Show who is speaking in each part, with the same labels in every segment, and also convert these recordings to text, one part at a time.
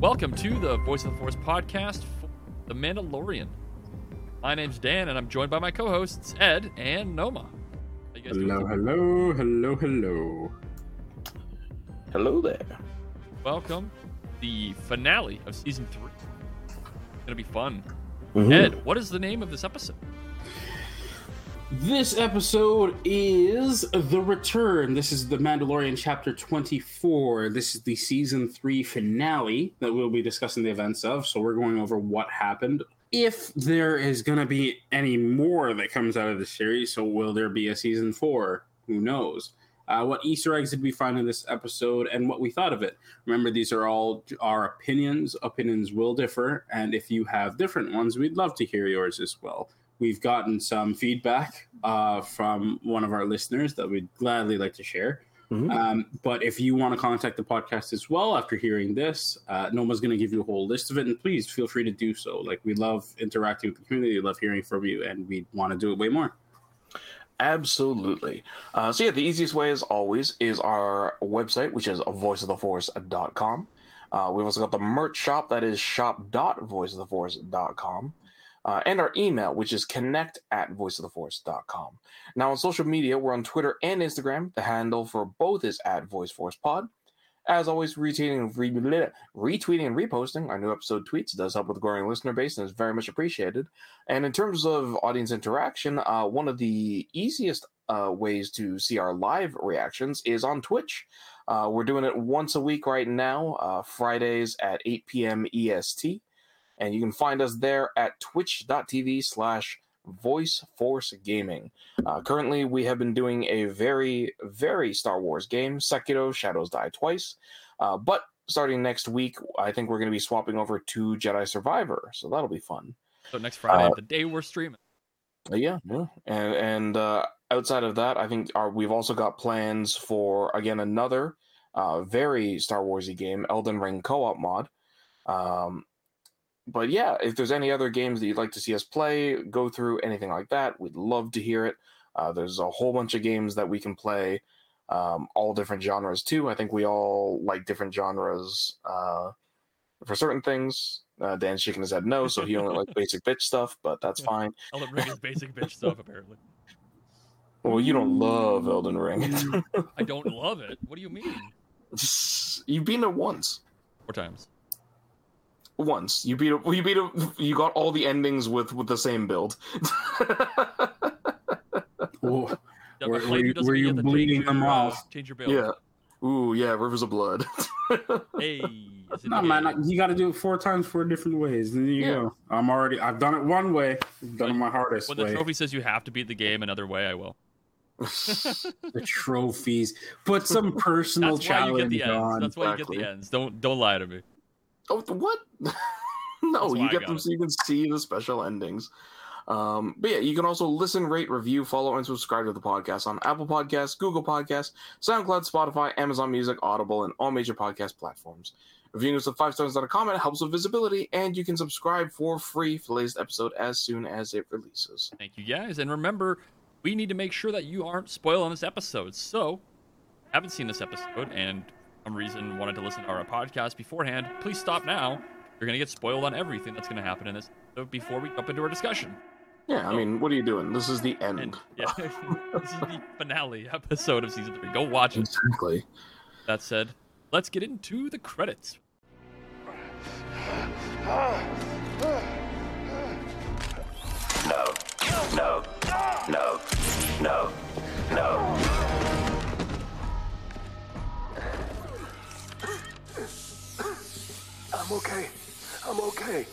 Speaker 1: Welcome to the Voice of the Force podcast for The Mandalorian. My name's Dan, and I'm joined by my co hosts, Ed and Noma. How you guys
Speaker 2: Hello, hello, hello, hello.
Speaker 3: Hello there.
Speaker 1: Welcome. The finale of season three. It's going to be fun.
Speaker 3: Mhm.
Speaker 1: Ed, what is the name of this episode?
Speaker 2: This episode is The Return. This is The Mandalorian Chapter 24. This is the season 3 finale that we'll be discussing the events of. So we're going over what happened. If there is going to be any more that comes out of the series, so will there be a season 4? Who knows? Uh, what Easter eggs did we find in this episode and what we thought of it? Remember, these are all our opinions. Opinions will differ. And if you have different ones, we'd love to hear yours as well we've gotten some feedback uh, from one of our listeners that we'd gladly like to share.
Speaker 3: Mhm.
Speaker 2: Um, but if you want to contact the podcast as well after hearing this, uh, Noma's going to give you a whole list of it, and please feel free to do so. Like we love interacting with the community, we love hearing from you, and we want to do it way more.
Speaker 3: Absolutely. Uh, so yeah, the easiest way, as always, is our website, which is voiceoftheforce.com. Uh, we've also got the merch shop, that is shop.voiceoftheforce.com. Uh, and our email, which is connect at voiceoftheforce.com. Now, on social media, we're on Twitter and Instagram. The handle for both is at VoiceForcePod. As always, retweeting re- retweeting and reposting our new episode tweets does help with growing listener base and is very much appreciated. And in terms of audience interaction, uh, one of the easiest uh, ways to see our live reactions is on Twitch. Uh, we're doing it once a week right now, uh, Fridays at 8 p.m. EST. And you can find us there at twitch.tv slash voice force gaming. Uh, currently, we have been doing a very, very Star Wars game, Sekiro Shadows Die Twice. Uh, but starting next week, I think we're going to be swapping over to Jedi Survivor. So that'll be fun.
Speaker 1: So, next Friday,
Speaker 3: Uh,
Speaker 1: the day we're streaming.
Speaker 3: Yeah, yeah, and and uh, outside of that, I think our, we've also got plans for again another uh, very Star Warsy game, Elden Ring co-op mod. Um, but yeah, if there's any other games that you'd like to see us play, go through anything like that, we'd love to hear it. Uh, there's a whole bunch of games that we can play, um, all different genres too. I think we all like different genres uh, for certain things. Uh, Dan's shaking his head no, so he only likes basic bitch stuff, but that's fine.
Speaker 1: Elden Ring is basic bitch stuff, apparently.
Speaker 3: Well, you don't love Elden Ring.
Speaker 1: I don't love it. What do you mean?
Speaker 3: You've been there once.
Speaker 1: Four times.
Speaker 3: Once you beat it. You beat it. You got all the endings with with the same build.
Speaker 2: Oh,
Speaker 1: Yeah,
Speaker 2: Were- were you- were you bleeding them
Speaker 1: your, uh,
Speaker 2: off?
Speaker 1: change your build.
Speaker 3: yeah. Ooh, yeah. Rivers of Blood.
Speaker 1: Hey.
Speaker 2: no,
Speaker 1: the
Speaker 2: man,
Speaker 1: game.
Speaker 2: you got to do it four times, four different ways. There you
Speaker 3: Yeah.
Speaker 2: go. I'm already. I've done it one way. I've done it my hardest
Speaker 1: When the
Speaker 2: way.
Speaker 1: trophy says you have to beat the game another way, I will.
Speaker 2: the trophies. Put some personal
Speaker 1: That's why you
Speaker 2: challenge
Speaker 1: get the ends.
Speaker 2: on.
Speaker 1: That's why you get the ends. Don't don't lie to me.
Speaker 3: Oh, what? No, you get them
Speaker 1: it.
Speaker 3: so you can see the special endings. Um, but yeah, you can also listen, rate, review, follow, and subscribe to the podcast on Apple Podcasts, Google Podcasts, SoundCloud, Spotify, Amazon Music, Audible, and all major podcast platforms. Reviewing us with five stars on a comment helps with visibility, and you can subscribe for free for the latest episode as soon as it releases.
Speaker 1: Thank you guys. And remember, we need to make sure that you aren't spoiling this episode. So, haven't seen this episode and some reason wanted to listen to our podcast beforehand, please stop now. You're gonna get spoiled on everything that's gonna happen in this episode before we jump into our discussion.
Speaker 3: Yeah, I mean, what are you doing? This is the end.
Speaker 1: And yeah, this is the finale episode of season three. Go watch it.
Speaker 3: Exactly.
Speaker 1: That said, let's get into the credits.
Speaker 4: No, no, no, no, no. I'm okay. I'm okay.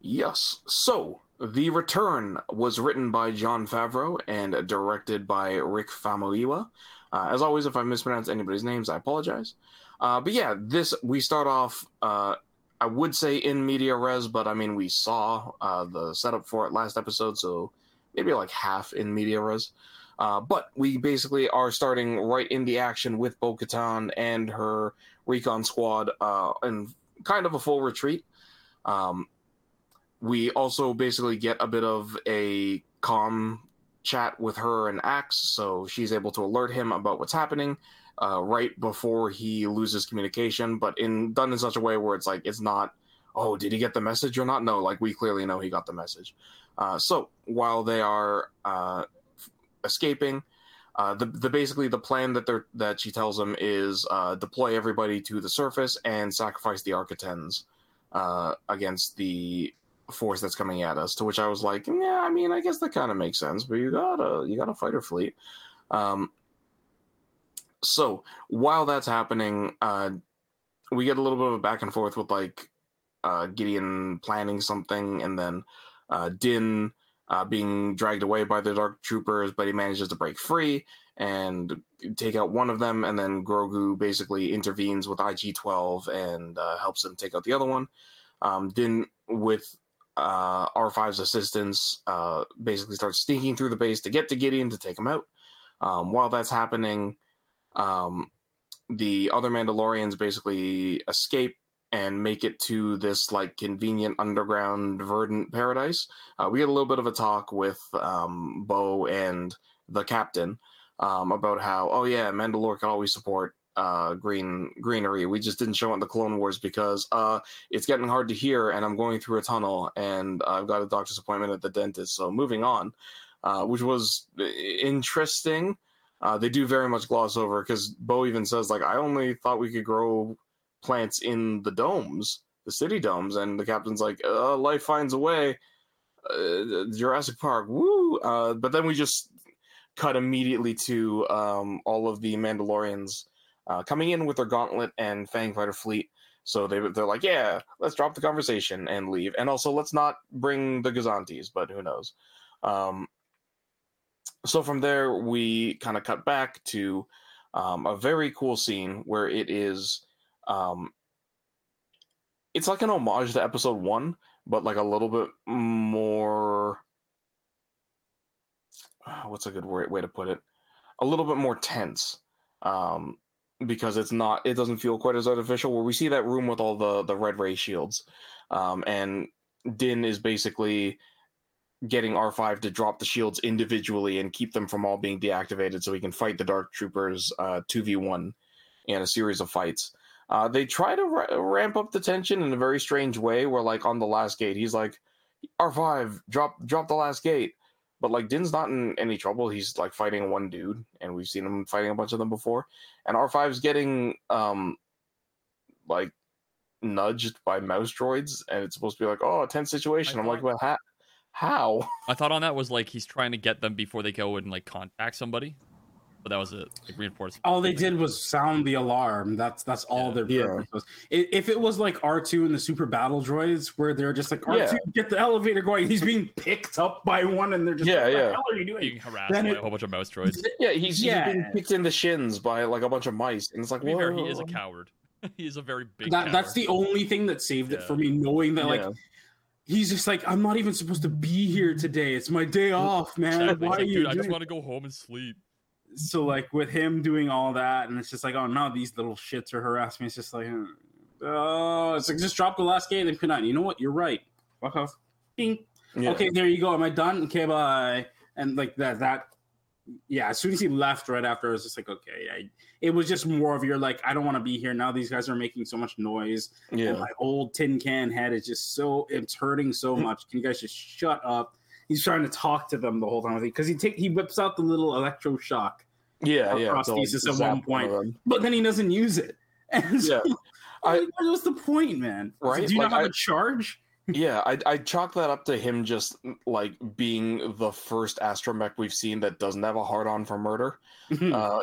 Speaker 3: Yes. So, The Return was written by Jon Favreau and directed by Rick Famuyiwa. Uh, as always, if I mispronounce anybody's names, I apologize. Uh, but yeah, this we start off. Uh, I would say in media res, but I mean we saw uh, the setup for it last episode, so maybe like half in media res. Uh, but we basically are starting right in the action with Bo Katan and her recon squad uh, in kind of a full retreat. Um, we also basically get a bit of a calm chat with her and Axe, so she's able to alert him about what's happening. uh, right before he loses communication, but in done in such a way where it's like it's not. Oh, did he get the message or not? No, like we clearly know he got the message. Uh, so while they are uh, escaping, uh, the, the basically the plan that they're that she tells them is uh, deploy everybody to the surface and sacrifice the Architens uh, against the force that's coming at us. To which I was like, yeah, I mean, I guess that kind of makes sense, but you got a you got a fighter fleet. Um, so while that's happening, uh, we get a little bit of a back and forth with like uh, Gideon planning something, and then Din uh, being dragged away by the Dark Troopers, but he manages to break free and take out one of them, and then Grogu basically intervenes with IG 12 and uh, helps him take out the other one. Um, with uh, R5's assistance, uh, basically starts sneaking through the base to get to Gideon to take him out. Um, while that's happening, um, the other Mandalorians basically escape and make it to this like convenient underground verdant paradise. Uh, we had a little bit of a talk with um, Bo and the captain um, about how, oh yeah, Mandalore can always support uh, green greenery. We just didn't show it in the Clone Wars because uh, it's getting hard to hear, and I'm going through a tunnel, and I've got a doctor's appointment at the dentist. So moving on, uh, which was interesting. Uh, they do very much gloss over because Bo even says like, I only thought we could grow plants in the domes, the city domes, and the captain's like, uh, "Life finds a way." Uh, Jurassic Park, woo! Uh, but then we just cut immediately to um, all of the Mandalorians uh, coming in with their gauntlet and Fang fighter fleet. So they they're like, "Yeah, let's drop the conversation and leave." And also, let's not bring the Gazantes, but who knows? Um, so from there, we kind of cut back to um, a very cool scene where it is um, it's like an homage to episode one, but like a little bit more. What's a good way, way to put it? A little bit more tense, um, because it's not. It doesn't feel quite as artificial. Where we see that room with all the the red ray shields, um, and Din is basically getting R5 to drop the shields individually and keep them from all being deactivated so he can fight the Dark Troopers uh, 2v1 in a series of fights. Uh, they try to ra- ramp up the tension in a very strange way. Where like on the last gate, he's like, "R five, drop drop the last gate." But like Din's not in any trouble. He's like fighting one dude, and we've seen him fighting a bunch of them before. And R 5s getting um like nudged by mouse droids, and it's supposed to be like, "Oh, a tense situation."
Speaker 1: I
Speaker 3: I'm like, "Well, ha- how?"
Speaker 1: I thought on that was like he's trying to get them before they go and like contact somebody. But that was it. Like reinforcement.
Speaker 2: All they did was sound the alarm. That's that's all
Speaker 1: Yeah.
Speaker 2: their
Speaker 3: Yeah.
Speaker 2: purpose was. If it was like R two and the super battle droids, where they're just like R two,
Speaker 3: Yeah.
Speaker 2: get the elevator going. He's being picked up by one, and they're just
Speaker 3: Yeah,
Speaker 2: like,
Speaker 3: yeah.
Speaker 2: What the hell are you doing?
Speaker 1: being harassed
Speaker 2: Then
Speaker 1: by
Speaker 2: it-
Speaker 1: a whole bunch of mouse droids.
Speaker 3: Yeah, he's,
Speaker 2: Yeah.
Speaker 3: he's being kicked in the shins by like a bunch of mice, and it's like,
Speaker 1: To fair, he is a coward. he is a very big.
Speaker 2: That, that's the only thing that saved it for me, knowing that like
Speaker 3: Yeah.
Speaker 2: he's just like I'm not even supposed to be here today. It's my day off, man.
Speaker 1: Exactly.
Speaker 2: Why
Speaker 1: He's
Speaker 2: are
Speaker 1: like,
Speaker 2: you
Speaker 1: Dude, I just want to go home and sleep.
Speaker 2: So like with him doing all that and it's just like oh no these little shits are harassing me. It's just like hmm, oh it's like just drop the last game and good night you know what? You're right. Fuck off. Ding.
Speaker 3: Yeah.
Speaker 2: okay there you go. Am i done? Okay bye. And like that that yeah as soon as he left right after i was just like okay I, it was just more of your like i don't want to be here. Now these guys are making so much noise. And
Speaker 3: yeah,
Speaker 2: my old tin can head is just so it's hurting so much. Can you guys just shut up? He's trying to talk to them the whole time because he take he whips out the little electroshock,
Speaker 3: yeah,
Speaker 2: or
Speaker 3: yeah. to,
Speaker 2: prosthesis at one point. but then he doesn't use it. And so,
Speaker 3: Yeah. I-
Speaker 2: like, what was the point, man?
Speaker 3: Right,
Speaker 2: Do you
Speaker 3: like,
Speaker 2: not have
Speaker 3: I-
Speaker 2: a charge?
Speaker 3: yeah, I I chalk that up to him just like being the first astromech we've seen that doesn't have a hard on for murder. Uh,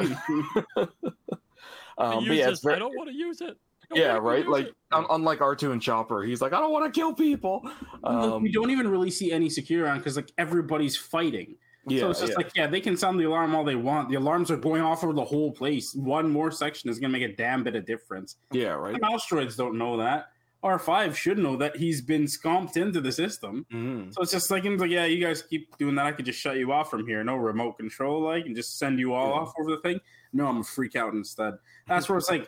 Speaker 3: um, but yeah,
Speaker 1: this.
Speaker 3: very,
Speaker 1: I don't want to use it.
Speaker 3: Yeah, right. Like un- unlike R two and Chopper, he's like, I don't want to kill people. Um,
Speaker 2: we don't even really see any security around because like everybody's fighting.
Speaker 3: yeah,
Speaker 2: so it's just
Speaker 3: yeah.
Speaker 2: like, yeah, they can sound the alarm all they want. The alarms are going off over the whole place. One more section is gonna make a damn bit of difference.
Speaker 3: yeah, right.
Speaker 2: The mouse droids don't know that. R5 should know that he's been scomped into the system.
Speaker 3: Mhm.
Speaker 2: So it's just like, like, yeah, you guys keep doing that. I could just shut you off from here. No remote control, like, and just send you all
Speaker 3: Yeah.
Speaker 2: off over the thing. No, I'm gonna freak out instead. That's where it's like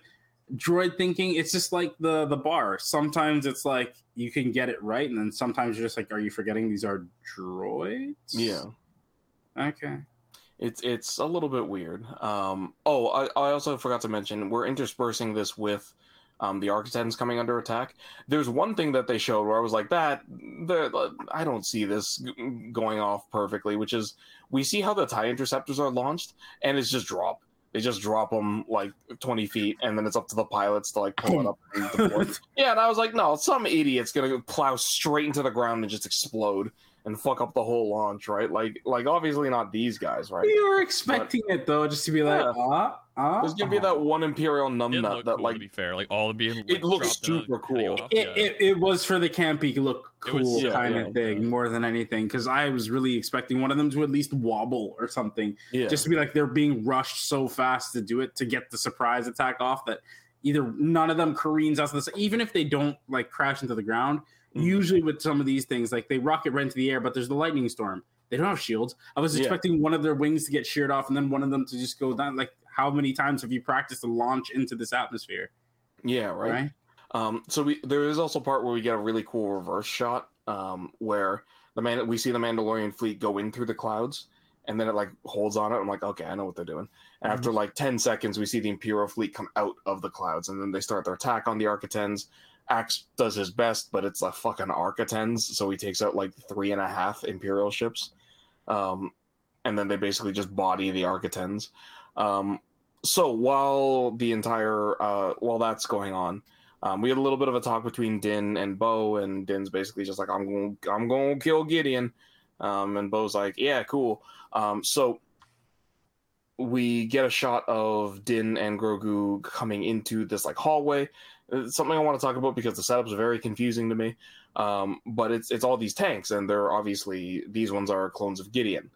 Speaker 2: droid thinking. It's just like the the bar. Sometimes it's like you can get it right, and then sometimes you're just like, are you forgetting these are droids?
Speaker 3: Yeah,
Speaker 2: Okay.
Speaker 3: It's it's a little bit weird. Um, oh, I, I also forgot to mention we're interspersing this with um, the Architects coming under attack. There's one thing that they showed where I was like, that the, I don't see this g- going off perfectly, which is we see how the tie interceptors are launched, and it's just drop. They just drop them like 20 feet, and then it's up to the pilots to like pull it up. And yeah, and I was like, no, some idiot's gonna plow straight into the ground and just explode and fuck up the whole launch, right? Like, like obviously not these guys, right?
Speaker 2: We were expecting it though, just to be like,
Speaker 3: Yeah.
Speaker 2: ah, ah.
Speaker 3: There's gonna be that one Imperial
Speaker 1: It
Speaker 3: numbnut that
Speaker 1: cool,
Speaker 3: like
Speaker 1: to be fair. Like all of being.
Speaker 3: It looks super cool.
Speaker 2: It, it, it was for the campy look
Speaker 1: It was-
Speaker 2: cool
Speaker 3: yeah,
Speaker 2: kind
Speaker 3: yeah,
Speaker 2: of thing more than anything because I was really expecting one of them to at least wobble or something
Speaker 3: yeah.
Speaker 2: just to be like they're being rushed so fast to do it to get the surprise attack off that either none of them careens out of this even if they don't like crash into the ground
Speaker 3: Mhm.
Speaker 2: usually with some of these things like they rocket right into the air but there's the lightning storm they don't have shields i was
Speaker 3: Yeah.
Speaker 2: expecting one of their wings to get sheared off and then one of them to just go down like how many times have you practiced to launch into this atmosphere
Speaker 3: yeah, right.
Speaker 2: right,
Speaker 3: Um, so we there is also part where we get a really cool reverse shot, um, where the man we see the Mandalorian fleet go in through the clouds, and then it like holds on it. I'm like, okay, I know what they're doing. And after like ten seconds, we see the Imperial fleet come out of the clouds, and then they start their attack on the Architens. Axe does his best, but it's a fucking Architens, so he takes out like three and a half Imperial ships, um, and then they basically just body the Architens. Um, so while the entire uh, while that's going on, um, we had a little bit of a talk between Din and Bo, and Din's basically just like, "I'm going, I'm going to kill Gideon," um, and Bo's like, "Yeah, cool." Um, so we get a shot of Din and Grogu coming into this like hallway. It's something I want to talk about because the setup's very confusing to me. Um, but it's it's all these tanks, and they're obviously these ones are clones of Gideon.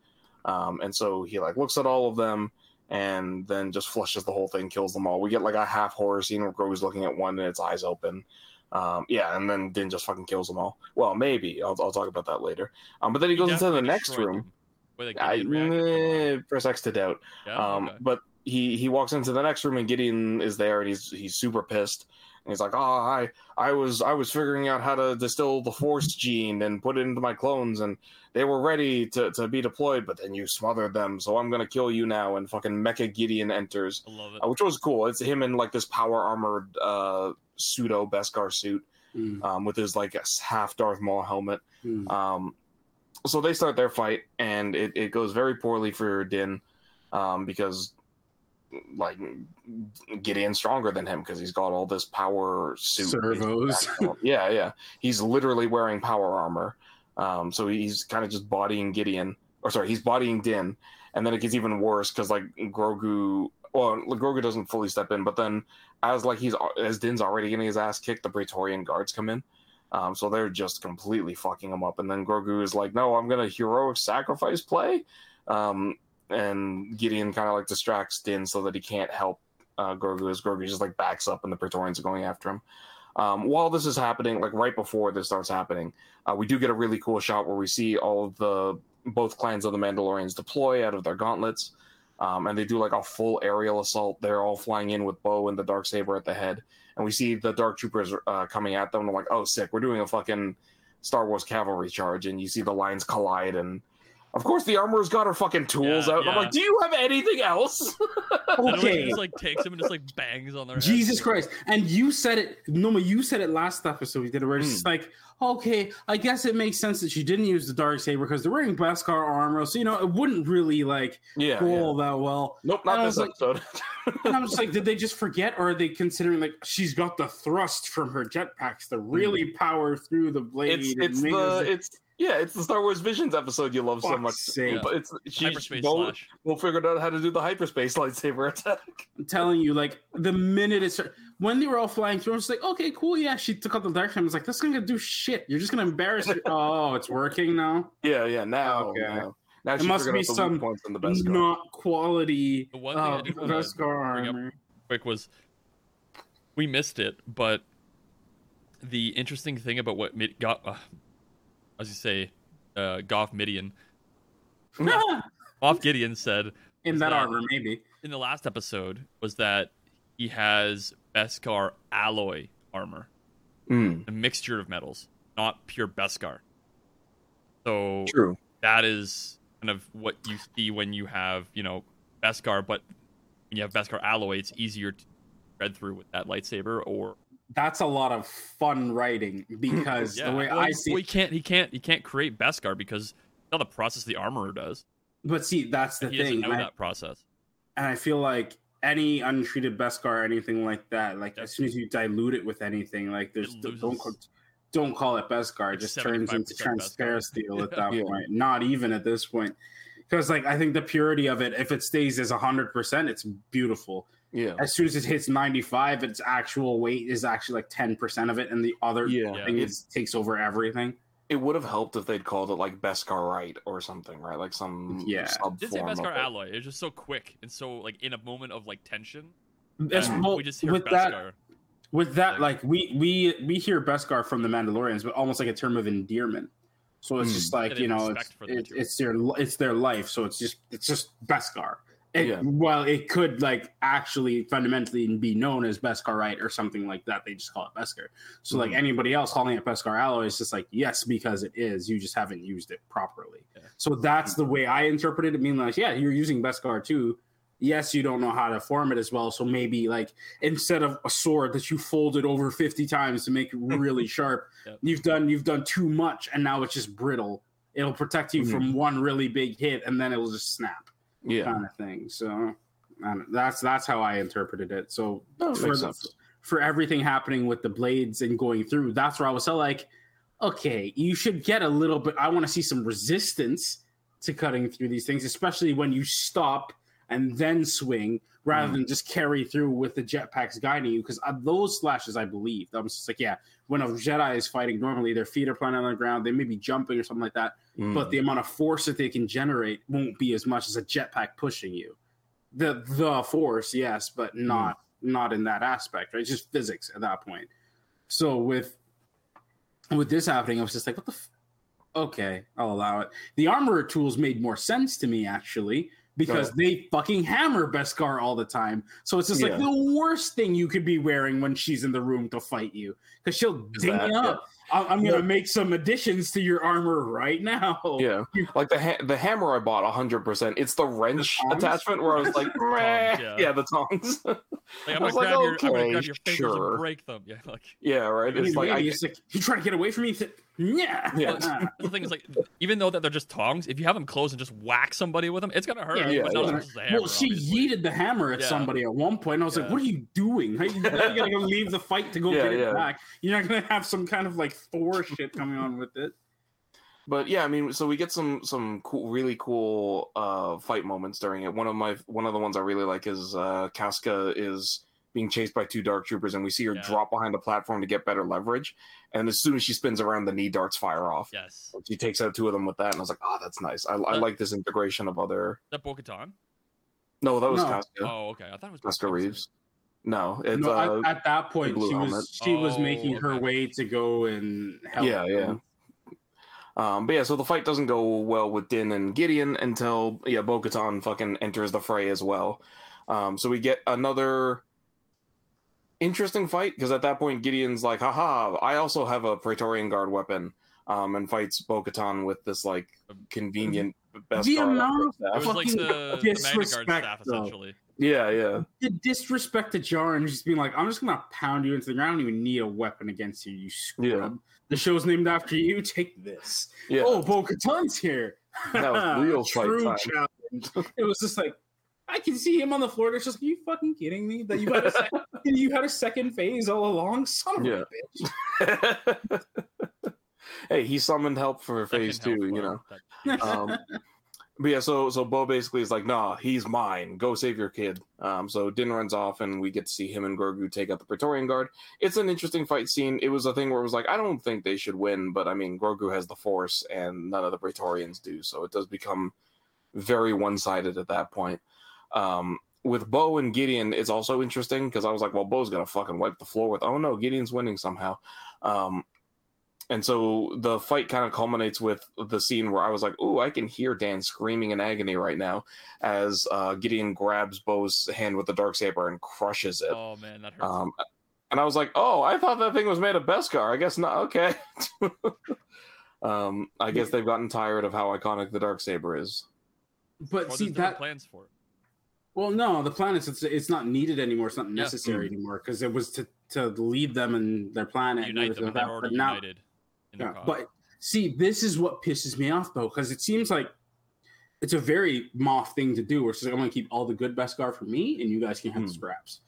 Speaker 3: Um, and so he like looks at all of them and then just flushes the whole thing, kills them all. We get like a half horror scene where Grogu's looking at one and its eyes open. Um, yeah, and then Din just fucking kills them all. Well, maybe I'll, I'll talk about that later. Um, but then he goes into the next room. I, eh, press X to doubt. Um, but he he walks into the next room and Gideon is there and he's he's super pissed. And he's like, "Oh, I I was I was figuring out how to distill the Force gene and put it into my clones, and they were ready to, to be deployed, but then you smothered them, so I'm gonna kill you now." And fucking Mecha Gideon enters,
Speaker 1: I love it.
Speaker 3: uh, which was cool. It's him in like this power armored uh, pseudo Beskar suit
Speaker 2: Mm,
Speaker 3: um, with his like half Darth Maul helmet.
Speaker 2: mm.
Speaker 3: Um, so they start their fight, and it, it goes very poorly for Din um, because, like, Gideon's stronger than him because he's got all this power suit.
Speaker 2: Servos.
Speaker 3: yeah, yeah. He's literally wearing power armor. Um, so he's kind of just bodying Gideon, or sorry, he's bodying Din, and then it gets even worse because like Grogu. Well, Grogu doesn't fully step in, but then as like he's as Din's already getting his ass kicked, the Praetorian guards come in. Um, so they're just completely fucking him up. And then Grogu is like, no, I'm going to heroic sacrifice play. Um, and Gideon kind of like distracts Din so that he can't help uh, Grogu as Grogu just like backs up and the Praetorians are going after him. Um, while this is happening, like right before this starts happening, uh, we do get a really cool shot where we see all of the both clans of the Mandalorians deploy out of their gauntlets. Um, and they do like a full aerial assault. They're all flying in with Bo and the dark saber at the head, and we see the dark troopers uh, coming at them. And I'm like, oh, sick! We're doing a fucking Star Wars cavalry charge, and you see the lines collide, and of course the armor's got her fucking tools
Speaker 1: Yeah,
Speaker 3: out. And I'm like, do you have anything else?
Speaker 1: And he
Speaker 2: Okay.
Speaker 1: just like takes him and just like bangs on their head.
Speaker 2: Jesus Christ. And you said it, Noma, you said it last episode we did it where it's just like, okay, I guess it makes sense that she didn't use the dark saber because they're wearing Beskar armor. So, you know, it wouldn't really like
Speaker 3: yeah,
Speaker 2: go
Speaker 3: yeah.
Speaker 2: all that well.
Speaker 3: Nope, not
Speaker 2: was
Speaker 3: this
Speaker 2: like-
Speaker 3: episode.
Speaker 2: And I'm just like, did they just forget or are they considering like she's got the thrust from her jetpacks to really hmm. power through the blade?
Speaker 3: it's it's the
Speaker 2: this-
Speaker 3: it's yeah, it's the Star Wars Visions episode you love so
Speaker 2: Fuck's
Speaker 3: much.
Speaker 2: sake.
Speaker 3: But it's she
Speaker 1: Hyperspace
Speaker 3: Bo,
Speaker 1: slash.
Speaker 3: Bo figured out how to do the hyperspace lightsaber attack.
Speaker 2: I'm telling you, like the minute it's when they were all flying through, I was like, okay, cool, yeah. She took out the dark saber. I was like, that's gonna do shit. You're just gonna embarrass her. oh, it's working now.
Speaker 3: Yeah, yeah. Now,
Speaker 2: Okay.
Speaker 3: now, now
Speaker 2: It must be
Speaker 3: the
Speaker 2: some
Speaker 3: weak points in the best.
Speaker 2: Not quality.
Speaker 1: The one thing I
Speaker 2: uh,
Speaker 1: did wanna
Speaker 2: Beskar
Speaker 1: bring up-
Speaker 2: armor.
Speaker 1: quick was we missed it, but the interesting thing about what Mid- Go- uh, as you say, uh, Goff Midian, Moff Gideon said
Speaker 2: In that
Speaker 1: that-
Speaker 2: armor, maybe.
Speaker 1: in the last episode was that he has Beskar alloy armor,
Speaker 3: Mm,
Speaker 1: a mixture of metals, not pure Beskar. So
Speaker 3: true.
Speaker 1: that is kind of what you see when you have you know Beskar, but when you have Beskar alloy, it's easier to thread through with that lightsaber. Or
Speaker 2: That's a lot of fun writing because
Speaker 1: yeah,
Speaker 2: the way
Speaker 1: well,
Speaker 2: I see
Speaker 1: well, he can't he can't he can't create Beskar because not the process the armorer does.
Speaker 2: But see, that's the
Speaker 1: he doesn't
Speaker 2: thing.
Speaker 1: know
Speaker 2: I-
Speaker 1: that process.
Speaker 2: and I feel like any untreated Beskar or anything like that, like as soon as you dilute it with anything, like there's
Speaker 1: It
Speaker 2: don't call, don't call it Beskar, it just turns into
Speaker 1: 75%
Speaker 2: at that
Speaker 3: Yeah.
Speaker 2: point. Not even at this point, because like I think the purity of it, if it stays as hundred percent, it's beautiful.
Speaker 3: Yeah.
Speaker 2: As soon as it hits ninety five, its actual weight is actually like ten percent of it, and the other
Speaker 3: Yeah.
Speaker 1: Yeah.
Speaker 2: thing is takes over everything.
Speaker 3: It would have helped if they'd called it like Beskar right or something, right? Like some
Speaker 2: Yeah.
Speaker 3: sub
Speaker 1: Did say Beskar
Speaker 3: it.
Speaker 1: alloy. It's just so quick and so like in a moment of like tension.
Speaker 2: That's- well,
Speaker 1: we just hear
Speaker 2: with
Speaker 1: Beskar.
Speaker 2: that, with that like we we we hear Beskar from the Mandalorians, but almost like a term of endearment. So it's
Speaker 3: Hmm.
Speaker 2: just like you know,
Speaker 1: respect
Speaker 2: it's,
Speaker 1: for the
Speaker 2: it,
Speaker 1: material.
Speaker 2: it's their it's their life. So it's just it's just Beskar. It,
Speaker 3: Yeah.
Speaker 2: While it could like actually fundamentally be known as Beskar right or something like that, they just call it Beskar. So like
Speaker 3: Mhm.
Speaker 2: anybody else calling it Beskar alloy is just like yes because it is. You just haven't used it properly.
Speaker 1: Yeah.
Speaker 2: So that's the way I interpreted it. Meaning like yeah, you're using Beskar too. Yes, you don't know how to form it as well. So maybe like instead of a sword that you folded over 50 times to make it really sharp
Speaker 1: Yep.
Speaker 2: you've done you've done too much and now it's just brittle it'll protect you
Speaker 3: Mhm.
Speaker 2: from one really big hit and then it'll just snap
Speaker 3: Yeah.
Speaker 2: kind of thing so and that's that's how i interpreted it so
Speaker 3: it
Speaker 2: for, the- for everything happening with the blades and going through that's where i was so like okay you should get a little bit i want to see some resistance to cutting through these things especially when you stop and then swing rather
Speaker 3: Mhm.
Speaker 2: than just carry through with the jetpacks guiding you because those slashes i believe i was just like yeah when a jedi is fighting normally their feet are planted on the ground they may be jumping or something like that
Speaker 3: Mm.
Speaker 2: but the amount of force that they can generate won't be as much as a jetpack pushing you. The the force, yes, but not not in that aspect, right? It's just physics at that point. So with with this happening, I was just like, what the f- okay, I'll allow it. The armorer tools made more sense to me actually. Because they fucking hammer Beskar all the time. So it's just like the worst thing you could be wearing when she's in the room to fight you. Because she'll
Speaker 3: Is
Speaker 2: ding
Speaker 3: that-
Speaker 2: you up. I- I'm
Speaker 3: Yeah.
Speaker 2: gonna make some additions to your armor right now.
Speaker 3: Yeah, like the ha- the hammer I bought hundred percent. It's the wrench
Speaker 2: tongs?
Speaker 3: attachment where I was like, "Meh."
Speaker 1: yeah.
Speaker 3: yeah. the tongs.
Speaker 1: Like, I'm gonna
Speaker 3: was
Speaker 1: grab
Speaker 3: like,
Speaker 1: your, I'm gonna grab your fingers
Speaker 3: sure.
Speaker 1: and break them. Yeah, like
Speaker 3: yeah, right.
Speaker 2: It's
Speaker 3: It's like, I,
Speaker 2: it's like you trying to get away from me. Th- Yeah,
Speaker 3: Yeah.
Speaker 1: The thing is, like, even though that they're just tongs, if you have them close and just whack somebody with them, it's gonna hurt.
Speaker 2: Yeah,
Speaker 3: yeah,
Speaker 1: but
Speaker 3: yeah.
Speaker 1: as much as a hammer,
Speaker 2: well, she
Speaker 1: obviously.
Speaker 2: yeeted the hammer at
Speaker 1: Yeah.
Speaker 2: somebody at one point. And I was like, "What are you doing? How you, how you gotta go leave the fight to go
Speaker 3: Yeah,
Speaker 2: get it back? You're not gonna have some kind of like Thor shit coming on with it."
Speaker 3: but yeah, I mean, so we get some some cool, really cool uh fight moments during it. One of my one of the ones I really like is uh Koska is being chased by two dark troopers, and we see her
Speaker 1: Yeah.
Speaker 3: drop behind the platform to get better leverage. And as soon as she spins around, the knee darts fire off.
Speaker 1: Yes.
Speaker 3: She takes out two of them with that, and I was like, "Oh, that's nice. I, I
Speaker 1: Uh,
Speaker 3: like this integration of other."
Speaker 1: Is that Bo-Katan?
Speaker 3: No, that was
Speaker 2: No.
Speaker 3: Koska.
Speaker 1: Oh, okay. I thought it was Koska
Speaker 3: Reeves. No, it's
Speaker 2: no,
Speaker 3: uh,
Speaker 2: at, at that point,
Speaker 3: blue
Speaker 2: she was
Speaker 3: helmet.
Speaker 2: she was
Speaker 1: Oh,
Speaker 2: making her
Speaker 1: okay.
Speaker 2: way to go and help.
Speaker 3: Yeah, yeah. Um, but yeah, so the fight doesn't go well with Din and Gideon until yeah, Bo-Katan fucking enters the fray as well. Um, so we get another interesting fight because at that point Gideon's like, "Haha, I also have a Praetorian Guard weapon," um, and fights Bo-Katan with this like convenient best
Speaker 2: The
Speaker 3: guard
Speaker 2: amount
Speaker 1: It was like
Speaker 2: Fucking
Speaker 1: the, the Magna Guard
Speaker 2: disrespect,
Speaker 1: staff, essentially.
Speaker 3: Yeah, yeah,
Speaker 2: the disrespect to Jar and just being like, "I'm just gonna pound you into the ground. I don't even need a weapon against you, you scrub." The show's named after you. Take this.
Speaker 3: yeah.
Speaker 2: Oh, Bo Katan's here.
Speaker 3: That was real fight
Speaker 2: True
Speaker 3: time.
Speaker 2: challenge. It was just like I can see him on the floor. It's just, are you fucking kidding me? That you had a second, you had a second phase all along, son of
Speaker 3: Yeah.
Speaker 2: a bitch.
Speaker 3: hey, he summoned help for phase two, you know.
Speaker 1: that.
Speaker 3: um, but yeah, so so Bo basically is like, nah, he's mine. Go save your kid. Um, so Din runs off, and we get to see him and Grogu take out the Praetorian Guard. It's an interesting fight scene. It was a thing where it was like, I don't think they should win, but I mean, Grogu has the Force, and none of the Praetorians do, so it does become very one sided at that point. Um, with Bo and Gideon, it's also interesting because I was like, well, Bo's gonna fucking wipe the floor with. Oh no, Gideon's winning somehow. Um, and so the fight kind of culminates with the scene where I was like, "Ooh, I can hear Dan screaming in agony right now," as uh, Gideon grabs Bo's hand with the dark saber and crushes it.
Speaker 1: Oh man, that hurts.
Speaker 3: Um, and I was like, "Oh, I thought that thing was made of Beskar. I guess not. Okay." Um, I guess they've gotten tired of how iconic the dark saber is.
Speaker 2: But
Speaker 1: Or
Speaker 2: see
Speaker 1: there's
Speaker 2: that.
Speaker 1: plans for it.
Speaker 2: Well, no, the planets. It's it's not needed anymore. It's not
Speaker 1: Yeah.
Speaker 2: necessary anymore because it was to to lead them and their planet.
Speaker 1: Unite them,
Speaker 2: like
Speaker 1: they're already
Speaker 2: But now-
Speaker 1: united. In
Speaker 2: Yeah, but see, this is what pisses me off though, because it seems like it's a very Moff thing to do. Where it's like, I'm going to keep all the good Beskar for me, and you guys can have the
Speaker 3: Hmm.
Speaker 2: scraps.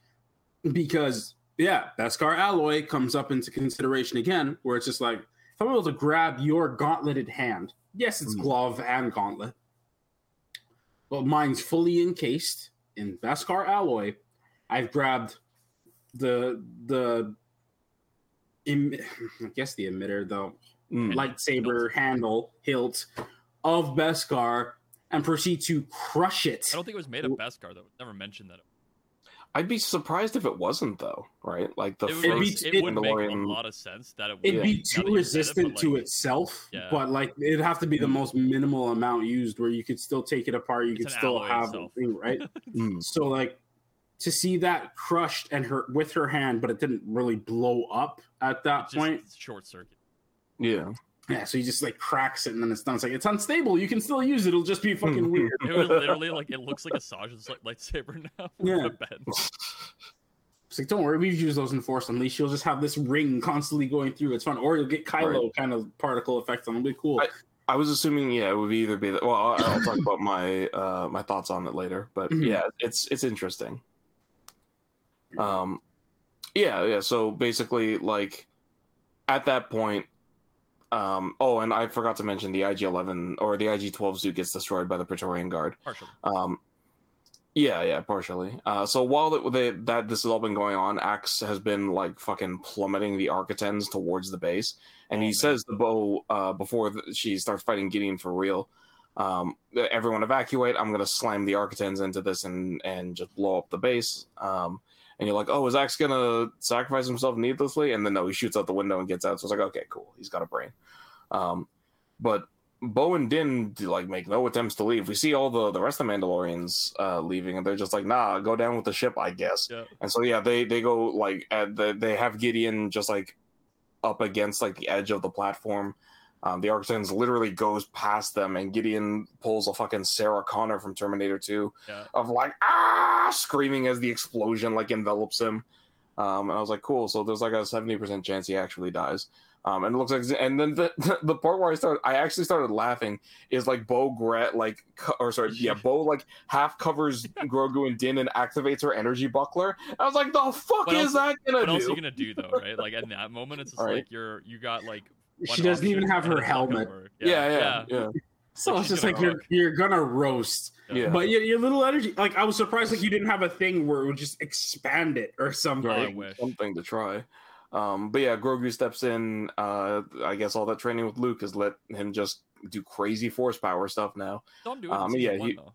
Speaker 2: Because yeah, Beskar alloy comes up into consideration again, where it's just like if I'm able to grab your gauntleted hand, yes, it's
Speaker 3: Hmm.
Speaker 2: glove and gauntlet, but mine's fully encased in Beskar alloy. I've grabbed the the em- I guess the emitter, the
Speaker 3: Mm.
Speaker 2: lightsaber handle hilt of Beskar and proceed to crush it.
Speaker 1: I don't think it was made of Beskar though. Never mentioned that.
Speaker 3: I'd be surprised if it wasn't though, right? Like the
Speaker 1: It,
Speaker 2: It'd
Speaker 1: would,
Speaker 2: be-
Speaker 3: first
Speaker 1: it would make a lot of sense that it would.
Speaker 2: It'd be
Speaker 1: now
Speaker 2: too
Speaker 1: you said it,
Speaker 2: resistant to
Speaker 1: like,
Speaker 2: itself,
Speaker 1: Yeah.
Speaker 2: but like it'd have to be the most minimal amount used where you could still take it apart, you
Speaker 1: It's
Speaker 2: could still have
Speaker 1: itself.
Speaker 2: the thing, right?
Speaker 3: Mm.
Speaker 2: so like to see that crushed and her with her hand, but it didn't really blow up at that
Speaker 1: it's
Speaker 2: point.
Speaker 1: short circuit.
Speaker 3: Yeah.
Speaker 2: Yeah, so he just like cracks it and then it's done. It's like it's unstable. You can still use it. It'll just be fucking weird.
Speaker 1: It was literally like it looks like a Saj's like lightsaber now.
Speaker 2: Yeah.
Speaker 1: the.
Speaker 2: It's like, don't worry, we've used those in Force Unleashed. You'll just have this ring constantly going through. It's fun. Or you'll get Kylo kind of particle effects on. It'll be cool.
Speaker 3: I was assuming, yeah, it would either be that. Well, I'll, I'll talk about my uh, my thoughts on it later, but
Speaker 2: Mhm.
Speaker 3: yeah, it's it's interesting. Um, yeah, yeah. So basically, like at that point, um, oh, and I forgot to mention the IG Eleven or the IG Twelve suit gets destroyed by the Praetorian Guard.
Speaker 1: Partially.
Speaker 3: Um, yeah, yeah, partially. Uh, so while they, that this has all been going on, Axe has been like fucking plummeting the Architens towards the base, and
Speaker 1: Oh,
Speaker 3: he
Speaker 1: man.
Speaker 3: says the bow uh, before th- she starts fighting Gideon for real, um, everyone evacuate. I'm gonna slam the Architens into this and and just blow up the base. Um, and you're like, oh, is Axe gonna sacrifice himself needlessly? And then no, he shoots out the window and gets out. So it's like, okay, cool, he's got a brain. Um, but Bo and Din do, like make no attempts to leave. We see all the the rest of the Mandalorians uh, leaving, and they're just like, "Nah, go down with the ship, I guess."
Speaker 1: Yeah.
Speaker 3: And so yeah, they they go like at the, they have Gideon just like up against like the edge of the platform. Um, the Arctans literally goes past them, and Gideon pulls a fucking Sarah Connor from Terminator Two
Speaker 1: Yeah.
Speaker 3: of like ah screaming as the explosion like envelops him. Um, and I was like, cool. So there's like a seventy percent chance he actually dies. Um, and it looks like, and then the the part where I started, I actually started laughing is like Bo Gret, like, or sorry, yeah, Bo like half covers Grogu and Din and activates her energy buckler. I was like, the fuck
Speaker 1: What
Speaker 3: is
Speaker 1: else-
Speaker 3: that gonna
Speaker 1: What
Speaker 3: do?
Speaker 1: else are you gonna do though, right? Like in that moment, it's just like you're you got like.
Speaker 2: She doesn't even have her
Speaker 1: it's not gonna
Speaker 2: helmet.
Speaker 1: work.
Speaker 3: yeah, yeah, yeah,
Speaker 2: So
Speaker 1: Like
Speaker 2: it's just like you're you're gonna roast.
Speaker 3: yeah.
Speaker 2: But your, your little energy, like I was surprised, like you didn't have a thing where it would just expand it or something.
Speaker 3: Right. something to try. Um, but yeah, Grogu steps in. Uh, I guess all that training with Luke has let him just do crazy force power stuff now.
Speaker 1: Don't do it.
Speaker 3: Um,
Speaker 1: in
Speaker 3: yeah,
Speaker 1: one,
Speaker 3: he-
Speaker 1: though.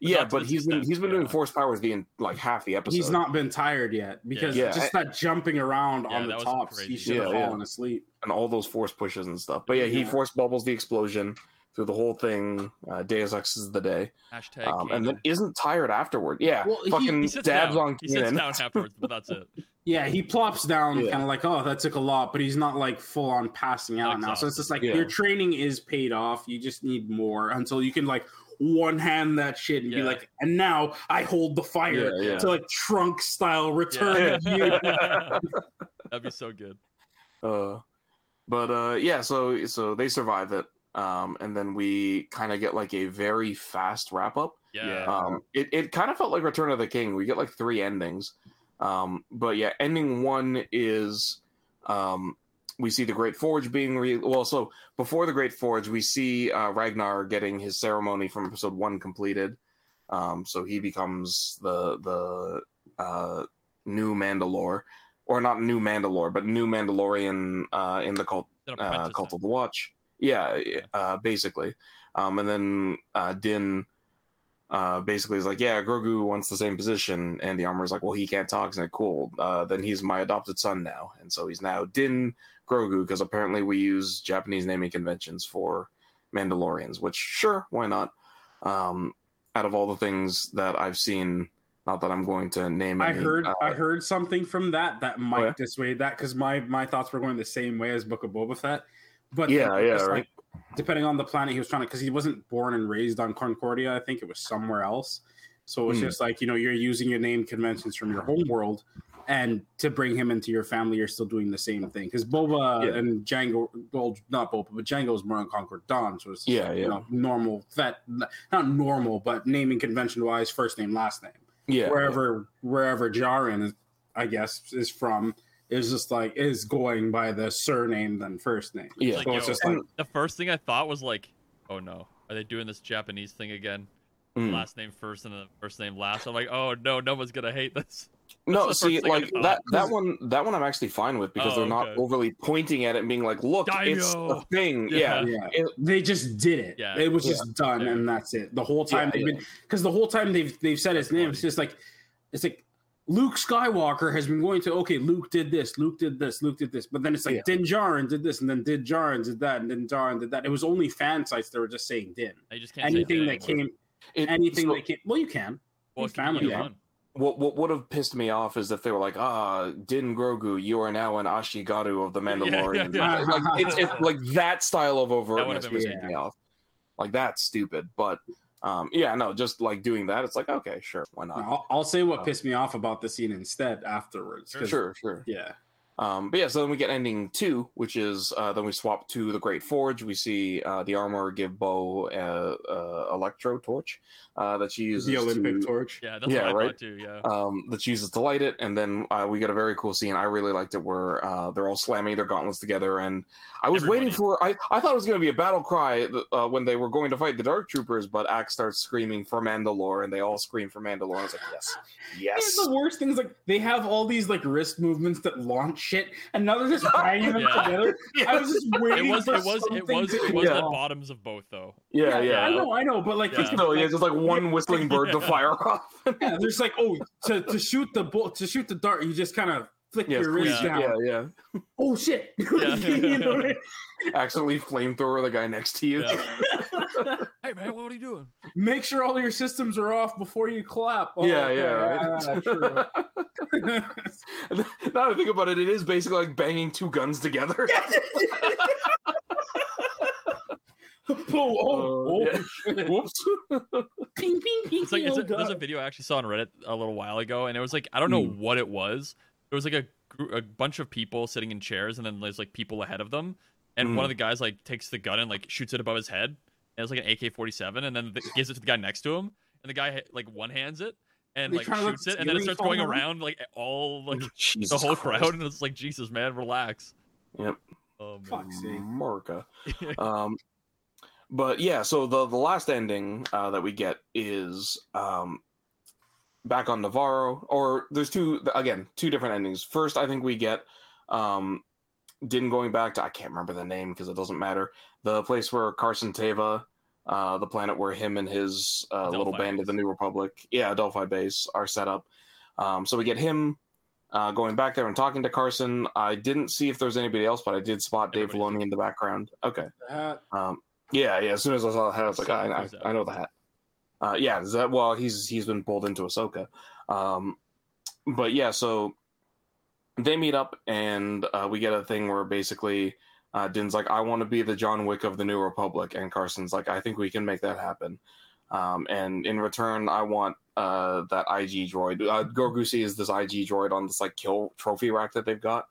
Speaker 3: Yeah, but
Speaker 1: this
Speaker 3: he's been he's been doing force powers the in, like half the episode.
Speaker 2: He's not been tired yet because
Speaker 3: Yeah.
Speaker 2: just that jumping around
Speaker 1: Yeah,
Speaker 2: on the
Speaker 1: that was
Speaker 2: tops, he should have
Speaker 3: Yeah, yeah.
Speaker 2: fallen asleep.
Speaker 3: and all those force pushes and stuff. But yeah, he
Speaker 2: Yeah.
Speaker 3: force bubbles the explosion through the whole thing. Uh, Deus Ex is the day,
Speaker 1: Hashtag.
Speaker 3: um, and then isn't tired afterward. Yeah,
Speaker 2: Well,
Speaker 3: fucking
Speaker 1: he sits
Speaker 3: dabs
Speaker 1: down.
Speaker 3: on
Speaker 1: He sits
Speaker 3: Kanan.
Speaker 1: down afterwards, but that's it.
Speaker 2: Yeah, he plops down,
Speaker 3: Yeah.
Speaker 2: kind of like, oh, that took a lot, but he's not like full on passing out now. So it's just like
Speaker 3: Yeah.
Speaker 2: your training is paid off. You just need more until you can like one hand that shit and be
Speaker 1: Yeah.
Speaker 2: like, and now I hold the fire
Speaker 3: Yeah, yeah.
Speaker 2: to like trunk style return
Speaker 1: Yeah.
Speaker 2: you.
Speaker 1: That'd be so good.
Speaker 3: Uh, but uh, yeah, so so they survive it, um, and then we kind of get like a very fast wrap up.
Speaker 1: Yeah.
Speaker 3: Um, it it kind of felt like Return of the King. We get like three endings, um, but yeah, ending one is um, we see the Great Forge being re- well. So before the Great Forge, we see uh, Ragnar getting his ceremony from Episode One completed. Um, so he becomes the the uh, new Mandalore, or not new Mandalore, but new Mandalorian uh, in the cult uh, Cult of the Watch. Yeah, uh, basically. Um, and then uh, Din uh, basically is like, yeah, Grogu wants the same position, and the armor's like, well, he can't talk. It's like, cool. Uh, then he's my adopted son now, and so he's now Din Grogu because apparently we use Japanese naming conventions for Mandalorians, which sure, why not? Um, out of all the things that I've seen, not that I'm going to name.
Speaker 2: I
Speaker 3: any,
Speaker 2: heard
Speaker 3: uh,
Speaker 2: I heard something from that that might
Speaker 3: yeah?
Speaker 2: dissuade that because my my thoughts were going the same way as Book of Boba Fett, But
Speaker 3: Yeah, yeah, right.
Speaker 2: Depending on the planet he was trying to, because he wasn't born and raised on Concordia, I think it was somewhere else. So it was
Speaker 3: Hmm.
Speaker 2: just like you know you're using your name conventions from your home world, and to bring him into your family, you're still doing the same thing. Because Boba
Speaker 3: Yeah.
Speaker 2: and Django, well, not Boba, but Django's more on Concord Dawn, so it's just,
Speaker 3: Yeah,
Speaker 2: you
Speaker 3: yeah.
Speaker 2: know normal that not normal, but naming convention wise, first name, last name
Speaker 3: Yeah,
Speaker 2: wherever wherever Djarin, I guess, is from is just like is going by the surname than first name.
Speaker 3: Yeah.
Speaker 1: Like,
Speaker 2: so it's
Speaker 1: yo,
Speaker 2: just like
Speaker 1: the first thing I thought was like, oh no, are they doing this Japanese thing again?
Speaker 3: Mm.
Speaker 1: Last name first and then first name last. I'm like, oh no, no one's gonna hate this.
Speaker 3: No,
Speaker 1: That's the
Speaker 3: see,
Speaker 1: first thing I
Speaker 3: like that that one that one I'm actually fine with because
Speaker 1: Oh,
Speaker 3: they're not
Speaker 1: okay.
Speaker 3: overly pointing at it and being like, "Look, it's a thing."
Speaker 1: Yeah.
Speaker 3: Yeah,
Speaker 2: yeah,
Speaker 3: It-
Speaker 2: they just did it.
Speaker 1: Yeah.
Speaker 2: it was
Speaker 3: Yeah.
Speaker 2: just done,
Speaker 1: Yeah.
Speaker 2: and that's it. The whole time
Speaker 3: Yeah,
Speaker 2: they've
Speaker 3: yeah.
Speaker 2: been because the whole time they've they've said his name.
Speaker 1: funny.
Speaker 2: It's just like it's like Luke Skywalker has been going to okay, Luke did this, Luke did this, Luke did this, but then it's like
Speaker 3: Yeah.
Speaker 2: Din Djarin did this, and then Din Djarin did that, and Din Djarin did that. It was only fan sites that were just saying Din.
Speaker 1: I just can't say
Speaker 2: Anything
Speaker 1: that
Speaker 2: that came,
Speaker 3: it-
Speaker 2: anything
Speaker 3: so
Speaker 2: that came. Well, you can.
Speaker 1: Well,
Speaker 2: family,
Speaker 1: family
Speaker 2: yeah.
Speaker 1: one.
Speaker 3: what what would have pissed me off is if they were like, "Ah, Din Grogu, you are now an Ashigaru of the
Speaker 1: Yeah, yeah,
Speaker 3: Mandalorian."
Speaker 1: yeah.
Speaker 3: Like it's, it's like that style of overtness
Speaker 1: been
Speaker 3: was
Speaker 2: weird.
Speaker 3: pissing me off. Like that's stupid, but um, yeah, no, just like doing that, it's like okay, sure, why not?
Speaker 2: I'll, I'll say what pissed me off about the scene instead afterwards.
Speaker 3: Sure, sure.
Speaker 2: Yeah.
Speaker 3: Um, but yeah, so then we get ending two, which is uh, then we swap to the Great Forge. We see uh, the armor give Bo a, a electro torch uh, that she uses
Speaker 2: The Olympic
Speaker 3: to,
Speaker 2: torch.
Speaker 1: Yeah, that's
Speaker 3: Yeah,
Speaker 1: what I
Speaker 3: right?
Speaker 1: too. Yeah.
Speaker 3: um, that she uses to light it, and then uh, we get a very cool scene. I really liked it where uh, they're all slamming their gauntlets together, and I was waiting for. I, I thought it was going to be a battle cry uh, when they were going to fight the Dark Troopers, but Axe starts screaming for Mandalore, and they all scream for Mandalore. I was like, yes, yes.
Speaker 2: And the worst thing is like they have all these like wrist movements that launch shit, and now they're just banging them
Speaker 1: Yeah.
Speaker 2: together. I was just
Speaker 1: It
Speaker 2: waiting.
Speaker 1: was
Speaker 2: for
Speaker 1: it was it
Speaker 2: something
Speaker 1: was it was
Speaker 2: go
Speaker 1: the bottoms of both though.
Speaker 3: yeah, yeah.
Speaker 2: I know, I know, but like,
Speaker 1: Yeah.
Speaker 2: it's
Speaker 3: No, yeah, just like one whistling bird to fire off.
Speaker 2: yeah, there's like, oh, to, to shoot the bull, to shoot the dart, you just kind of flick
Speaker 3: Yeah,
Speaker 2: your wrist
Speaker 1: yeah.
Speaker 2: down.
Speaker 3: yeah, yeah.
Speaker 2: Oh shit!
Speaker 1: Yeah.
Speaker 2: You know I mean?
Speaker 3: Accidentally flamethrower the guy next to you.
Speaker 1: Yeah. hey man, what are you doing?
Speaker 2: Make sure all your systems are off before you clap. Oh,
Speaker 3: yeah,
Speaker 2: okay,
Speaker 3: yeah.
Speaker 2: yeah, true.
Speaker 3: Now that I think about it, it is basically like banging two guns together.
Speaker 2: oh, oh, oh,
Speaker 3: yeah. Whoops.
Speaker 2: Ping, ping, ping,
Speaker 1: It's like
Speaker 2: oh,
Speaker 1: it's a, there's a video I actually saw on Reddit a little while ago, and it was like I don't know
Speaker 3: Hmm.
Speaker 1: what it was. It was like a gr- a bunch of people sitting in chairs, and then there's like people ahead of them, and
Speaker 3: Hmm.
Speaker 1: one of the guys like takes the gun and like shoots it above his head, and it's like an AK-47, and then the, gives it to the guy next to him, and the guy like one hands it and
Speaker 2: They
Speaker 1: like
Speaker 2: trying
Speaker 1: shoots
Speaker 2: the
Speaker 1: it, and then it starts going
Speaker 2: fall down?
Speaker 1: around like all like
Speaker 3: Jesus
Speaker 1: the whole
Speaker 3: Christ.
Speaker 1: crowd, and it's like Jesus, man, relax.
Speaker 3: Yep.
Speaker 1: Oh, man.
Speaker 2: Fuck's sake.
Speaker 3: Um, but yeah, so the the last ending uh, that we get is um, back on Nevarro, or there's two again two different endings. First, I think we get um, Din going back to I can't remember the name because it doesn't matter. The place where Carson Teva, uh, the planet where him and his uh, little
Speaker 1: Adelphi
Speaker 3: band of the. New Republic, yeah, Adelphi base are set up. Um, so we get him uh, going back there and talking to Carson. I didn't see if there was anybody else, but I did spot Dave
Speaker 1: Everybody's
Speaker 3: Filoni in the background. Okay. Um, yeah, yeah. As soon as I saw the hat, I was like, I, I,
Speaker 1: that?
Speaker 3: I know the hat. Uh, yeah, is that well? He's he's been pulled into Ahsoka. Um, but yeah, so they meet up and uh, we get a thing where basically uh, Din's like, I want to be the John Wick of the New Republic, and Carson's like, I think we can make that happen. Um, and in return, I want uh, that IG droid. Uh, Grogu sees this IG droid on this like kill trophy rack that they've got.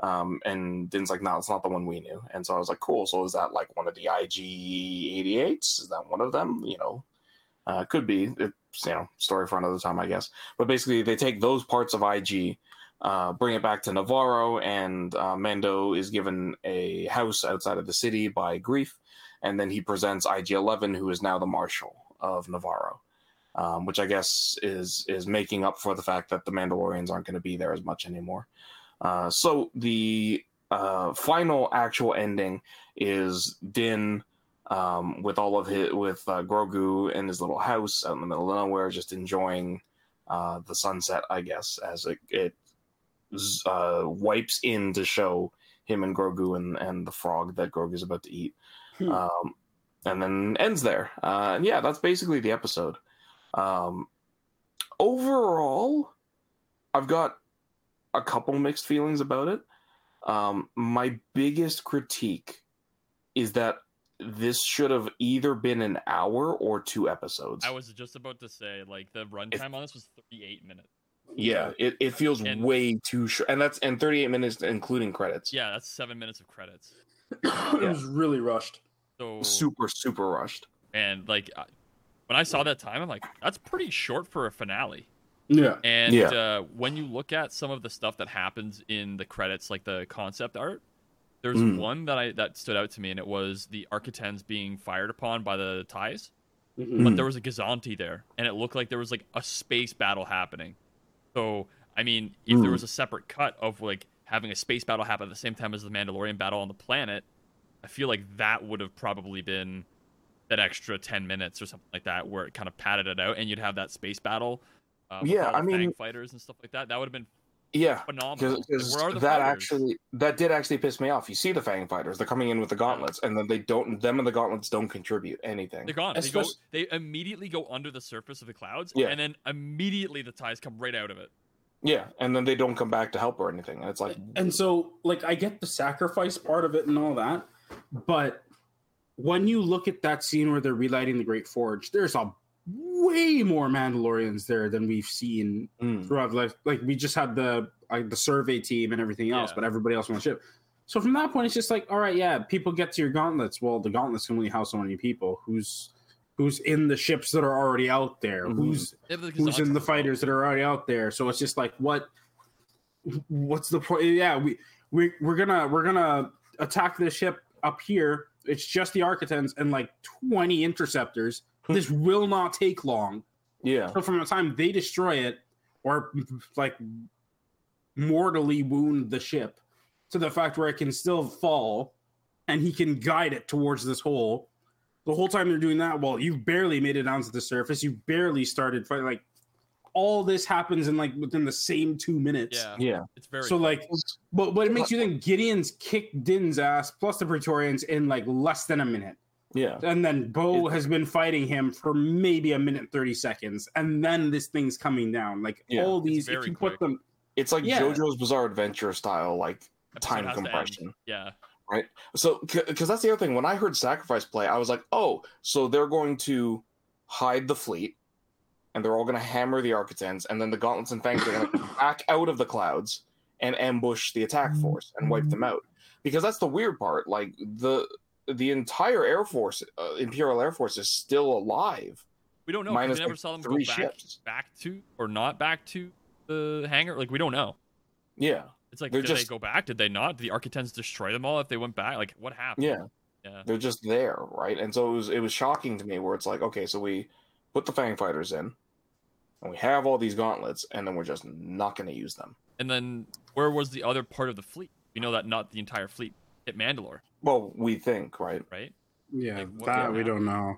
Speaker 3: Um, and Din's like, no, it's not the one we knew. And so I was like, cool. So is that like one of the IG 88s? Is that one of them? You know, uh, could be. It's, you know, story for another time, I guess. But basically, they take those parts of IG, uh, bring it back to Nevarro, and uh, Mando is given a house outside of the city by Greef. And then he presents IG 11, who is now the Marshal of Nevarro. Um, which I guess is is making up for the fact that the Mandalorians aren't going to be there as much anymore. Uh, so the uh, final actual ending is Din um, with all of his with uh, Grogu in his little house out in the middle of nowhere, just enjoying uh, the sunset, I guess, as it, it uh, wipes in to show him and Grogu and, and the frog that Grogu's about to eat,
Speaker 2: Hmm.
Speaker 3: um, and then ends there. Uh, and yeah, that's basically the episode. Um, overall, I've got a couple mixed feelings about it. Um, my biggest critique is that this should have either been an hour or two episodes.
Speaker 1: I was just about to say, like the runtime on this was 38 minutes.
Speaker 3: yeah, it, it feels
Speaker 1: And-
Speaker 3: way too short, and that's and 38 minutes including credits.
Speaker 1: Yeah, that's seven minutes of credits.
Speaker 2: it was really rushed.
Speaker 1: So
Speaker 3: super super rushed.
Speaker 1: and like when I saw that time, I'm like, that's pretty short for a finale.
Speaker 2: Yeah.
Speaker 1: And
Speaker 3: Yeah.
Speaker 1: uh, when you look at some of the stuff that happens in the credits, like the concept art, there's
Speaker 3: Mm.
Speaker 1: one that I that stood out to me, and it was the Architens being fired upon by the Ties.
Speaker 2: Mhm.
Speaker 1: But there was a Gozanti there, and it looked like there was like a space battle happening. So I mean, if there
Speaker 3: Mm.
Speaker 1: was a separate cut of like having a space battle happen at the same time as the Mandalorian battle on the planet, I feel like that would have probably been that extra ten minutes or something like that, where it kind of padded it out, and you'd have that space battle. Uh,
Speaker 3: Yeah, I mean-
Speaker 1: fighters and stuff like that. That would have been
Speaker 3: Yeah,
Speaker 1: phenomenal.
Speaker 3: because
Speaker 1: Where are the
Speaker 3: that
Speaker 1: fighters?
Speaker 3: actually that did actually piss me off. You see the Fang fighters; they're coming in with the gauntlets, and then they don't. Them and the gauntlets don't contribute anything.
Speaker 1: They're gone. They go. They immediately go under the surface of the clouds,
Speaker 3: Yeah.
Speaker 1: and then immediately the ties come right out of it.
Speaker 3: Yeah, and then they don't come back to help or anything. And it's like,
Speaker 2: And so, like, I get the sacrifice part of it and all that, but when you look at that scene where they're relighting the Great Forge, there's a way more Mandalorians there than we've seen
Speaker 3: mm,
Speaker 2: throughout. Like, like we just had the like the survey team and everything else,
Speaker 1: Yeah.
Speaker 2: but everybody else on the ship. So from that point, it's just like, all right, yeah, people get to your gauntlets. Well, the gauntlets can only house so many people. Who's who's in the ships that are already out there?
Speaker 3: Mhm.
Speaker 2: Who's
Speaker 1: They
Speaker 2: who's in the fighters that are already out there. So it's just like what what's the point? Yeah, we we we're gonna we're gonna attack this ship up here. It's just the Architens and like twenty interceptors. Hmm. this will not take long.
Speaker 3: yeah,
Speaker 2: So from the time they destroy it or like mortally wound the ship to the fact where it can still fall and he can guide it towards this hole. The whole time they're doing that, well, you've barely made it onto the surface. You barely started fighting. Like all this happens in like within the same two minutes.
Speaker 1: Yeah,
Speaker 3: yeah.
Speaker 1: it's very.
Speaker 2: So like, but but it makes you think Gideon's kicked Din's ass plus the Praetorians in like less than a minute.
Speaker 3: Yeah,
Speaker 2: And then Bo has been fighting him for maybe a minute and 30 seconds. And then this thing's coming down. Like
Speaker 3: Yeah,
Speaker 2: all these, if you
Speaker 1: quick.
Speaker 2: put them,
Speaker 3: it's like
Speaker 2: Yeah.
Speaker 3: JoJo's Bizarre Adventure style, like
Speaker 1: episode
Speaker 3: time
Speaker 1: has to end.
Speaker 3: compression.
Speaker 1: Yeah, Right.
Speaker 3: So, because that's the other thing. When I heard Sacrifice play, I was like, oh, so they're going to hide the fleet, and they're all going to hammer the Architens, and then the Gauntlets and Fangs are going to come back out of the clouds and ambush the attack force and wipe them out. Because that's the weird part. Like the the entire Air Force, uh, Imperial Air Force, is still alive.
Speaker 1: we don't know.
Speaker 3: Minus,
Speaker 1: we never
Speaker 3: like,
Speaker 1: saw them go
Speaker 3: three
Speaker 1: back,
Speaker 3: ships.
Speaker 1: back to or not back to the hangar. Like we don't know.
Speaker 3: Yeah,
Speaker 1: It's like
Speaker 3: They're
Speaker 1: did
Speaker 3: just-
Speaker 1: they go back? Did they not? Did the Architens destroy them all if they went back? Like what happened?
Speaker 3: yeah.
Speaker 1: Yeah.
Speaker 3: they're just there, right? And so it was it was shocking to me where it's like, okay, so we put the Fang fighters in, and we have all these gauntlets, and then we're just not going to use them.
Speaker 1: And then where was the other part of the fleet? We know that not the entire fleet hit Mandalore,
Speaker 3: Well, we think, right?
Speaker 1: right?
Speaker 2: yeah,
Speaker 1: Like, what-
Speaker 2: that we don't know.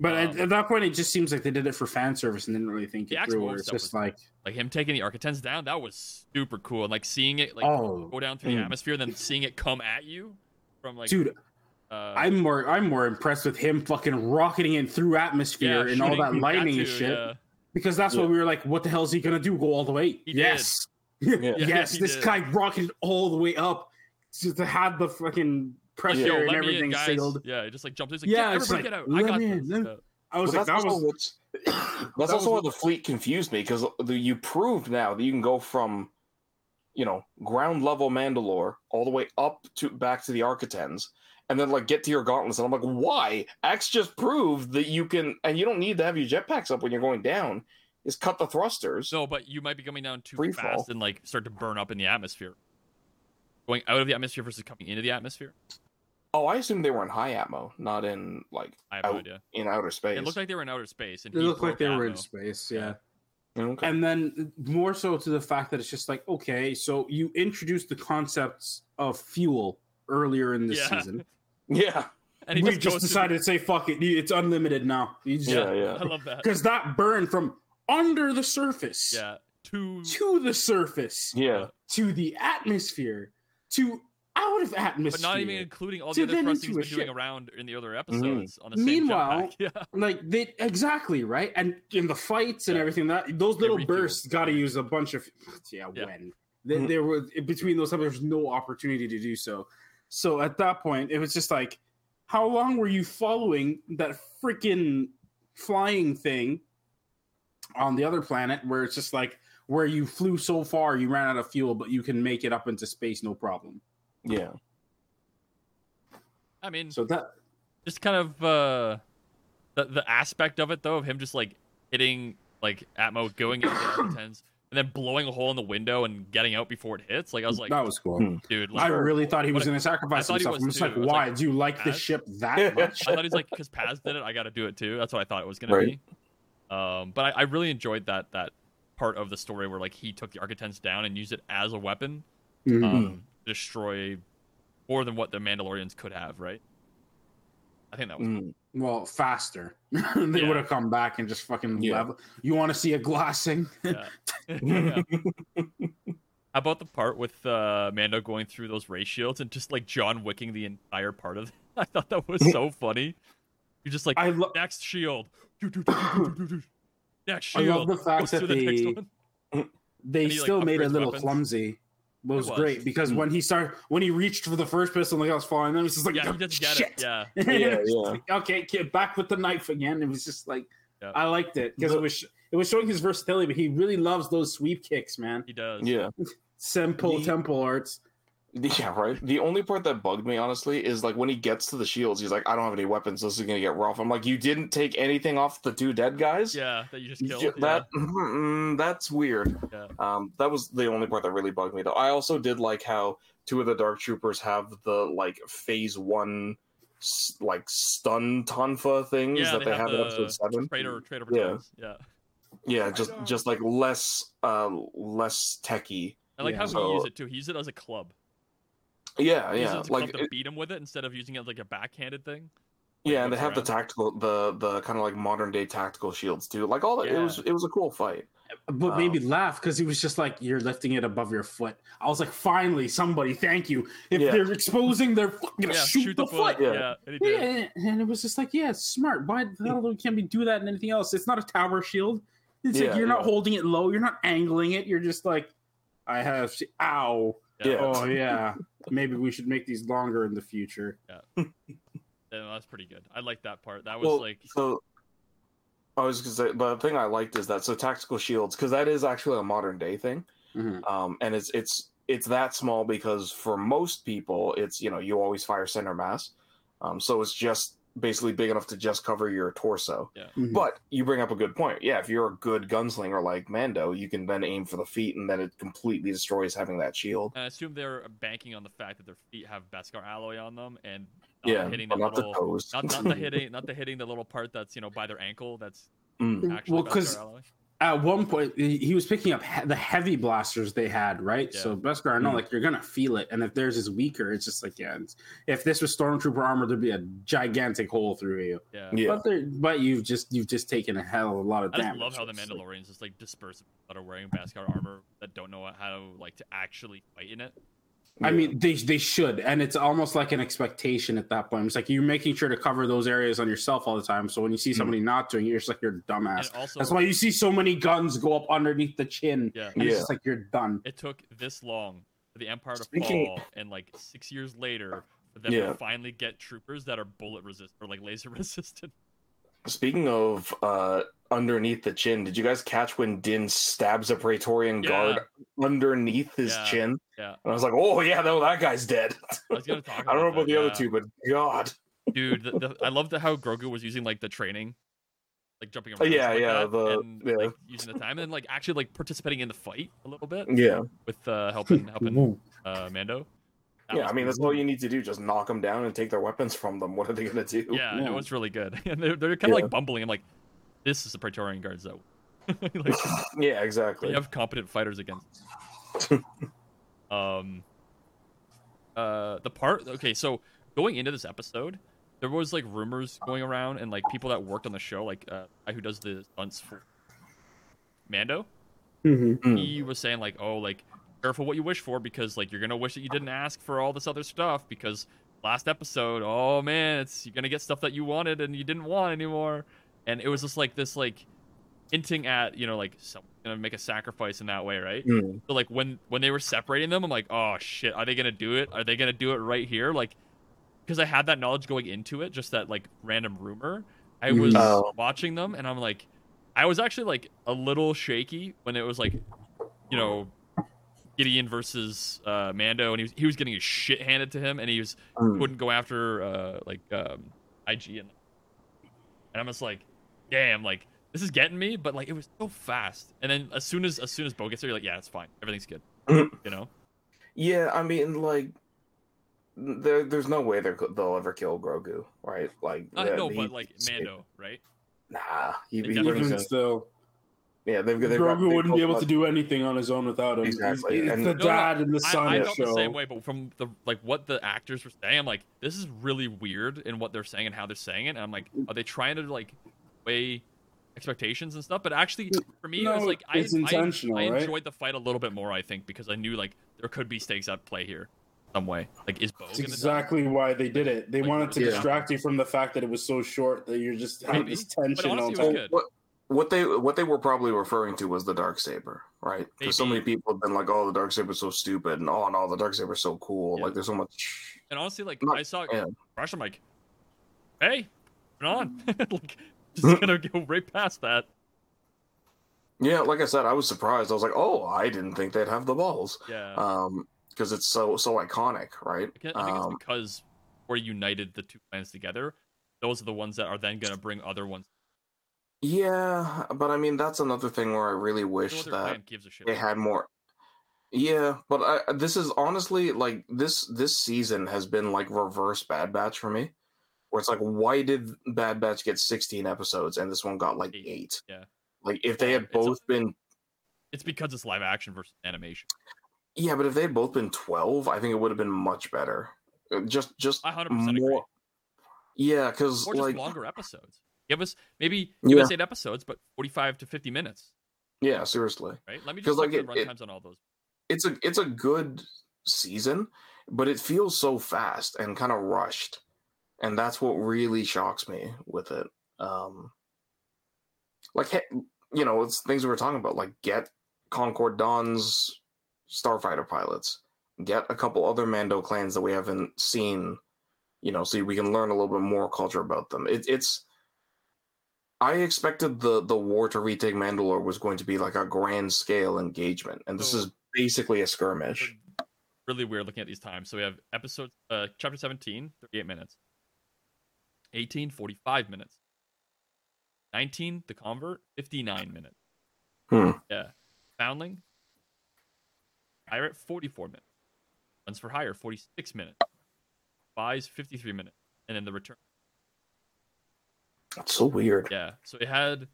Speaker 2: But at,
Speaker 1: Um,
Speaker 2: at that point, it just seems like they did it for fan service and didn't really think it through.
Speaker 1: Wolf
Speaker 2: it's just
Speaker 1: was-
Speaker 2: like,
Speaker 1: Like him taking the Architens down, that was super cool. And like seeing it like
Speaker 2: oh,
Speaker 1: go down through the
Speaker 3: Mm.
Speaker 1: atmosphere, then seeing it come at you from like
Speaker 2: dude,
Speaker 1: uh,
Speaker 2: I'm more I'm more impressed with him fucking rocketing it through atmosphere
Speaker 1: yeah,
Speaker 2: and all that lightning and
Speaker 1: too,
Speaker 2: shit.
Speaker 1: yeah.
Speaker 2: Because that's
Speaker 3: Yeah.
Speaker 2: what we were like, what the hell is he gonna do? Go all the way?
Speaker 1: He
Speaker 2: yes.
Speaker 3: Yeah.
Speaker 2: yes,
Speaker 1: he
Speaker 2: this
Speaker 1: did.
Speaker 2: guy rocketed all the way up to, to have the fucking
Speaker 1: Like,
Speaker 2: pressure
Speaker 1: yo,
Speaker 2: and
Speaker 1: let me in,
Speaker 2: everything sealed.
Speaker 1: Yeah, he just like jumped. He's like,
Speaker 2: Yeah,
Speaker 1: yeah,
Speaker 2: it's
Speaker 1: everybody
Speaker 2: like,
Speaker 1: get out. I got
Speaker 2: me
Speaker 1: this.
Speaker 2: in,
Speaker 1: Yeah.
Speaker 2: I was
Speaker 3: But
Speaker 2: like,
Speaker 3: that's
Speaker 2: that
Speaker 3: also
Speaker 2: was
Speaker 3: what's that's
Speaker 2: that
Speaker 3: also why the fleet confused me because you proved now that you can go from, you know, ground level Mandalore all the way up to back to the Architens, and then like get to your gauntlets, and I'm like, why? Axe just proved that you can, and you don't need to have your jetpacks up when you're going down. Is cut the thrusters.
Speaker 1: No, but you might be coming down too
Speaker 3: Free
Speaker 1: fast and like start to burn up in the atmosphere. Going out of the atmosphere versus coming into the atmosphere.
Speaker 3: Oh, I assume they were in high atmo, not in like
Speaker 1: I have no
Speaker 3: Out.
Speaker 1: idea.
Speaker 3: in outer space.
Speaker 1: It looked like they were in outer space, and
Speaker 2: It
Speaker 1: he
Speaker 2: looked like
Speaker 1: broke
Speaker 2: they were in
Speaker 1: ammo.
Speaker 2: space, yeah.
Speaker 3: Okay.
Speaker 2: And then more so to the fact that it's just like, okay, so you introduced the concepts of fuel earlier in this
Speaker 1: Yeah.
Speaker 2: season.
Speaker 3: yeah,
Speaker 1: And he
Speaker 2: we
Speaker 1: just,
Speaker 2: just
Speaker 1: goes to
Speaker 2: decided to say, fuck it, it's unlimited now. You just-
Speaker 3: Yeah, yeah.
Speaker 1: I love that.
Speaker 2: Because that burn from under the surface
Speaker 1: Yeah, two.
Speaker 2: to the surface
Speaker 3: yeah.
Speaker 2: to the atmosphere to out of atmosphere.
Speaker 1: But not even including all the other
Speaker 2: into
Speaker 1: he's been doing around in the other episodes on the same
Speaker 2: Meanwhile.
Speaker 1: Yeah,
Speaker 2: like they exactly right and in the fights and
Speaker 1: Yeah.
Speaker 2: everything that those little bursts got to use a bunch of yeah,
Speaker 1: Yeah.
Speaker 2: when There-
Speaker 3: Mhm.
Speaker 2: there was between those times there was no opportunity to do so so at that point it was just like how long were you following that freaking flying thing on the other planet where it's just like where you flew so far you ran out of fuel, but you can make it up into space no problem.
Speaker 3: Yeah.
Speaker 1: I mean,
Speaker 2: So that
Speaker 1: just kind of uh the the aspect of it though of him just like hitting like Atmo going into the tens and then blowing a hole in the window and getting out before it hits. Like I was like,
Speaker 2: that was cool.
Speaker 3: Hmm.
Speaker 1: dude,
Speaker 2: I really thought he was
Speaker 1: What-
Speaker 2: going to sacrifice
Speaker 1: I
Speaker 2: himself.
Speaker 1: was
Speaker 2: I'm just
Speaker 1: too.
Speaker 2: like, why?
Speaker 1: like,
Speaker 2: Do you like the ship that much?
Speaker 1: I thought he's like because Paz did it, I got to do it too. That's what I thought it was gonna
Speaker 3: Right.
Speaker 1: be. Um, but I, I really enjoyed that that part of the story where like he took the Architens down and used it as a weapon,
Speaker 2: Mhm.
Speaker 1: um, to destroy more than what the Mandalorians could have. Right. I think that was
Speaker 3: Mm.
Speaker 2: well, faster. they
Speaker 1: Yeah.
Speaker 2: would have come back and just fucking
Speaker 3: Yeah.
Speaker 2: level. You want to see a glassing?
Speaker 1: yeah. Yeah. How about the part with uh, Mando going through those ray shields and just like John wicking the entire part of it? I thought that was so funny. You're just like
Speaker 2: I lo-
Speaker 1: next shield, next
Speaker 2: I love the fact that
Speaker 1: the
Speaker 2: they- they
Speaker 1: And he, like,
Speaker 2: still made it a little
Speaker 1: weapons.
Speaker 2: clumsy. But it was,
Speaker 1: was.
Speaker 2: great because
Speaker 3: Mm.
Speaker 2: when he started, when he reached for the first pistol and the guy was falling, them, he was just like,
Speaker 1: Yeah, he doesn't get
Speaker 2: Shit.
Speaker 1: it. Yeah,
Speaker 3: Yeah,
Speaker 2: it was just
Speaker 3: yeah.
Speaker 2: like, okay, kid, back with the knife again. It was just like
Speaker 1: Yeah.
Speaker 2: I liked it because it was it was showing his versatility, but he really loves those sweep kicks, man.
Speaker 1: he does.
Speaker 3: Yeah.
Speaker 2: Simple
Speaker 3: The-
Speaker 2: temple arts.
Speaker 3: Yeah, right. The only part that bugged me, honestly, is like when he gets to the shields, he's like, I don't have any weapons. This is gonna get rough. I'm like, you didn't take anything off the two dead guys.
Speaker 1: Yeah, that you just killed. yeah.
Speaker 3: That that's weird.
Speaker 1: Yeah.
Speaker 3: Um, that was the only part that really bugged me, though. I also did like how two of the Dark Troopers have the like Phase One, like stun tonfa things
Speaker 1: Yeah,
Speaker 3: that they, have in
Speaker 1: the
Speaker 3: Episode Seven.
Speaker 1: Trader, trader
Speaker 3: Yeah.
Speaker 1: Yeah.
Speaker 3: Yeah, just just like less, uh, less techy.
Speaker 1: I like
Speaker 2: Yeah.
Speaker 1: how
Speaker 3: So-
Speaker 1: he used it too. He used it as a club.
Speaker 3: Yeah, yeah,
Speaker 1: it
Speaker 3: like
Speaker 1: to
Speaker 3: it-
Speaker 1: beat him with it instead of using it like a backhanded thing.
Speaker 3: yeah, and they
Speaker 1: whips
Speaker 3: have the tactical, the the kind of like modern day tactical shields too. Like all that, it was it was a cool fight.
Speaker 2: But made me
Speaker 3: Um,
Speaker 2: laugh because he was just like, "You're lifting it above your foot." I was like, "Finally, somebody, thank you." If
Speaker 3: Yeah.
Speaker 2: they're exposing their foot, I'm
Speaker 1: Yeah,
Speaker 2: shoot, the, foot.
Speaker 3: Yeah.
Speaker 1: Yeah, and.
Speaker 2: Yeah, and it was just like, yeah, smart. Why the hell can we do that in anything else? It's not a tower shield. It's
Speaker 3: Yeah,
Speaker 2: like you're not holding it low. You're not angling it. You're just like, I have. Ow.
Speaker 3: Yeah.
Speaker 2: Oh yeah. Maybe we should make these longer in the future.
Speaker 1: Yeah, that's pretty good. I like that part. That was
Speaker 3: Well,
Speaker 1: like
Speaker 3: so I was gonna say the thing I liked is that so tactical shields because that is actually a modern day thing,
Speaker 2: Mhm.
Speaker 3: um, and it's it's it's that small because for most people it's you know you always fire center mass, um, so it's just basically big enough to just cover your torso.
Speaker 2: Mhm.
Speaker 3: But you bring up a good point. Yeah, if you're a good gunslinger like Mando, you can then aim for the feet, and then it completely destroys having that shield.
Speaker 1: I assume they're banking on the fact that their feet have Beskar alloy on them and not
Speaker 3: Yeah,
Speaker 1: hitting the
Speaker 3: not the
Speaker 1: little
Speaker 3: toes.
Speaker 1: not, not the hitting not the hitting the little part that's you know by their ankle that's
Speaker 3: Mm.
Speaker 1: actually
Speaker 2: Well,
Speaker 1: Beskar
Speaker 2: 'cause-
Speaker 1: alloy.
Speaker 2: At one point, he he was picking up he- the heavy blasters they had, right?
Speaker 1: Yeah.
Speaker 2: So Beskar, I know,
Speaker 3: Mhm.
Speaker 2: like you're gonna feel it, and if theirs is weaker, it's just like, yeah. If this was stormtrooper armor, there'd be a gigantic hole through you.
Speaker 1: Yeah.
Speaker 3: Yeah,
Speaker 2: But they're, but you've just you've just taken a hell of a lot of damage.
Speaker 1: I love how the
Speaker 2: It's like-
Speaker 1: Mandalorians just like disperse that are wearing Beskar armor that don't know how to, like to actually fight in it.
Speaker 2: I mean, they they should, and it's almost like an expectation at that point. It's like you're making sure to cover those areas on yourself all the time. So when you see
Speaker 3: Hmm.
Speaker 2: somebody not doing it, you're just like you're a dumbass.
Speaker 1: Also
Speaker 2: That's why you see so many guns go up underneath the chin.
Speaker 1: yeah.
Speaker 2: And it's just like you're done.
Speaker 1: It took this long for the Empire to
Speaker 3: Speaking-
Speaker 1: fall and like six years later for them
Speaker 3: Yeah.
Speaker 1: to finally get troopers that are bullet resistant or like laser resistant.
Speaker 3: Speaking of uh, underneath the chin, did you guys catch when Din stabs a Praetorian
Speaker 1: Yeah.
Speaker 3: guard underneath his
Speaker 1: Yeah.
Speaker 3: chin?
Speaker 1: Yeah.
Speaker 3: And I was like, oh yeah, no, that guy's dead.
Speaker 1: I was gonna talk
Speaker 3: I don't know
Speaker 1: about
Speaker 3: about the
Speaker 1: that,
Speaker 3: other two, but God,
Speaker 1: dude the, the, i love the how grogu was using like the training like jumping around
Speaker 3: Oh, yeah,
Speaker 1: like
Speaker 3: yeah,
Speaker 1: that,
Speaker 3: the-
Speaker 1: and,
Speaker 3: yeah.
Speaker 1: like using the time and then like actually like participating in the fight a little bit
Speaker 3: yeah,
Speaker 1: with uh helping helping uh mando That
Speaker 3: yeah. I mean,
Speaker 1: cool.
Speaker 3: that's all you need to do. Just knock them down and take their weapons from them. What are they gonna do?
Speaker 1: yeah,
Speaker 2: Yeah.
Speaker 1: it was really good and they're, they're kind of
Speaker 3: Yeah.
Speaker 1: like bumbling i'm like this is the praetorian guards though like
Speaker 3: yeah, exactly.
Speaker 1: you have competent fighters against um uh the part okay so going into this episode there was like rumors going around and like people that worked on the show like uh guy who does the stunts for mando
Speaker 2: Mhm.
Speaker 3: Mm.
Speaker 1: he was saying like oh like careful what you wish for because like you're gonna wish that you didn't ask for all this other stuff because last episode oh man it's you're gonna get stuff that you wanted and you didn't want anymore and it was just like this like hinting at you know like someone's gonna make a sacrifice in that way right
Speaker 3: Mm.
Speaker 1: so like when when they were separating them i'm like oh shit are they gonna do it are they gonna do it right here like because I had that knowledge going into it, just that like random rumor. I
Speaker 2: Mhm.
Speaker 1: was
Speaker 3: Oh.
Speaker 1: watching them, and I'm like, I was actually like a little shaky when it was like, you know, Gideon versus uh, Mando, and he was he was getting his shit handed to him, and he was
Speaker 3: Mm.
Speaker 1: wouldn't go after uh, like um, IG, and and I'm just like, damn, like this is getting me, but like it was so fast, and then as soon as as soon as Bo gets there, you're like, yeah, it's fine, everything's good, you know.
Speaker 3: Yeah, I mean, like, there, there's no way they're, they'll ever kill Grogu, right? Like,
Speaker 1: I
Speaker 3: that-
Speaker 1: know,
Speaker 3: he-
Speaker 1: but like Mando, right?
Speaker 3: Nah, he,
Speaker 1: They
Speaker 3: he
Speaker 2: Even
Speaker 3: in-
Speaker 2: still,
Speaker 3: yeah, they've, they've got-
Speaker 2: Grogu
Speaker 3: they
Speaker 2: wouldn't be able
Speaker 3: got-
Speaker 2: to do anything on his own without him.
Speaker 3: Exactly,
Speaker 2: It's, it's
Speaker 3: and-
Speaker 2: the
Speaker 3: No,
Speaker 1: no,
Speaker 2: dad and the son
Speaker 1: I, I felt
Speaker 2: show.
Speaker 1: the same way, but from the like what the actors were saying, I'm like, this is really weird in what they're saying and how they're saying it. And I'm like, are they trying to like weigh expectations and stuff? But actually, for me, it was like I,
Speaker 2: it's intentional,
Speaker 1: I, I
Speaker 2: right?
Speaker 1: enjoyed the fight a little bit more. I think because I knew like there could be stakes at play here, some way. Like, is Bo
Speaker 2: That's
Speaker 1: gonna die?
Speaker 2: exactly why they did it. They
Speaker 1: Like,
Speaker 2: wanted to
Speaker 3: yeah.
Speaker 2: distract you from the fact that it was so short that you're just having
Speaker 1: Maybe.
Speaker 2: this tension
Speaker 1: honestly,
Speaker 2: all the time.
Speaker 3: What what they what they were probably referring to was the dark saber, right? Because so many people have been like, "Oh, the dark saber's so stupid," and "Oh, no, the dark saber's so cool."
Speaker 1: Yeah.
Speaker 3: Like, there's so much.
Speaker 1: And honestly, like
Speaker 3: Not-
Speaker 1: I saw
Speaker 3: yeah.
Speaker 1: Rush, I'm like, hey, turn on. like, just gonna go right past that.
Speaker 3: Yeah, like I said, I was surprised. I was like, "Oh, I didn't think they'd have the balls,"
Speaker 1: Yeah.
Speaker 3: um, because it's so so iconic, right?
Speaker 1: I think think it's because we're united the two plans together, those are the ones that are then to bring other ones.
Speaker 3: yeah, but I mean, that's another thing where I really wish that
Speaker 1: gives a shit.
Speaker 3: they had more yeah but I, this is honestly like this this season has been like reverse bad batch for me where it's like why did bad batch get 16 episodes and this one got like
Speaker 1: Eight,
Speaker 3: eight
Speaker 1: yeah.
Speaker 3: like if they had
Speaker 1: it's a-
Speaker 3: both been
Speaker 1: It's because it's live action versus animation.
Speaker 3: yeah but if they had both been 12 i think it would have been much better Uh, just just
Speaker 1: I 100% agree.
Speaker 3: yeah because like
Speaker 1: longer episodes. Give us maybe give us eight episodes, but 45 to 50 minutes,
Speaker 3: yeah seriously
Speaker 1: right? Let me just look
Speaker 3: like,
Speaker 1: at the runtimes on all those.
Speaker 3: it's a it's a good season, but it feels so fast and kind of rushed, and that's what really shocks me with it. Um, like you know, it's things we were talking about, like get Concord Dawn's starfighter pilots, get a couple other Mando clans that we haven't seen, you know, so we can learn a little bit more culture about them. It, it's I expected the the war to retake Mandalore was going to be like a grand scale engagement, and this
Speaker 1: So-
Speaker 3: is basically a skirmish.
Speaker 1: Really weird looking at these times. So we have episode uh chapter 17, 38 minutes. 18, 45 minutes. 19, the convert, 59 minutes.
Speaker 3: Hmm.
Speaker 1: Yeah. Foundling, Pirate, 44 minutes. Guns for Hire, 46 minutes. Buys, 53 minutes. And then the return.
Speaker 3: That's so weird.
Speaker 1: Yeah. So it had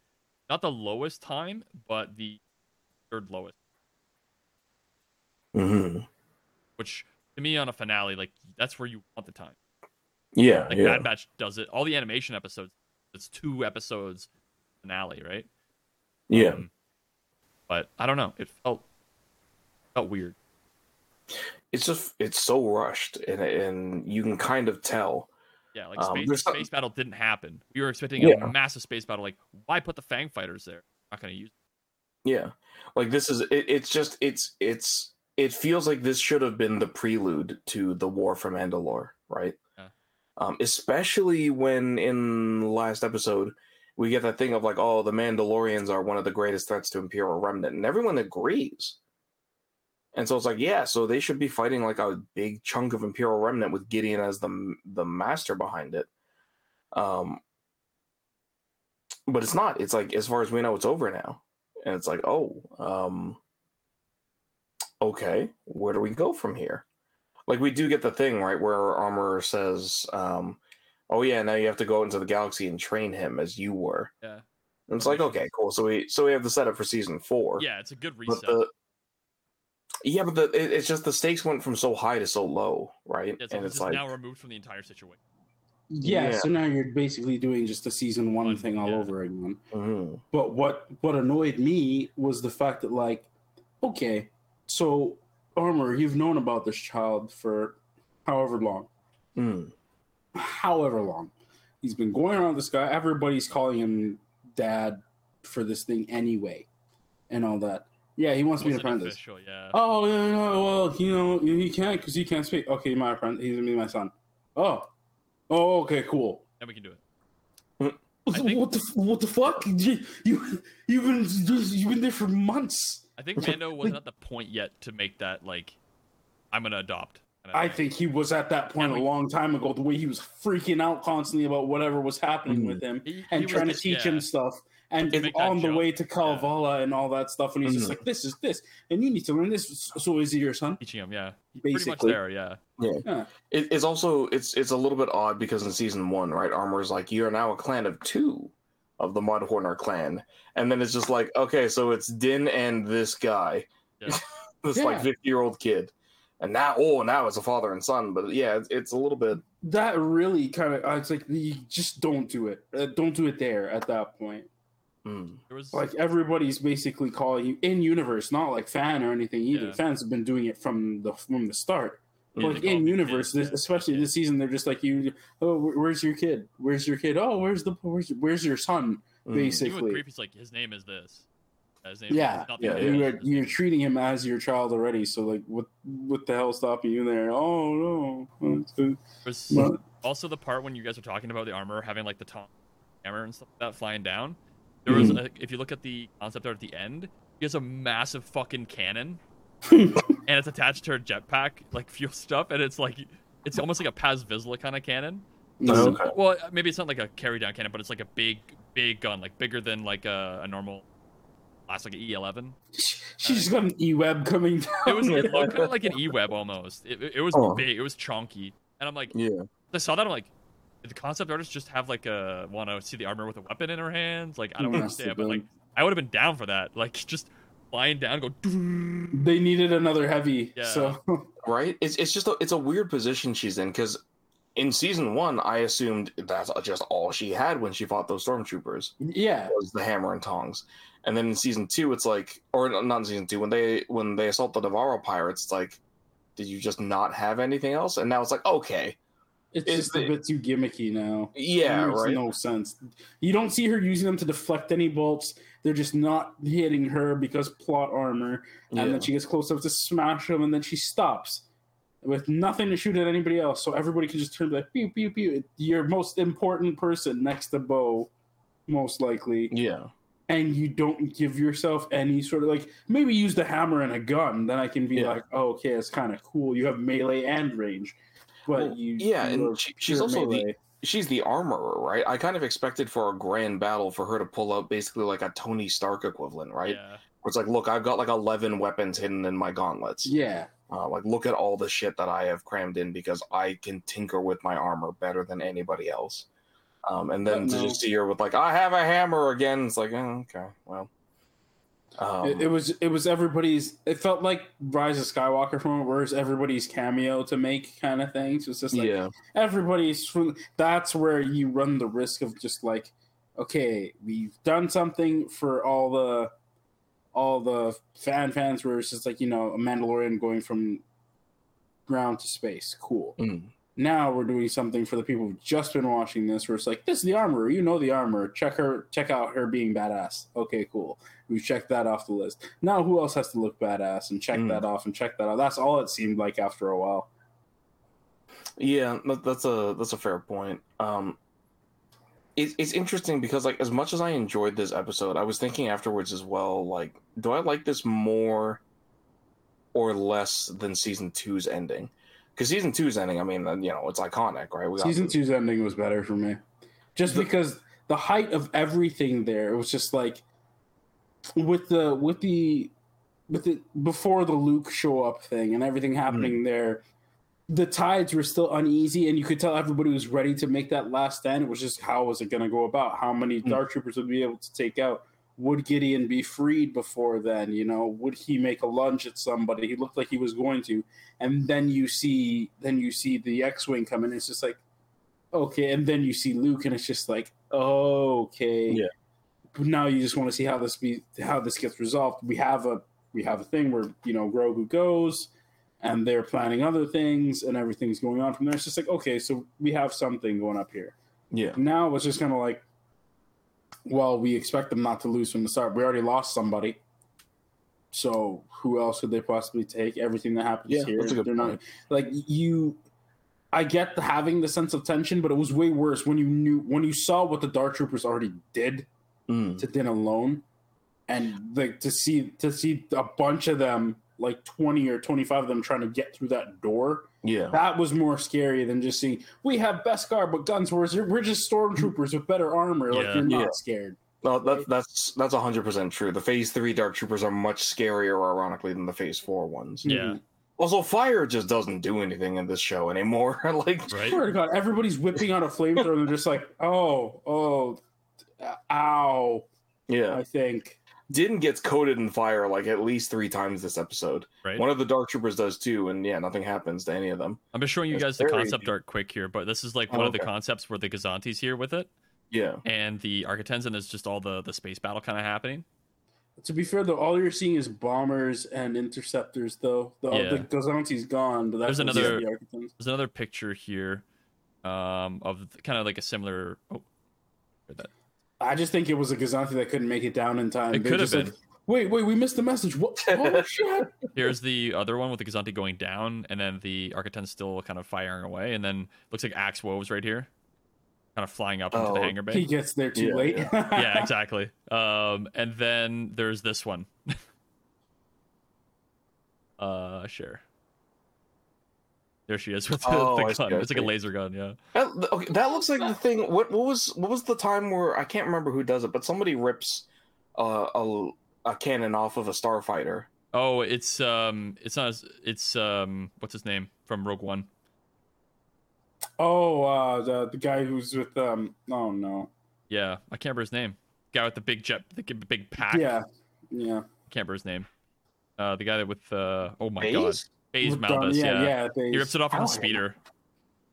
Speaker 1: not the lowest time, but the third lowest,
Speaker 3: hmm
Speaker 1: which to me on a finale, like that's where you want the time.
Speaker 3: Yeah,
Speaker 1: Like
Speaker 3: yeah,
Speaker 1: Bad Batch does it. All the animation episodes, it's two episodes finale, right?
Speaker 3: yeah.
Speaker 1: Um, but I don't know. It felt felt weird.
Speaker 3: It's just it's so rushed, and and you can kind of tell.
Speaker 1: Yeah, like
Speaker 3: Um,
Speaker 1: space,
Speaker 3: some-
Speaker 1: space battle didn't happen. We were expecting
Speaker 3: Yeah.
Speaker 1: a massive space battle. Like, why put the Fang fighters there? Not going to use.
Speaker 3: Yeah, like this is it, it's just it's it's it feels like this should have been the prelude to the war for Mandalore, right? Um, especially when in last episode we get that thing of like, oh, the Mandalorians are one of the greatest threats to Imperial Remnant, and everyone agrees. And so it's like, yeah, so they should be fighting like a big chunk of Imperial Remnant with Gideon as the the master behind it. Um, but it's not. It's like as far as we know, it's over now and it's like oh um okay where do we go from here like we do get the thing right where armor says um oh yeah now you have to go into the galaxy and train him as you were
Speaker 1: Yeah.
Speaker 3: and it's like okay cool so we so we have the setup for season four
Speaker 1: Yeah, it's a good
Speaker 3: but
Speaker 1: reset.
Speaker 3: the yeah but the it, it's just the stakes went from so high to so low right
Speaker 1: Yeah, so
Speaker 3: and
Speaker 1: this
Speaker 3: it's like
Speaker 1: now removed from the entire situation.
Speaker 2: Yeah,
Speaker 3: Yeah.
Speaker 2: so now you're basically doing just a season one
Speaker 1: One,
Speaker 2: thing all
Speaker 1: yeah.
Speaker 2: over again.
Speaker 3: mhm.
Speaker 2: But what what annoyed me was the fact that like, okay, so Armor, you've known about this child for however long,
Speaker 3: Mm.
Speaker 2: however long. He's been going around this guy. Everybody's calling him dad for this thing anyway, and all that. Yeah, he wants to be an apprentice.
Speaker 1: official, yeah.
Speaker 2: Oh, yeah, no, well, you know, he can't because he can't speak. Okay, my apprentice. He's gonna be my son. Oh, Oh, okay, cool.
Speaker 1: Then we can do it.
Speaker 2: What,
Speaker 1: I think-
Speaker 2: what the what the fuck? You, you you've been you've been there for months.
Speaker 1: I think Mando wasn't at the point yet to make that like, I'm gonna adopt.
Speaker 2: I think he was at that point
Speaker 1: And
Speaker 2: a long time ago. The way he was freaking out constantly about whatever was happening
Speaker 3: Mhm.
Speaker 2: with him
Speaker 1: He-
Speaker 2: and
Speaker 1: he
Speaker 2: trying to
Speaker 1: just-
Speaker 2: teach
Speaker 1: yeah.
Speaker 2: him stuff, and
Speaker 1: To
Speaker 2: is on the
Speaker 1: jump.
Speaker 2: way to Kalevala and all that stuff. And he's just
Speaker 3: Mhm.
Speaker 2: like, "This is this, and you need to learn this." So is he your son?
Speaker 1: teaching him. Yeah, pretty much
Speaker 2: Basically,
Speaker 1: there. Yeah,
Speaker 2: Yeah.
Speaker 3: It, it's also it's it's a little bit odd because in season one, right, Armor's like you are now a clan of two of the Mudhorner clan, and then it's just like okay, so it's Din and this guy,
Speaker 1: Yeah.
Speaker 3: this like fifty year old kid, and now oh now it's a father and son, but yeah, it's, it's a little bit
Speaker 2: that really kind of. It's like you just don't do it. Uh, don't do it there at that point.
Speaker 3: mm,
Speaker 1: there was
Speaker 2: Like everybody's basically calling you in universe, not like fan or anything either.
Speaker 1: Yeah.
Speaker 2: Fans have been doing it from the from the start.
Speaker 3: Yeah,
Speaker 2: like in universe,
Speaker 1: kids,
Speaker 2: this,
Speaker 1: yeah.
Speaker 2: especially this season, they're just like you. Oh, where's your kid? Where's your kid? Oh, where's the where's where's your son?
Speaker 3: mm.
Speaker 2: Basically,
Speaker 1: even with like his name is this. His name
Speaker 2: Yeah,
Speaker 1: is
Speaker 3: yeah,
Speaker 1: the
Speaker 3: yeah.
Speaker 2: you are you're treating him as your child already. So like, what what the hell stopping you there? Oh no, It's But-
Speaker 1: also the part when you guys were talking about the armor having like the top hammer and stuff like that flying down. There was, a, if you look at the concept art at the end, he has a massive fucking cannon, and it's attached to her jetpack, like fuel stuff, and it's like it's almost like a Paz Vizsla kind of cannon.
Speaker 3: Oh, okay.
Speaker 1: Well, uh, maybe it's not like a carry down cannon, but it's like a big, big gun, like bigger than like a, a normal, last like an E11.
Speaker 2: She's got an e web coming down.
Speaker 1: It was it looked kind of like an E-web almost. It, it, was
Speaker 3: Oh.
Speaker 1: big, it was chunky, and I'm like,
Speaker 3: Yeah,
Speaker 1: I saw that. I'm like, did the concept artist just have like a want to see the armor with a weapon in her hands? Like, I don't
Speaker 2: Must
Speaker 1: understand, but like. I would have been down for that. Like, just flying down, go.
Speaker 2: They needed another heavy.
Speaker 1: Yeah.
Speaker 2: So
Speaker 3: right. It's it's just a, it's a weird position she's in because in season one, I assumed that's just all she had when she fought those stormtroopers.
Speaker 2: yeah,
Speaker 3: was the hammer and tongs. And then in season two, it's like, or not in season two, when they when they assault the Nevarro pirates, it's like, did you just not have anything else? And now it's like, okay,
Speaker 2: it's
Speaker 3: Is
Speaker 2: just a bit too gimmicky now.
Speaker 3: yeah,
Speaker 2: it makes
Speaker 3: right,
Speaker 2: no sense. You don't see her using them to deflect any bolts. They're just not hitting her because plot armor.
Speaker 3: yeah.
Speaker 2: And then she gets close enough to smash them, and then she stops with nothing to shoot at anybody else. So everybody can just turn and be like, pew, pew, pew. Your most important person next to Bo, most likely.
Speaker 3: yeah,
Speaker 2: And you don't give yourself any sort of like, maybe use the hammer and a gun. Then I can be
Speaker 3: Yeah.
Speaker 2: like, oh, okay, it's kind of cool. You have melee and range. But
Speaker 3: Well,
Speaker 2: you.
Speaker 3: yeah,
Speaker 2: you
Speaker 3: and she, she's
Speaker 2: pure
Speaker 3: also the she's the armorer, right? I kind of expected for a grand battle for her to pull out basically like a Tony Stark equivalent, right?
Speaker 1: Yeah,
Speaker 3: Where it's like, look, I've got like eleven weapons hidden in my gauntlets.
Speaker 2: Yeah.
Speaker 3: Uh, like, look at all the shit that I have crammed in because I can tinker with my armor better than anybody else. Um, and then
Speaker 2: But
Speaker 3: to
Speaker 2: no.
Speaker 3: just see her with like, I have a hammer again. It's like, oh, okay, well. Um,
Speaker 2: it, it was it was everybody's. It felt like Rise of Skywalker from it, where it's everybody's cameo to make kind of thing. So it's just like
Speaker 3: yeah,
Speaker 2: everybody's. from- That's where you run the risk of just like, okay, we've done something for all the all the fan fans, where it's just like you know a Mandalorian going from ground to space. Cool.
Speaker 3: Mm.
Speaker 2: Now we're doing something for the people who've just been watching this, where it's like, this is the armor. You know the armor. Check her. Check out her being badass. Okay, cool. We've checked that off the list. Now who else has to look badass and check
Speaker 3: Mm.
Speaker 2: that off and check that off? That's all it seemed like after a while.
Speaker 3: yeah, that's a that's a fair point. Um, it, it's interesting because like as much as I enjoyed this episode, I was thinking afterwards as well. Like, do I like this more or less than season two's ending? Because season two's ending, I mean, you know, it's iconic, right? We
Speaker 2: Season two's ending was better for me, just
Speaker 3: The-
Speaker 2: because the height of everything there it was just like with the with the with the before the Luke show up thing and everything happening there. The tides were still uneasy, and you could tell everybody was ready to make that last stand. It was just how was it going to go about? How many
Speaker 3: Mm.
Speaker 2: Dark Troopers would be able to take out? Would Gideon be freed before then? You know, would he make a lunge at somebody? He looked like he was going to, and then you see, then you see the X-wing come in. It's just like, okay, and then you see Luke, and it's just like, okay,
Speaker 3: Yeah.
Speaker 2: But now you just want to see how this be, how this gets resolved. We have a, we have a thing where you know Grogu goes, and they're planning other things, and everything's going on from there. It's just like, okay, so we have something going up here.
Speaker 3: yeah,
Speaker 2: Now it's just kind of like, well, we expect them not to lose from the start. We already lost somebody. So who else could they possibly take? Everything that happens
Speaker 3: Yeah,
Speaker 2: here,
Speaker 3: that's a good
Speaker 2: they're not like you. I get the, having the sense of tension, but it was way worse when you knew when you saw what the Dark Troopers already did
Speaker 3: Mm.
Speaker 2: to Din alone, and like to see to see a bunch of them, like twenty or twenty five of them, trying to get through that door.
Speaker 3: Yeah.
Speaker 2: That was more scary than just seeing we have Beskar but guns. Whereas we're just stormtroopers with better armor. Like
Speaker 1: Yeah.
Speaker 2: you're not
Speaker 3: Yeah.
Speaker 2: scared.
Speaker 3: No, that, that's that's hundred percent true. The Phase Three Dark Troopers are much scarier, ironically, than the Phase Four ones.
Speaker 1: Yeah. Mm-hmm.
Speaker 3: Also, fire just doesn't do anything in this show anymore. like,
Speaker 1: Right?
Speaker 2: Oh Swear to God, everybody's whipping out a flamethrower and they're just like, oh, oh, ow.
Speaker 3: yeah,
Speaker 2: I think.
Speaker 3: Din gets coated in fire like at least three times this episode.
Speaker 1: Right.
Speaker 3: One of the Dark Troopers does too, and yeah, nothing happens to any of them.
Speaker 1: I'm just showing you
Speaker 3: That's
Speaker 1: guys the
Speaker 3: very-
Speaker 1: concept art quick here, but this is like
Speaker 3: Oh,
Speaker 1: one of the concepts where the Gozanti's here with it,
Speaker 3: Yeah,
Speaker 1: and the Architens, and there's just all the the space battle kind of happening.
Speaker 2: To be fair, though, all you're seeing is bombers and interceptors, though. The,
Speaker 1: Yeah.
Speaker 2: the Gozanti's gone, but that's
Speaker 1: There's another-
Speaker 2: the Architects.
Speaker 1: There's another picture here, um, of kind of like a similar. Oh, that
Speaker 2: I just think it was a Gozanti that couldn't make it down in time.
Speaker 1: It could have been.
Speaker 2: like, wait, wait, we missed the message. What? Oh, shit.
Speaker 1: Here's the other one with the Gozanti going down, and then the Architens still kind of firing away, and then looks like Axe Woves right here, kind of flying up into
Speaker 3: Oh,
Speaker 1: the hangar bay.
Speaker 2: He gets there too
Speaker 3: Yeah,
Speaker 2: late.
Speaker 1: yeah, exactly. Um, and then there's this one. uh, share. There she is with the,
Speaker 3: Oh,
Speaker 1: the
Speaker 3: I see,
Speaker 1: gun.
Speaker 3: I
Speaker 1: It's like a laser gun. Yeah.
Speaker 3: that, okay, that looks like the thing. What what was what was the time where I can't remember who does it, but somebody rips uh, a a cannon off of a starfighter.
Speaker 1: Oh, it's um, it's not. as- It's um, what's his name from Rogue One?
Speaker 2: oh, uh, the, the guy who's with, um, oh, no.
Speaker 1: Yeah, I can't remember his name. Guy with the big jet, the big pack.
Speaker 2: Yeah. Yeah.
Speaker 1: can't remember his name. Uh, the guy that with uh, oh my god,
Speaker 3: Baze?
Speaker 1: Baze
Speaker 2: With Don-
Speaker 1: Malbus. Yeah,
Speaker 2: yeah.
Speaker 1: he rips it off on
Speaker 3: Oh,
Speaker 1: the speeder.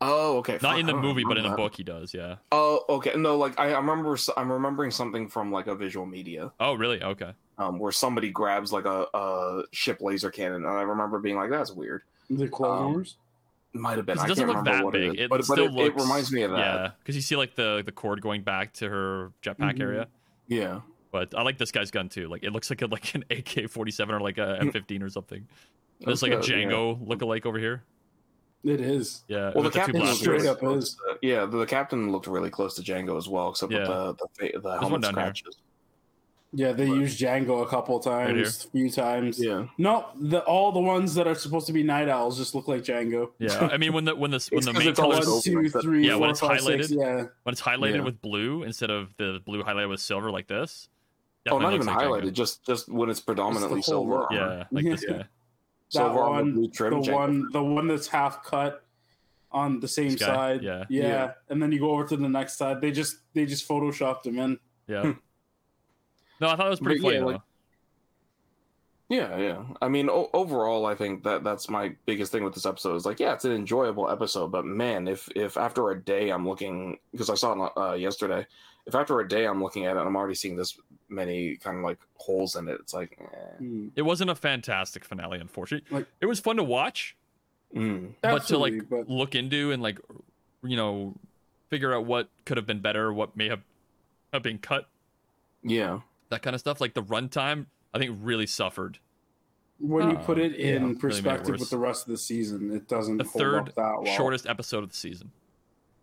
Speaker 3: Oh, okay.
Speaker 1: Not
Speaker 3: Fuck,
Speaker 1: in the movie, but in the
Speaker 3: that.
Speaker 1: book he does. Yeah.
Speaker 3: Oh, okay. No, like I, I remember. I'm remembering something from like a visual media,
Speaker 1: Oh, really? Okay.
Speaker 3: um, where somebody grabs like a, a ship laser cannon, and I remember being like, "That's weird."
Speaker 2: The Clone
Speaker 3: Um,
Speaker 2: Wars?
Speaker 3: Might have been.
Speaker 1: It doesn't
Speaker 3: can't
Speaker 1: look that big.
Speaker 3: it is,
Speaker 1: It
Speaker 3: but, but
Speaker 1: still
Speaker 3: it,
Speaker 1: looks.
Speaker 3: it reminds me of that.
Speaker 1: Yeah, because you see like the the cord going back to her jetpack
Speaker 2: Mhm.
Speaker 1: area.
Speaker 3: Yeah.
Speaker 1: But I like this guy's gun too. Like it looks like a, like an AK forty seven or like a M fifteen or something. There's like a
Speaker 3: Okay, yeah.
Speaker 1: Django lookalike over here.
Speaker 2: It is.
Speaker 1: Yeah.
Speaker 3: Well, the captain
Speaker 2: It
Speaker 3: looked
Speaker 2: straight up is.
Speaker 3: to- yeah, the, the captain looked really close to Django as well, except
Speaker 1: Yeah.
Speaker 3: with the the, the helmet
Speaker 1: down here.
Speaker 3: scratches.
Speaker 2: Yeah, they used Django a couple
Speaker 1: Right
Speaker 2: times, a few times.
Speaker 3: Yeah.
Speaker 2: No, the all the ones that are supposed to be night owls just look like Django.
Speaker 1: Yeah. I mean when the when the when
Speaker 3: It's
Speaker 1: the
Speaker 3: 'cause
Speaker 1: main
Speaker 3: it's all
Speaker 1: colors
Speaker 3: so-
Speaker 2: One, two, three,
Speaker 1: Yeah, when it's
Speaker 2: five, six,
Speaker 1: highlighted.
Speaker 2: Yeah,
Speaker 1: when it's highlighted
Speaker 3: Yeah.
Speaker 1: with blue instead of the blue highlighted with silver like this.
Speaker 3: Oh, not even
Speaker 1: like
Speaker 3: highlighted.
Speaker 1: Django.
Speaker 3: Just just when it's predominantly
Speaker 2: It's
Speaker 3: silver. armor.
Speaker 1: Yeah, like this guy.
Speaker 2: that
Speaker 3: Silver armor,
Speaker 2: one,
Speaker 3: blue trim.
Speaker 2: the
Speaker 3: Django.
Speaker 2: one, the one that's half cut on the same
Speaker 1: This
Speaker 2: side.
Speaker 1: yeah.
Speaker 2: yeah,
Speaker 3: Yeah.
Speaker 2: and then you go over to the next side. They just they just photoshopped him in.
Speaker 1: Yeah. no, I thought it was pretty
Speaker 3: But yeah,
Speaker 1: funny
Speaker 3: like- Yeah, yeah. I mean, o- overall, I think that that's my biggest thing with this episode. Is like, yeah, it's an enjoyable episode, but man, if if after a day I'm looking because I saw it uh, yesterday, if after a day I'm looking at it, and I'm already seeing this many kind of like holes in it. It's like, eh.
Speaker 2: Hmm.
Speaker 1: It wasn't a fantastic finale, unfortunately.
Speaker 2: Like-
Speaker 1: it was fun to watch,
Speaker 3: Mm.
Speaker 1: but to like
Speaker 2: but
Speaker 1: look into and like you know figure out what could have been better, what may have have been cut,
Speaker 3: yeah,
Speaker 1: that kind of stuff. Like the runtime, I think really suffered.
Speaker 2: when you
Speaker 1: Uh,
Speaker 2: put it
Speaker 1: yeah, really
Speaker 2: in
Speaker 1: it
Speaker 2: perspective with the rest of the season, it doesn't
Speaker 1: The
Speaker 2: hold
Speaker 1: third
Speaker 2: up that well.
Speaker 1: shortest episode of the season.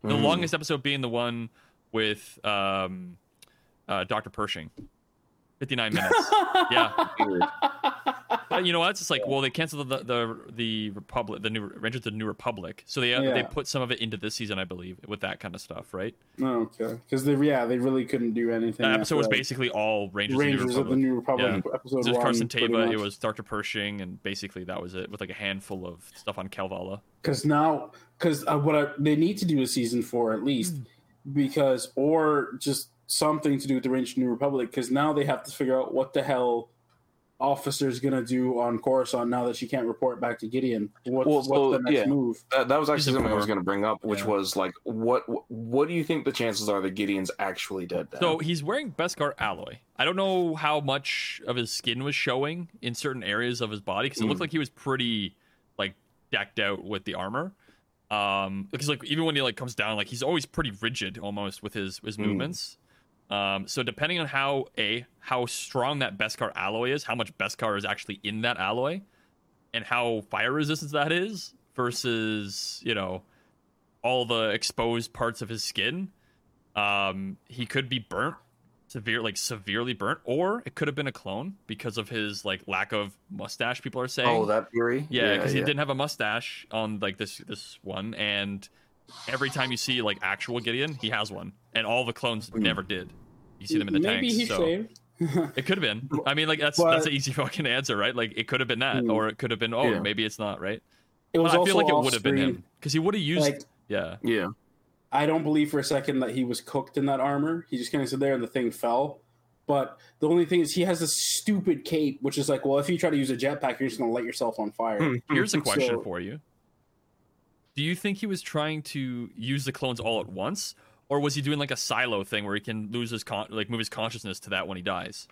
Speaker 1: The
Speaker 3: Mm.
Speaker 1: longest episode being the one with um, uh, Dr. Pershing. 59 minutes. yeah. But you know what? It's just like, well, they canceled the the the Republic, the new Rangers the New Republic, so they they put some of it into this season, I believe, with that kind of stuff, right?
Speaker 2: Oh, okay, because they yeah they really couldn't do anything.
Speaker 1: That episode was
Speaker 2: that.
Speaker 1: basically all Rangers,
Speaker 2: Rangers
Speaker 1: of the New
Speaker 2: of the
Speaker 1: Republic.
Speaker 2: New Republic episode
Speaker 1: So it was. Carson Teva, it was Dr. Pershing, and basically that was it, with like a handful of stuff on Kalevala.
Speaker 2: because now because uh, what I, they need to do is season four at least because or just something to do with the Rangers of the New Republic because now they have to figure out what the hell officer's gonna do on Coruscant now that she can't report back to Gideon. What,
Speaker 3: Well,
Speaker 2: what's
Speaker 3: so,
Speaker 2: the next
Speaker 3: yeah.
Speaker 2: move?
Speaker 3: That, that was actually something I was going to bring up, which
Speaker 1: Yeah.
Speaker 3: was like, what what do you think the chances are that Gideon's actually dead? Now?
Speaker 1: So he's wearing Beskar alloy. I don't know how much of his skin was showing in certain areas of his body because it looked
Speaker 3: Mm.
Speaker 1: like he was pretty like decked out with the armor. Um, because like even when he like comes down, like he's always pretty rigid almost with his his
Speaker 3: Mm.
Speaker 1: movements. Um, so depending on how a how strong that Beskar alloy is, how much Beskar is actually in that alloy, and how fire resistant that is versus you know all the exposed parts of his skin, um, he could be burnt, severe, like severely burnt, or it could have been a clone because of his like lack of mustache. People are saying.
Speaker 3: Oh, that theory.
Speaker 1: Yeah, because he didn't have a mustache on like this this one, and every time you see like actual Gideon, he has one, and all the clones
Speaker 3: Hmm.
Speaker 1: never did. You see them in the
Speaker 2: Maybe
Speaker 1: tanks.
Speaker 2: he
Speaker 1: so
Speaker 2: shaved.
Speaker 1: it could have been. I mean, like that's
Speaker 2: But-
Speaker 1: that's an easy fucking answer, right? Like it could have been that,
Speaker 2: Hmm.
Speaker 1: or it could have been oh
Speaker 3: Yeah.
Speaker 1: maybe it's not, right?
Speaker 2: It was
Speaker 1: But I feel like it would have been him because he would have used.
Speaker 2: Like
Speaker 1: yeah,
Speaker 3: Yeah.
Speaker 2: I don't believe for a second that he was cooked in that armor. He just kind of stood there and the thing fell. But the only thing is, he has this stupid cape, which is like, well, if you try to use a jetpack, you're just going to light yourself on fire.
Speaker 3: Hmm.
Speaker 1: Here's a question
Speaker 2: So-
Speaker 1: for you. Do you think he was trying to use the clones all at once, or was he doing like a silo thing where he can lose his con- like move his consciousness to that when he dies?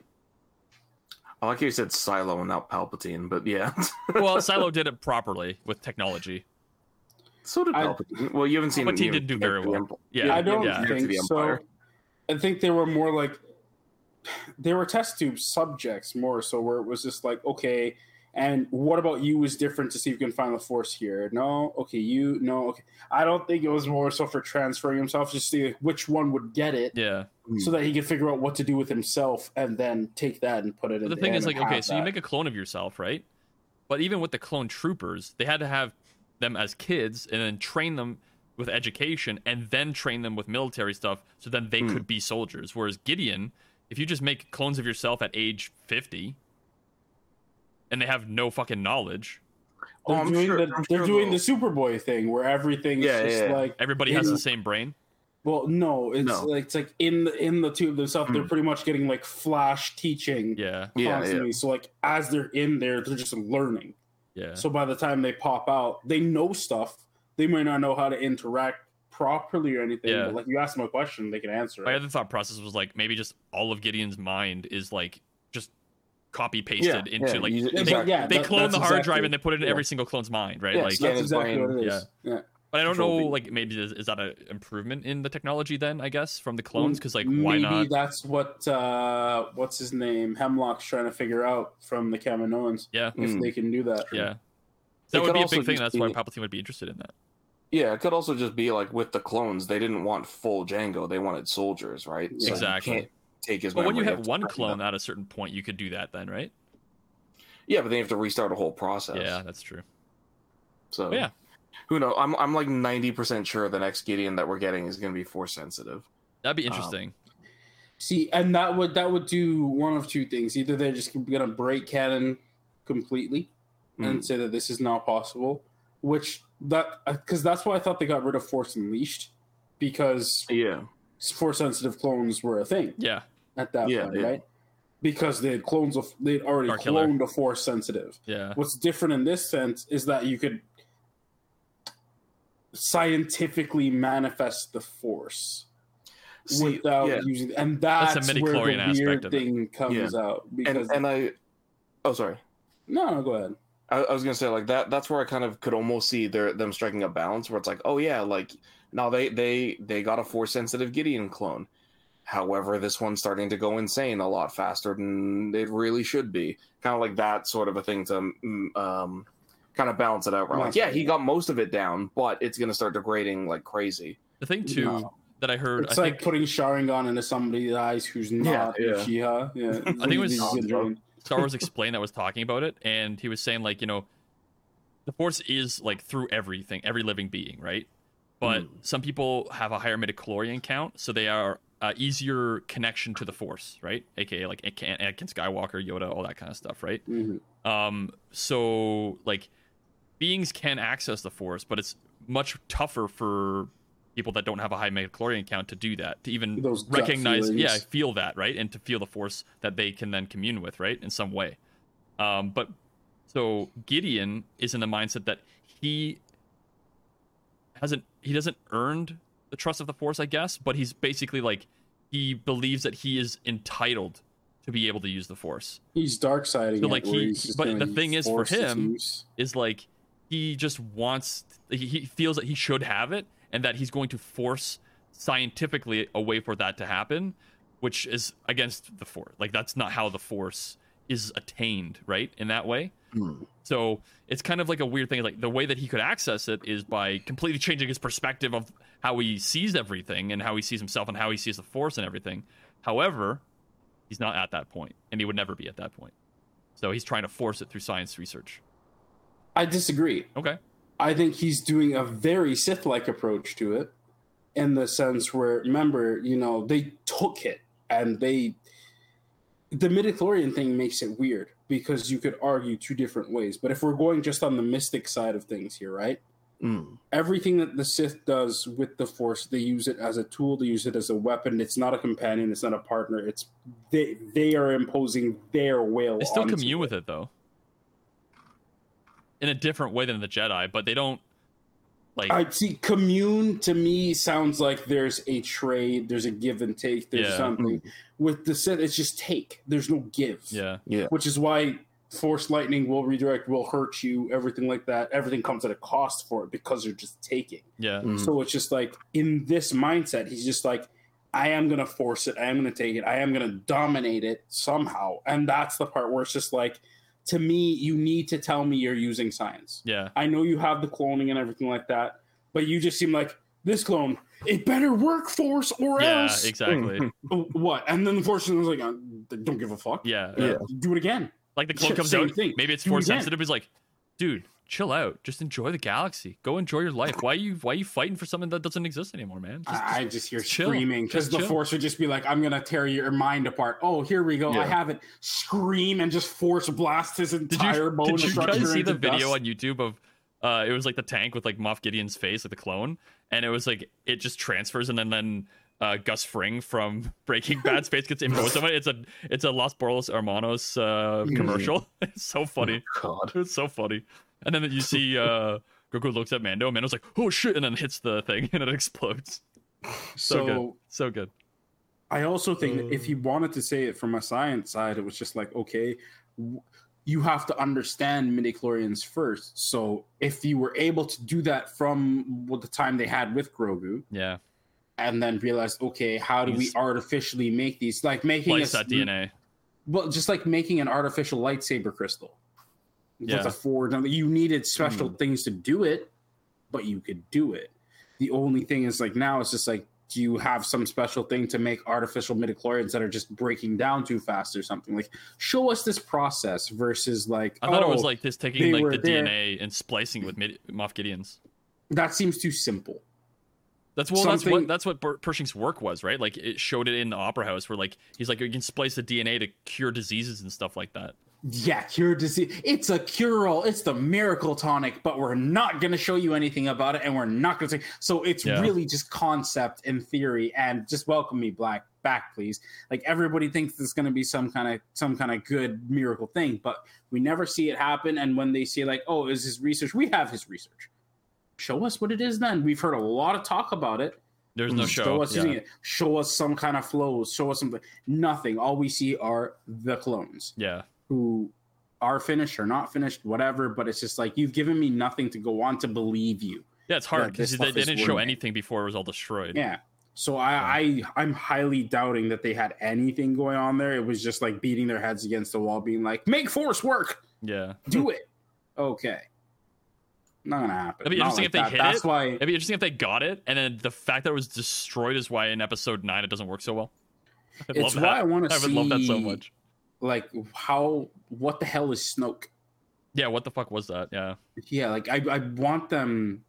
Speaker 3: I like how you said Silo and not Palpatine, but yeah.
Speaker 1: Well, Silo did it properly with technology.
Speaker 3: So did
Speaker 2: I-
Speaker 3: Palpatine. well, you haven't seen
Speaker 1: Palpatine
Speaker 3: him
Speaker 1: didn't do very well.
Speaker 3: Empire.
Speaker 1: Yeah,
Speaker 2: I don't
Speaker 1: yeah.
Speaker 2: Think
Speaker 3: the
Speaker 2: so. I think they were more like they were test tube subjects more so where it was just like okay and what about you is different to see if you can find the force here no okay you no okay i don't think it was more so for transferring himself just to see which one would get it
Speaker 1: Yeah.
Speaker 2: so that he could figure out what to do with himself and then take that and put it in
Speaker 1: the thing is, like, okay, so you make a clone of yourself, right? But even with the clone troopers, they had to have them as kids and then train them with education and then train them with military stuff so then they
Speaker 3: Hmm.
Speaker 1: could be soldiers. Whereas Gideon, if you just make clones of yourself at age 50 and they have no fucking knowledge,
Speaker 3: Oh,
Speaker 2: they're
Speaker 3: I'm
Speaker 2: doing,
Speaker 3: sure-
Speaker 2: the,
Speaker 3: I'm
Speaker 2: they're
Speaker 3: sure
Speaker 2: doing the superboy thing where everything's
Speaker 3: Yeah,
Speaker 2: just
Speaker 3: yeah, yeah.
Speaker 2: like
Speaker 1: everybody has
Speaker 2: in-
Speaker 1: the same brain.
Speaker 2: well no it's
Speaker 3: No.
Speaker 2: like it's like in the in the tube themselves they're
Speaker 3: Hmm.
Speaker 2: pretty much getting like flash teaching
Speaker 1: Yeah.
Speaker 3: Yeah,
Speaker 2: constantly. So like as they're in there, they're just learning.
Speaker 1: Yeah.
Speaker 2: So by the time they pop out, they know stuff. They might not know how to interact properly or anything.
Speaker 1: Yeah.
Speaker 2: But like you ask them a question, they can answer
Speaker 1: My
Speaker 2: it.
Speaker 1: other thought process was like maybe just all of Gideon's mind is like just copy pasted
Speaker 3: Yeah,
Speaker 1: into
Speaker 3: yeah,
Speaker 1: like
Speaker 3: you-
Speaker 1: they,
Speaker 2: yeah,
Speaker 1: they
Speaker 2: that-
Speaker 1: clone
Speaker 2: that's
Speaker 1: the hard
Speaker 2: exactly-
Speaker 1: drive and they put it in
Speaker 2: yeah.
Speaker 1: every single clone's mind, right?
Speaker 3: Yeah,
Speaker 1: like
Speaker 3: scan
Speaker 2: That's exactly what it is. Yeah.
Speaker 1: But I don't know,
Speaker 3: V.
Speaker 1: like maybe is, is that an improvement in the technology then? I guess from the clones, because like why
Speaker 2: Maybe
Speaker 1: not?
Speaker 2: that's what uh what's his name Hemlock's trying to figure out from the Kaminoans
Speaker 1: Yeah,
Speaker 2: if
Speaker 3: Mm.
Speaker 2: they can do that.
Speaker 1: yeah.
Speaker 3: It
Speaker 1: That would
Speaker 3: could
Speaker 1: be a big thing.
Speaker 3: just
Speaker 1: That's why
Speaker 3: be-
Speaker 1: Palpatine would be interested in that.
Speaker 3: Yeah, it could also just be like with the clones, they didn't want full Django; they wanted soldiers, right? So you
Speaker 1: Exactly.
Speaker 3: can't take his.
Speaker 1: But when you
Speaker 3: memory,
Speaker 1: have one clone
Speaker 3: them.
Speaker 1: at a certain point, you could do that then, right?
Speaker 3: yeah, but then you have to restart a whole process.
Speaker 1: Yeah, that's true.
Speaker 3: So
Speaker 1: But yeah,
Speaker 3: who knows? I'm I'm like ninety percent sure the next Gideon that we're getting is going to be force sensitive.
Speaker 1: that'd be
Speaker 3: Um,
Speaker 1: interesting.
Speaker 2: See, and that would that would do one of two things. Either they're just gonna break canon completely and
Speaker 3: Mm.
Speaker 2: say that this is not possible, which that because that's why I thought they got rid of Force Unleashed because
Speaker 3: Yeah,
Speaker 2: force sensitive clones were a thing
Speaker 1: yeah,
Speaker 2: at that
Speaker 3: Yeah,
Speaker 2: point,
Speaker 3: yeah.
Speaker 2: right? Because they had clones of they'd already
Speaker 1: Starkiller.
Speaker 2: cloned a force sensitive.
Speaker 1: yeah,
Speaker 2: What's different in this sense is that you could scientifically manifest the force
Speaker 3: See,
Speaker 2: without
Speaker 3: yeah.
Speaker 2: using, and
Speaker 1: That's
Speaker 2: that's, where the weird
Speaker 1: of it.
Speaker 2: thing comes out. Because
Speaker 3: and and I, oh sorry,
Speaker 2: no, no, go ahead.
Speaker 3: I, I was gonna say like that. That's where I kind of could almost see their them striking a balance where it's like, oh yeah, like now they they they got a force sensitive Gideon clone. However, this one's starting to go insane a lot faster than it really should be. Kind of like that sort of a thing to mm, um, kind of balance it out. Where like, yeah, he got most of it down, but it's gonna start degrading like crazy.
Speaker 1: The thing too
Speaker 2: No.
Speaker 1: that I heard,
Speaker 2: It's
Speaker 1: I
Speaker 2: like
Speaker 1: think
Speaker 2: putting Sharingan into somebody's eyes who's not
Speaker 3: yeah.
Speaker 2: Uchiha. Yeah,
Speaker 1: I think it was- Star Wars Explained that was talking about it, and he was saying like you know, the Force is like through everything, every living being, right? But
Speaker 3: Mm.
Speaker 1: some people have a higher midichlorian count, so they are uh, easier connection to the Force, right? AKA like Anakin Anakin Skywalker, Yoda, all that kind of stuff, right?
Speaker 2: Mhm.
Speaker 1: Um, so like beings can access the Force, but it's much tougher for people that don't have a high midichlorian count to do that, to even
Speaker 2: Those
Speaker 1: recognize, yeah, feel that, right, and to feel the Force that they can then commune with, right, in some way. Um, but so Gideon is in the mindset that he hasn't, he doesn't earned the trust of the Force, I guess, but he's basically like he believes that he is entitled to be able to use the Force.
Speaker 2: He's dark siding.
Speaker 1: So, like, he- but the thing is, for him, is like he just wants he, feels that he should have it and that he's going to force scientifically a way for that to happen which is against the force like that's not how the force is attained right in that way
Speaker 3: Hmm.
Speaker 1: So it's kind of like a weird thing. Like the way that he could access it is by completely changing his perspective of how he sees everything and how he sees himself and how he sees the force and everything. However, he's not at that point, and he would never be at that point. So he's trying to force it through science research.
Speaker 2: I disagree.
Speaker 1: Okay.
Speaker 2: I think he's doing a very Sith like approach to it in the sense where, remember, you know, they took it and they. The midichlorian thing makes it weird because you could argue two different ways. But if we're going just on the mystic side of things here, right?
Speaker 3: Mm.
Speaker 2: Everything that the Sith does with the Force, they use it as a tool, they use it as a weapon. It's not a companion, it's not a partner. It's they they are imposing their will.
Speaker 1: They still
Speaker 2: onto
Speaker 1: commune with it though. In a different way than the Jedi, but they don't like
Speaker 2: I see commune to me sounds like there's a trade, there's a give and take, there's
Speaker 1: Yeah.
Speaker 2: something. With the Sith, it's just take. There's no give.
Speaker 1: yeah.
Speaker 3: Yeah.
Speaker 2: Which is why Force lightning will redirect, will hurt you, everything like that. Everything comes at a cost for it because you're just taking.
Speaker 1: Yeah.
Speaker 3: Mm.
Speaker 2: So it's just like in this mindset, he's just like, I am gonna force it, I am gonna take it, I am gonna dominate it somehow. And that's the part where it's just like, to me, you need to tell me you're using science.
Speaker 1: Yeah.
Speaker 2: I know you have the cloning and everything like that, but you just seem like this clone. It better work, Force, or
Speaker 1: Yeah,
Speaker 2: else
Speaker 1: exactly.
Speaker 2: Oh, what? And then the Force was like, uh, "Don't give a fuck.
Speaker 1: Yeah.
Speaker 3: Yeah.
Speaker 2: do it again."
Speaker 1: Like the clone
Speaker 2: Yeah,
Speaker 1: comes
Speaker 2: same
Speaker 1: out,
Speaker 2: thing.
Speaker 1: maybe it's
Speaker 2: Do it
Speaker 1: force
Speaker 2: again.
Speaker 1: sensitive. He's like, dude, chill out. Just enjoy the galaxy. Go enjoy your life. Why are you why are you fighting for something that doesn't exist anymore, man? Just,
Speaker 2: I I just hear
Speaker 1: chill.
Speaker 2: screaming because the
Speaker 1: chill.
Speaker 2: Force would just be like, "I'm gonna tear your mind apart." Oh, here we go. I have it. Scream and just Force blast his entire
Speaker 1: did
Speaker 2: entire
Speaker 1: you
Speaker 2: bone
Speaker 1: did you
Speaker 2: structure
Speaker 1: guys see the
Speaker 2: into
Speaker 1: video
Speaker 2: dust.
Speaker 1: on YouTube of uh it was like the tank with like Moff Gideon's face, like the clone, and it was like it just transfers and then then uh, Gus Fring from Breaking Bad's face gets imposed on it. It's a it's a Los Pollos Hermanos uh, commercial. it's so funny.
Speaker 3: God.
Speaker 1: It's so funny. And then you see uh Grogu looks at Mando, and Mando's like, oh shit, and then hits the thing and it explodes. So,
Speaker 2: So,
Speaker 1: good. So good.
Speaker 2: I also think that if he wanted to say it from a science side, it was just like, okay, w- you have to understand midichlorians first. So if you were able to do that from what the time they had with Grogu,
Speaker 1: Yeah.
Speaker 2: and then realize, okay, how do we artificially make these? Like making a-
Speaker 1: that DNA.
Speaker 2: Well, just like making an artificial lightsaber crystal.
Speaker 1: Yeah.
Speaker 2: With a forward, you needed special
Speaker 3: Hmm.
Speaker 2: things to do it, but you could do it. The only thing is like now it's just like, do you have some special thing to make artificial midichlorians that are just breaking down too fast or something? Like, show us this process versus like,
Speaker 1: I thought it was
Speaker 2: oh,
Speaker 1: like this taking like the
Speaker 2: there.
Speaker 1: DNA and splicing with Mid- Moff Gideon's.
Speaker 2: that seems too simple.
Speaker 1: That's well, that's what that's what Per- Pershing's work was, right? Like it showed it in the opera house, where like he's like you can splice the DNA to cure diseases and stuff like that.
Speaker 2: Yeah, cure disease. It's a cure all. It's the miracle tonic, but we're not going to show you anything about it, and we're not going to say. So it's
Speaker 1: Yeah.
Speaker 2: really just concept and theory, and just welcome me black back, please. Like everybody thinks there's going to be some kind of some kind of good miracle thing, but we never see it happen. And when they say like, "Oh, is his research?" We have his research. Show us what it is. Then we've heard a lot of talk about it.
Speaker 1: There's no mm,
Speaker 2: Show
Speaker 1: show.
Speaker 2: us
Speaker 1: Yeah.
Speaker 2: it. Show us some kind of flows. Show us something. Nothing. All we see are the clones
Speaker 1: yeah,
Speaker 2: who are finished or not finished, whatever. But it's just like you've given me nothing to go on to believe you.
Speaker 1: yeah. It's hard because they,
Speaker 2: stuff
Speaker 1: they
Speaker 2: is
Speaker 1: didn't show anything before it was all destroyed.
Speaker 2: Yeah. So I, I I'm highly doubting that they had anything going on there. It was just like beating their heads against the wall, being like, "Make force work,
Speaker 1: yeah.
Speaker 2: do it." Okay, not gonna happen.
Speaker 1: It'd be interesting
Speaker 2: like
Speaker 1: if they
Speaker 2: that.
Speaker 1: hit
Speaker 2: That's
Speaker 1: it.
Speaker 2: why
Speaker 1: It'd be interesting if they got it, and then the fact that it was destroyed is why in episode nine it doesn't work so well. I'd
Speaker 2: it's
Speaker 1: love
Speaker 2: why
Speaker 1: that.
Speaker 2: I want to
Speaker 1: I
Speaker 2: see.
Speaker 1: would love that so much.
Speaker 2: Like how what the hell is Snoke?
Speaker 1: Yeah, what the fuck was that? Yeah,
Speaker 2: yeah like i i want them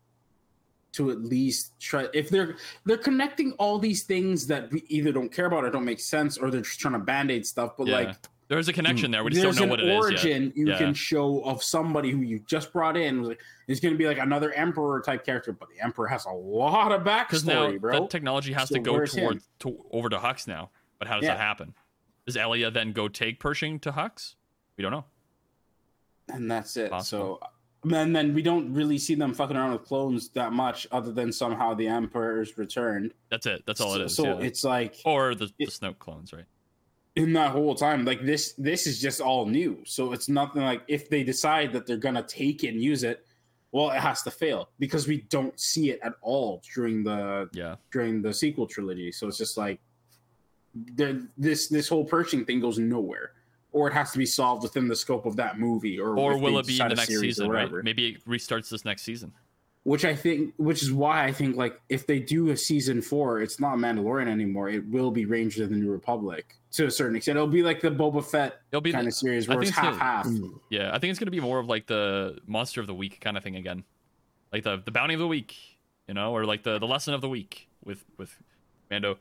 Speaker 2: to at least try if they're they're connecting all these things that we either don't care about or don't make sense or they're just trying to band-aid stuff but
Speaker 1: yeah.
Speaker 2: like
Speaker 1: there's a connection there. We just
Speaker 2: there's
Speaker 1: don't know
Speaker 2: an
Speaker 1: what it is yet.
Speaker 2: origin you
Speaker 1: Yeah.
Speaker 2: can show of somebody who you just brought in like, is going to be like another emperor type character but the emperor has a lot of
Speaker 1: Because now
Speaker 2: backstory bro
Speaker 1: that technology has
Speaker 2: So
Speaker 1: to go
Speaker 2: where's
Speaker 1: toward to, over to Hux now. But how does
Speaker 2: Yeah.
Speaker 1: that happen? Does Elia then go take Pershing to Hux? We don't know.
Speaker 2: and that's it
Speaker 1: Possible.
Speaker 2: so and then we don't really see them fucking around with clones that much other than somehow the emperor's returned
Speaker 1: That's it. That's all it is.
Speaker 2: so
Speaker 1: yeah.
Speaker 2: it's like
Speaker 1: or the, the
Speaker 2: it-
Speaker 1: Snoke clones, right?
Speaker 2: in that whole time like this this is just all new so it's nothing like if they decide that they're gonna take it and use it well it has to fail because we don't see it at all during the
Speaker 1: Yeah.
Speaker 2: during the sequel trilogy so it's just like the this this whole pershing thing goes nowhere or it has to be solved within the scope of that movie, or
Speaker 1: Or will it be in the next season, right? Maybe it restarts this next season.
Speaker 2: Which I think, which is why I think like if they do a season four, it's not Mandalorian anymore. It will be Rangers of the New Republic to a certain extent. It'll be like the Boba Fett
Speaker 1: It'll be
Speaker 2: kind
Speaker 1: the-
Speaker 2: of series
Speaker 1: I
Speaker 2: where it's
Speaker 1: it's
Speaker 2: half
Speaker 1: gonna-
Speaker 2: half. Mm.
Speaker 1: Yeah, I think it's gonna be more of like the monster of the week kind of thing again, like the the bounty of the week, you know, or like the the lesson of the week with with Mando.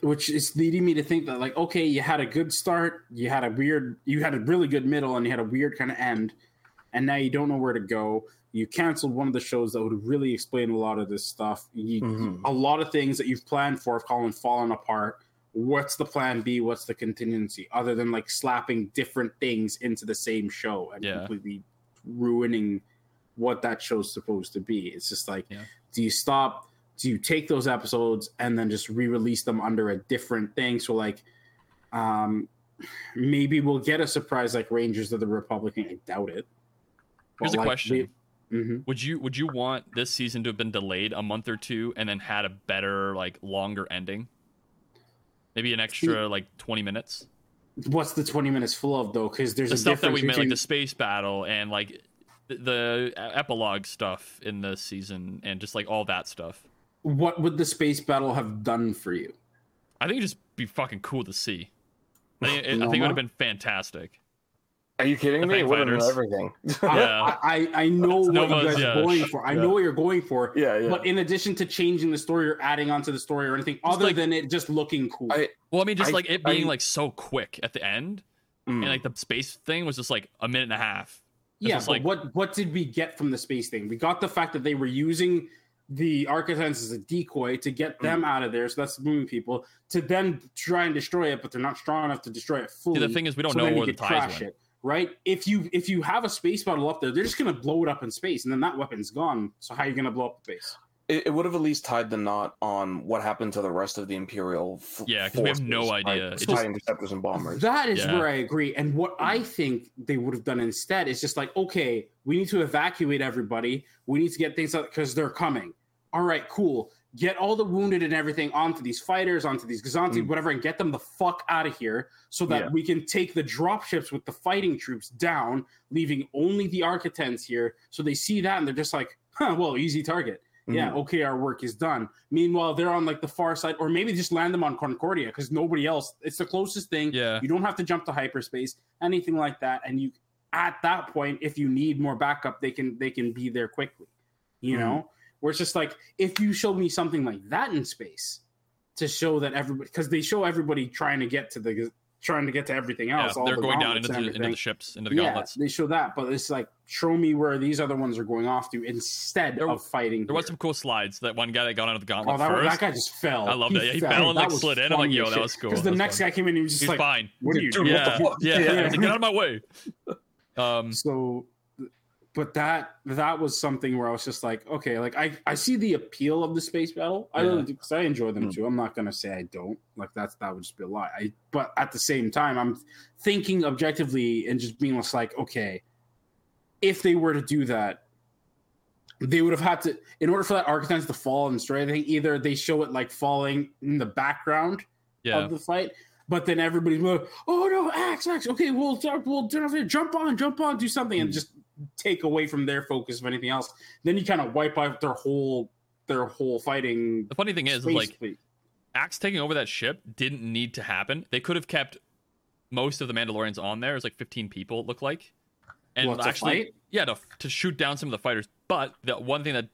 Speaker 2: Which is leading me to think that like okay you had a good start you had a weird you had a really good middle and you had a weird kind of end and now you don't know where to go. You canceled one of the shows that would really explain a lot of this stuff. You,
Speaker 3: Mhm.
Speaker 2: a lot of things that you've planned for have fallen fallen apart. What's the plan b? What's the contingency? Other than like slapping different things into the same show and
Speaker 1: Yeah.
Speaker 2: completely ruining what that show's supposed to be. It's just like
Speaker 1: Yeah.
Speaker 2: do you stop do you take those episodes and then just re-release them under a different thing so like um maybe we'll get a surprise like rangers of the republic i doubt it
Speaker 1: Here's a question:
Speaker 2: hmm
Speaker 1: Would you would you want this season to have been delayed a month or two and then had a better like longer ending? Maybe an extra like twenty minutes.
Speaker 2: what's the 20 minutes full of though because there's
Speaker 1: The
Speaker 2: a
Speaker 1: stuff that we made, like
Speaker 2: between-
Speaker 1: the space battle and like the, the epilogue stuff in the season and just like all that stuff.
Speaker 2: What would the space battle have done for you
Speaker 1: I think it'd just be fucking cool to see. I think, it, I think it would have been fantastic.
Speaker 3: Are you kidding
Speaker 1: The
Speaker 3: me? It
Speaker 1: Fang
Speaker 3: would have been everything.
Speaker 1: Yeah.
Speaker 2: I, I, I know what
Speaker 1: Noma's,
Speaker 2: you guys
Speaker 1: yeah,
Speaker 2: are going for. I
Speaker 3: yeah.
Speaker 2: know what you're going for.
Speaker 3: yeah, yeah.
Speaker 2: But in addition to changing the story or adding onto the story or anything, other
Speaker 1: like-
Speaker 2: than it just looking cool,
Speaker 3: I-
Speaker 1: Well, I mean, just
Speaker 3: I-
Speaker 1: like it being
Speaker 3: I-
Speaker 1: like so quick at the end,
Speaker 3: Mm.
Speaker 1: and like the space thing was just like a minute and a half. It's
Speaker 2: yeah. But
Speaker 1: like-
Speaker 2: what what did we get from the space thing? We got the fact that they were using the Architects as a decoy to get them
Speaker 1: Mm.
Speaker 2: out of there. So that's moving people to then try and destroy it, but they're not strong enough to destroy it fully.
Speaker 1: The thing is, we don't
Speaker 2: so
Speaker 1: know where the ties
Speaker 2: crash
Speaker 1: went.
Speaker 2: it. Right? If you if you have a space battle up there, they're just gonna blow it up in space, and then that weapon's gone. So how are you gonna blow up the base?
Speaker 3: It, it would have at least tied the knot on what happened to the rest of the Imperial. F-
Speaker 1: Yeah, 'cause we have no idea. It
Speaker 3: Spy
Speaker 1: just-
Speaker 3: interceptors and bombers.
Speaker 2: That is
Speaker 1: Yeah.
Speaker 2: where I agree. And what I think they would have done instead is just like, okay, we need to evacuate everybody. We need to get things out because they're coming. All right, cool. Get all the wounded and everything onto these fighters, onto these Gozanti,
Speaker 3: Mm.
Speaker 2: whatever, and get them the fuck out of here so that
Speaker 3: Yeah.
Speaker 2: we can take the dropships with the fighting troops down, leaving only the Architects here. So they see that and they're just like, huh, well, easy target. Yeah,
Speaker 3: Mhm.
Speaker 2: okay, our work is done. Meanwhile, they're on like the far side, or maybe just land them on Concordia because nobody else. It's the closest thing.
Speaker 1: Yeah.
Speaker 2: You don't have to jump to hyperspace, anything like that. And you, at that point, if you need more backup, they can they can be there quickly. You
Speaker 3: Mhm.
Speaker 2: know, where it's just like if you show me something like that in space to show that everybody, because they show everybody trying to get to the trying to get to everything
Speaker 1: Yeah,
Speaker 2: else. all
Speaker 1: they're
Speaker 2: the
Speaker 1: going down into the, into the ships, into the
Speaker 2: yeah,
Speaker 1: gauntlets.
Speaker 2: they show that, but it's like show me where these other ones are going off to instead
Speaker 1: There-
Speaker 2: of fighting.
Speaker 1: There was some cool slides. That one guy that got out of the
Speaker 2: Oh,
Speaker 1: gauntlet
Speaker 2: that,
Speaker 1: first.
Speaker 2: that guy just fell.
Speaker 1: I love that. Yeah, he fell and, like, slid in. I'm like, yo, that was cool.
Speaker 2: Because the next
Speaker 1: fun.
Speaker 2: guy came in and he was just
Speaker 1: He's
Speaker 2: like,
Speaker 1: fine.
Speaker 2: "What are you doing?"
Speaker 3: what the
Speaker 1: Yeah,
Speaker 3: fuck?
Speaker 1: yeah.
Speaker 2: Yeah.
Speaker 1: Like, Get out of my way. Um,
Speaker 2: So, but that that was something where I was just like, okay, like I I see the appeal of the space battle. I really do because I enjoy them
Speaker 3: Hmm.
Speaker 2: too. I'm not gonna say I don't. Like that's that would just be a lie. I but at the same time, I'm thinking objectively and just being just like, okay, if they were to do that. They would have had to, in order for that architect to fall and destroy everything. Either they show it like falling in the background,
Speaker 1: yeah.
Speaker 2: of the fight. But then everybody's like, "Oh no, axe, axe! Okay, we'll we'll jump on, jump on, do something," and
Speaker 3: Hmm.
Speaker 2: just take away from their focus of anything else. Then you kind of wipe out their whole their whole fighting.
Speaker 1: The funny thing is, is like
Speaker 2: fleet.
Speaker 1: Axe taking over that ship didn't need to happen. They could have kept most of the Mandalorians on there. It was like 15 people, it looked like. And
Speaker 2: to
Speaker 1: actually, yeah, to, to shoot down some of the fighters. But the one thing that,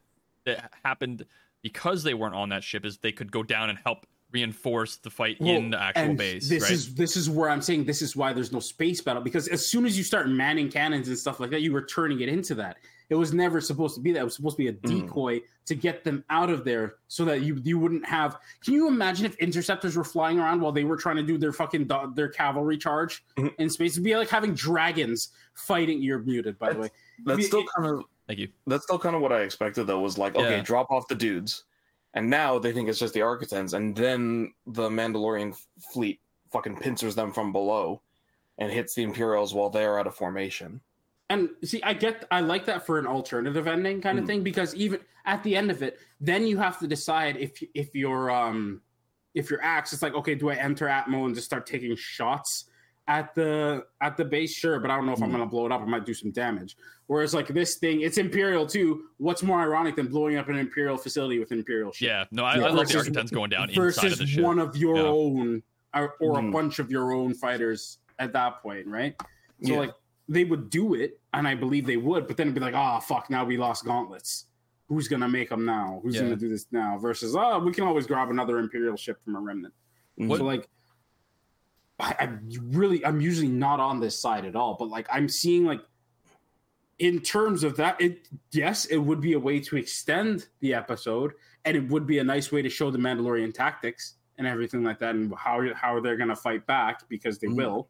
Speaker 1: that happened because they weren't on that ship is they could go down and help reinforce the fight in the actual
Speaker 2: and
Speaker 1: base.
Speaker 2: This
Speaker 1: right?
Speaker 2: is this is where I'm saying this is why there's no space battle because as soon as you start manning cannons and stuff like that, you were turning it into that. It was never supposed to be that. It was supposed to be a
Speaker 3: Mm.
Speaker 2: decoy to get them out of there so that you you wouldn't have. Can you imagine if interceptors were flying around while they were trying to do their fucking do- their cavalry charge
Speaker 3: Mhm.
Speaker 2: in space? It'd be like having dragons fighting. You're muted, by the way.
Speaker 3: That's
Speaker 2: Be-
Speaker 3: still kind of
Speaker 1: Thank you.
Speaker 3: that's still kind of what I expected though. Was like, okay,
Speaker 1: Yeah.
Speaker 3: drop off the dudes, and now they think it's just the Architects, and then the Mandalorian fleet fucking pincers them from below, and hits the Imperials while they're out of formation.
Speaker 2: And see, I get, I like that for an alternative ending kind of
Speaker 3: Mm.
Speaker 2: thing because even at the end of it, then you have to decide if if you're um if your axe, it's like okay, do I enter Atmo and just start taking shots at the at the base, sure, but I don't know if I'm
Speaker 3: Mhm.
Speaker 2: gonna blow it up. I might do some damage. Whereas like this thing, it's Imperial too. What's more ironic than blowing up an Imperial facility with an Imperial ship?
Speaker 1: Yeah, no, I,
Speaker 3: Yeah,
Speaker 1: I love the
Speaker 2: versus-
Speaker 1: Architects going down inside
Speaker 2: versus
Speaker 1: of the ship.
Speaker 2: one of your
Speaker 1: Yeah.
Speaker 2: own or, or
Speaker 3: Mhm.
Speaker 2: a bunch of your own fighters at that point, right? So
Speaker 3: Yeah.
Speaker 2: like they would do it, and I believe they would, but then it'd be like, oh fuck, now we lost gauntlets. Who's gonna make them now? Who's
Speaker 1: Yeah.
Speaker 2: gonna do this now? Versus, oh, we can always grab another Imperial ship from a remnant.
Speaker 3: What-
Speaker 2: So like, I, I'm really, I'm usually not on this side at all, but like, I'm seeing like, in terms of that, it yes, it would be a way to extend the episode, and it would be a nice way to show the Mandalorian tactics and everything like that, and how how they're gonna fight back because they
Speaker 3: Mhm.
Speaker 2: will.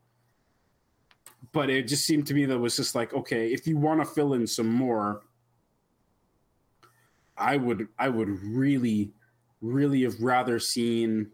Speaker 2: But it just seemed to me that it was just like, okay, if you want to fill in some more, I would I would really, really have rather seen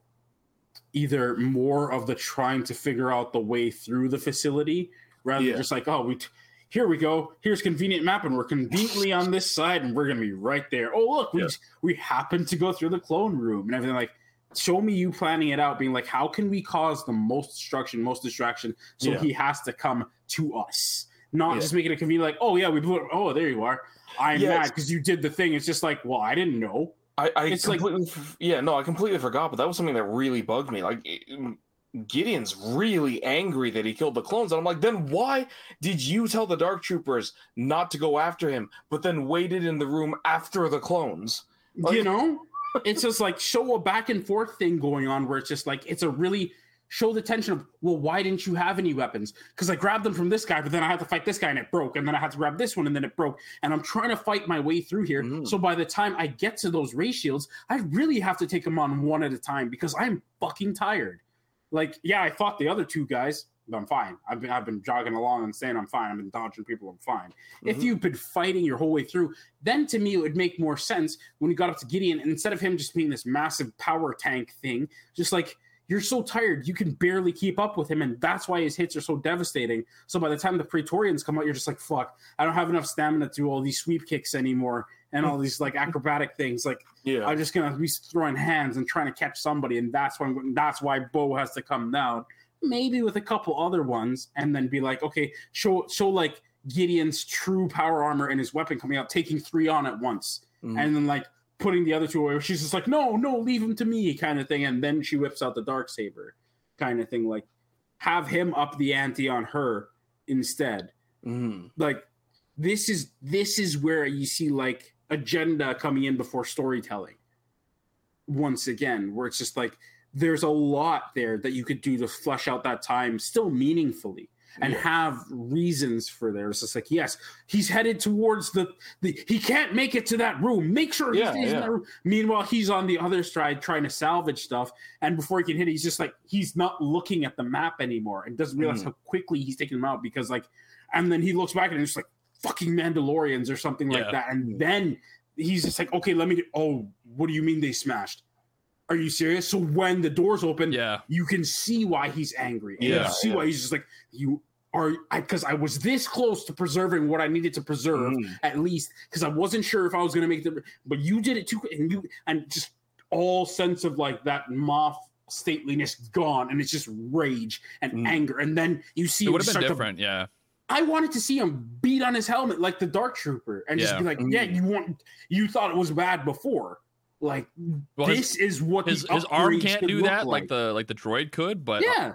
Speaker 2: either more of the trying to figure out the way through the facility rather
Speaker 3: Yeah.
Speaker 2: than just like, oh, we t- here we go. Here's convenient map, and we're conveniently on this side, and we're gonna be right there. Oh, look, we
Speaker 3: Yeah.
Speaker 2: we happen to go through the clone room and everything. Like, show me you planning it out, being like, how can we cause the most destruction, most distraction, so
Speaker 3: Yeah.
Speaker 2: he has to come to us, not
Speaker 3: Yeah.
Speaker 2: just making it convenient. Like, oh yeah, we blew it. Oh, there you are. I'm mad because you did the thing. It's just like, well, I didn't know.
Speaker 3: I, I
Speaker 2: It's like-
Speaker 3: completely, f yeah, no, I completely forgot, but that was something that really bugged me. Like, it- mm, Gideon's really angry that he killed the clones, and I'm like, then why did you tell the Dark Troopers not to go after him, but then waited in the room after the clones? Like-
Speaker 2: you know, it's just like show a back and forth thing going on where it's just like it's a really show the tension of well, why didn't you have any weapons? Because I grabbed them from this guy, but then I had to fight this guy and it broke, and then I had to grab this one and then it broke, and I'm trying to fight my way through here.
Speaker 3: Mm.
Speaker 2: So by the time I get to those ray shields, I really have to take them on one at a time because I'm fucking tired. Like, yeah, I fought the other two guys. but I'm fine. I've been I've been jogging along and saying I'm fine. I've been dodging people. I'm fine. If
Speaker 3: Mhm.
Speaker 2: you've been fighting your whole way through, then to me it would make more sense when you got up to Gideon, and instead of him just being this massive power tank thing, just like you're so tired you can barely keep up with him, and that's why his hits are so devastating. So by the time the Praetorians come out, you're just like, fuck, I don't have enough stamina to do all these sweep kicks anymore and all these like acrobatic things. Like
Speaker 3: Yeah,
Speaker 2: I'm just gonna be throwing hands and trying to catch somebody, and that's why that's why Bo has to come down. Maybe with a couple other ones, and then be like, okay, show show like Gideon's true power armor and his weapon coming out, taking three on at once,
Speaker 3: Mhm.
Speaker 2: and then like putting the other two away. She's just like, no, no, leave him to me, kind of thing, and then she whips out the dark saber, kind of thing. Like, have him up the ante on her instead
Speaker 3: Mhm.
Speaker 2: like this is this is where you see like agenda coming in before storytelling once again where it's just like there's a lot there that you could do to flesh out that time still meaningfully and
Speaker 3: Yeah.
Speaker 2: have reasons for theirs. It's like, yes, he's headed towards the, the he can't make it to that room. Make sure he
Speaker 3: Yeah,
Speaker 2: stays in that room. Meanwhile, he's on the other side trying to salvage stuff. And before he can hit it, he's just like he's not looking at the map anymore and doesn't realize
Speaker 3: Mhm.
Speaker 2: how quickly he's taking them out because like and then he looks back and it's like fucking Mandalorians or something like that. And then he's just like, okay, let me. Oh, what do you mean they smashed? Are you serious? So when the doors open,
Speaker 1: Yeah.
Speaker 2: you can see why he's angry. And
Speaker 3: Yeah,
Speaker 2: you see
Speaker 3: yeah.
Speaker 2: why he's just like you are. Because I, was this close to preserving what I needed to preserve
Speaker 3: Mhm.
Speaker 2: at least because I wasn't sure if I was going to make the. But you did it too, quick, and you and just all sense of like that Moff stateliness gone, and it's just rage and
Speaker 3: Mm.
Speaker 2: anger, and then you see
Speaker 1: It would have been
Speaker 2: start to
Speaker 1: different. Yeah.
Speaker 2: I wanted to see him beat on his helmet like the Dark Trooper and just be like,
Speaker 3: Mm.
Speaker 2: "Yeah, you want you thought it was bad before. Like
Speaker 1: Well,
Speaker 2: this is what
Speaker 1: His
Speaker 2: the
Speaker 1: his arm can't do that like the like the droid could, but
Speaker 2: yeah.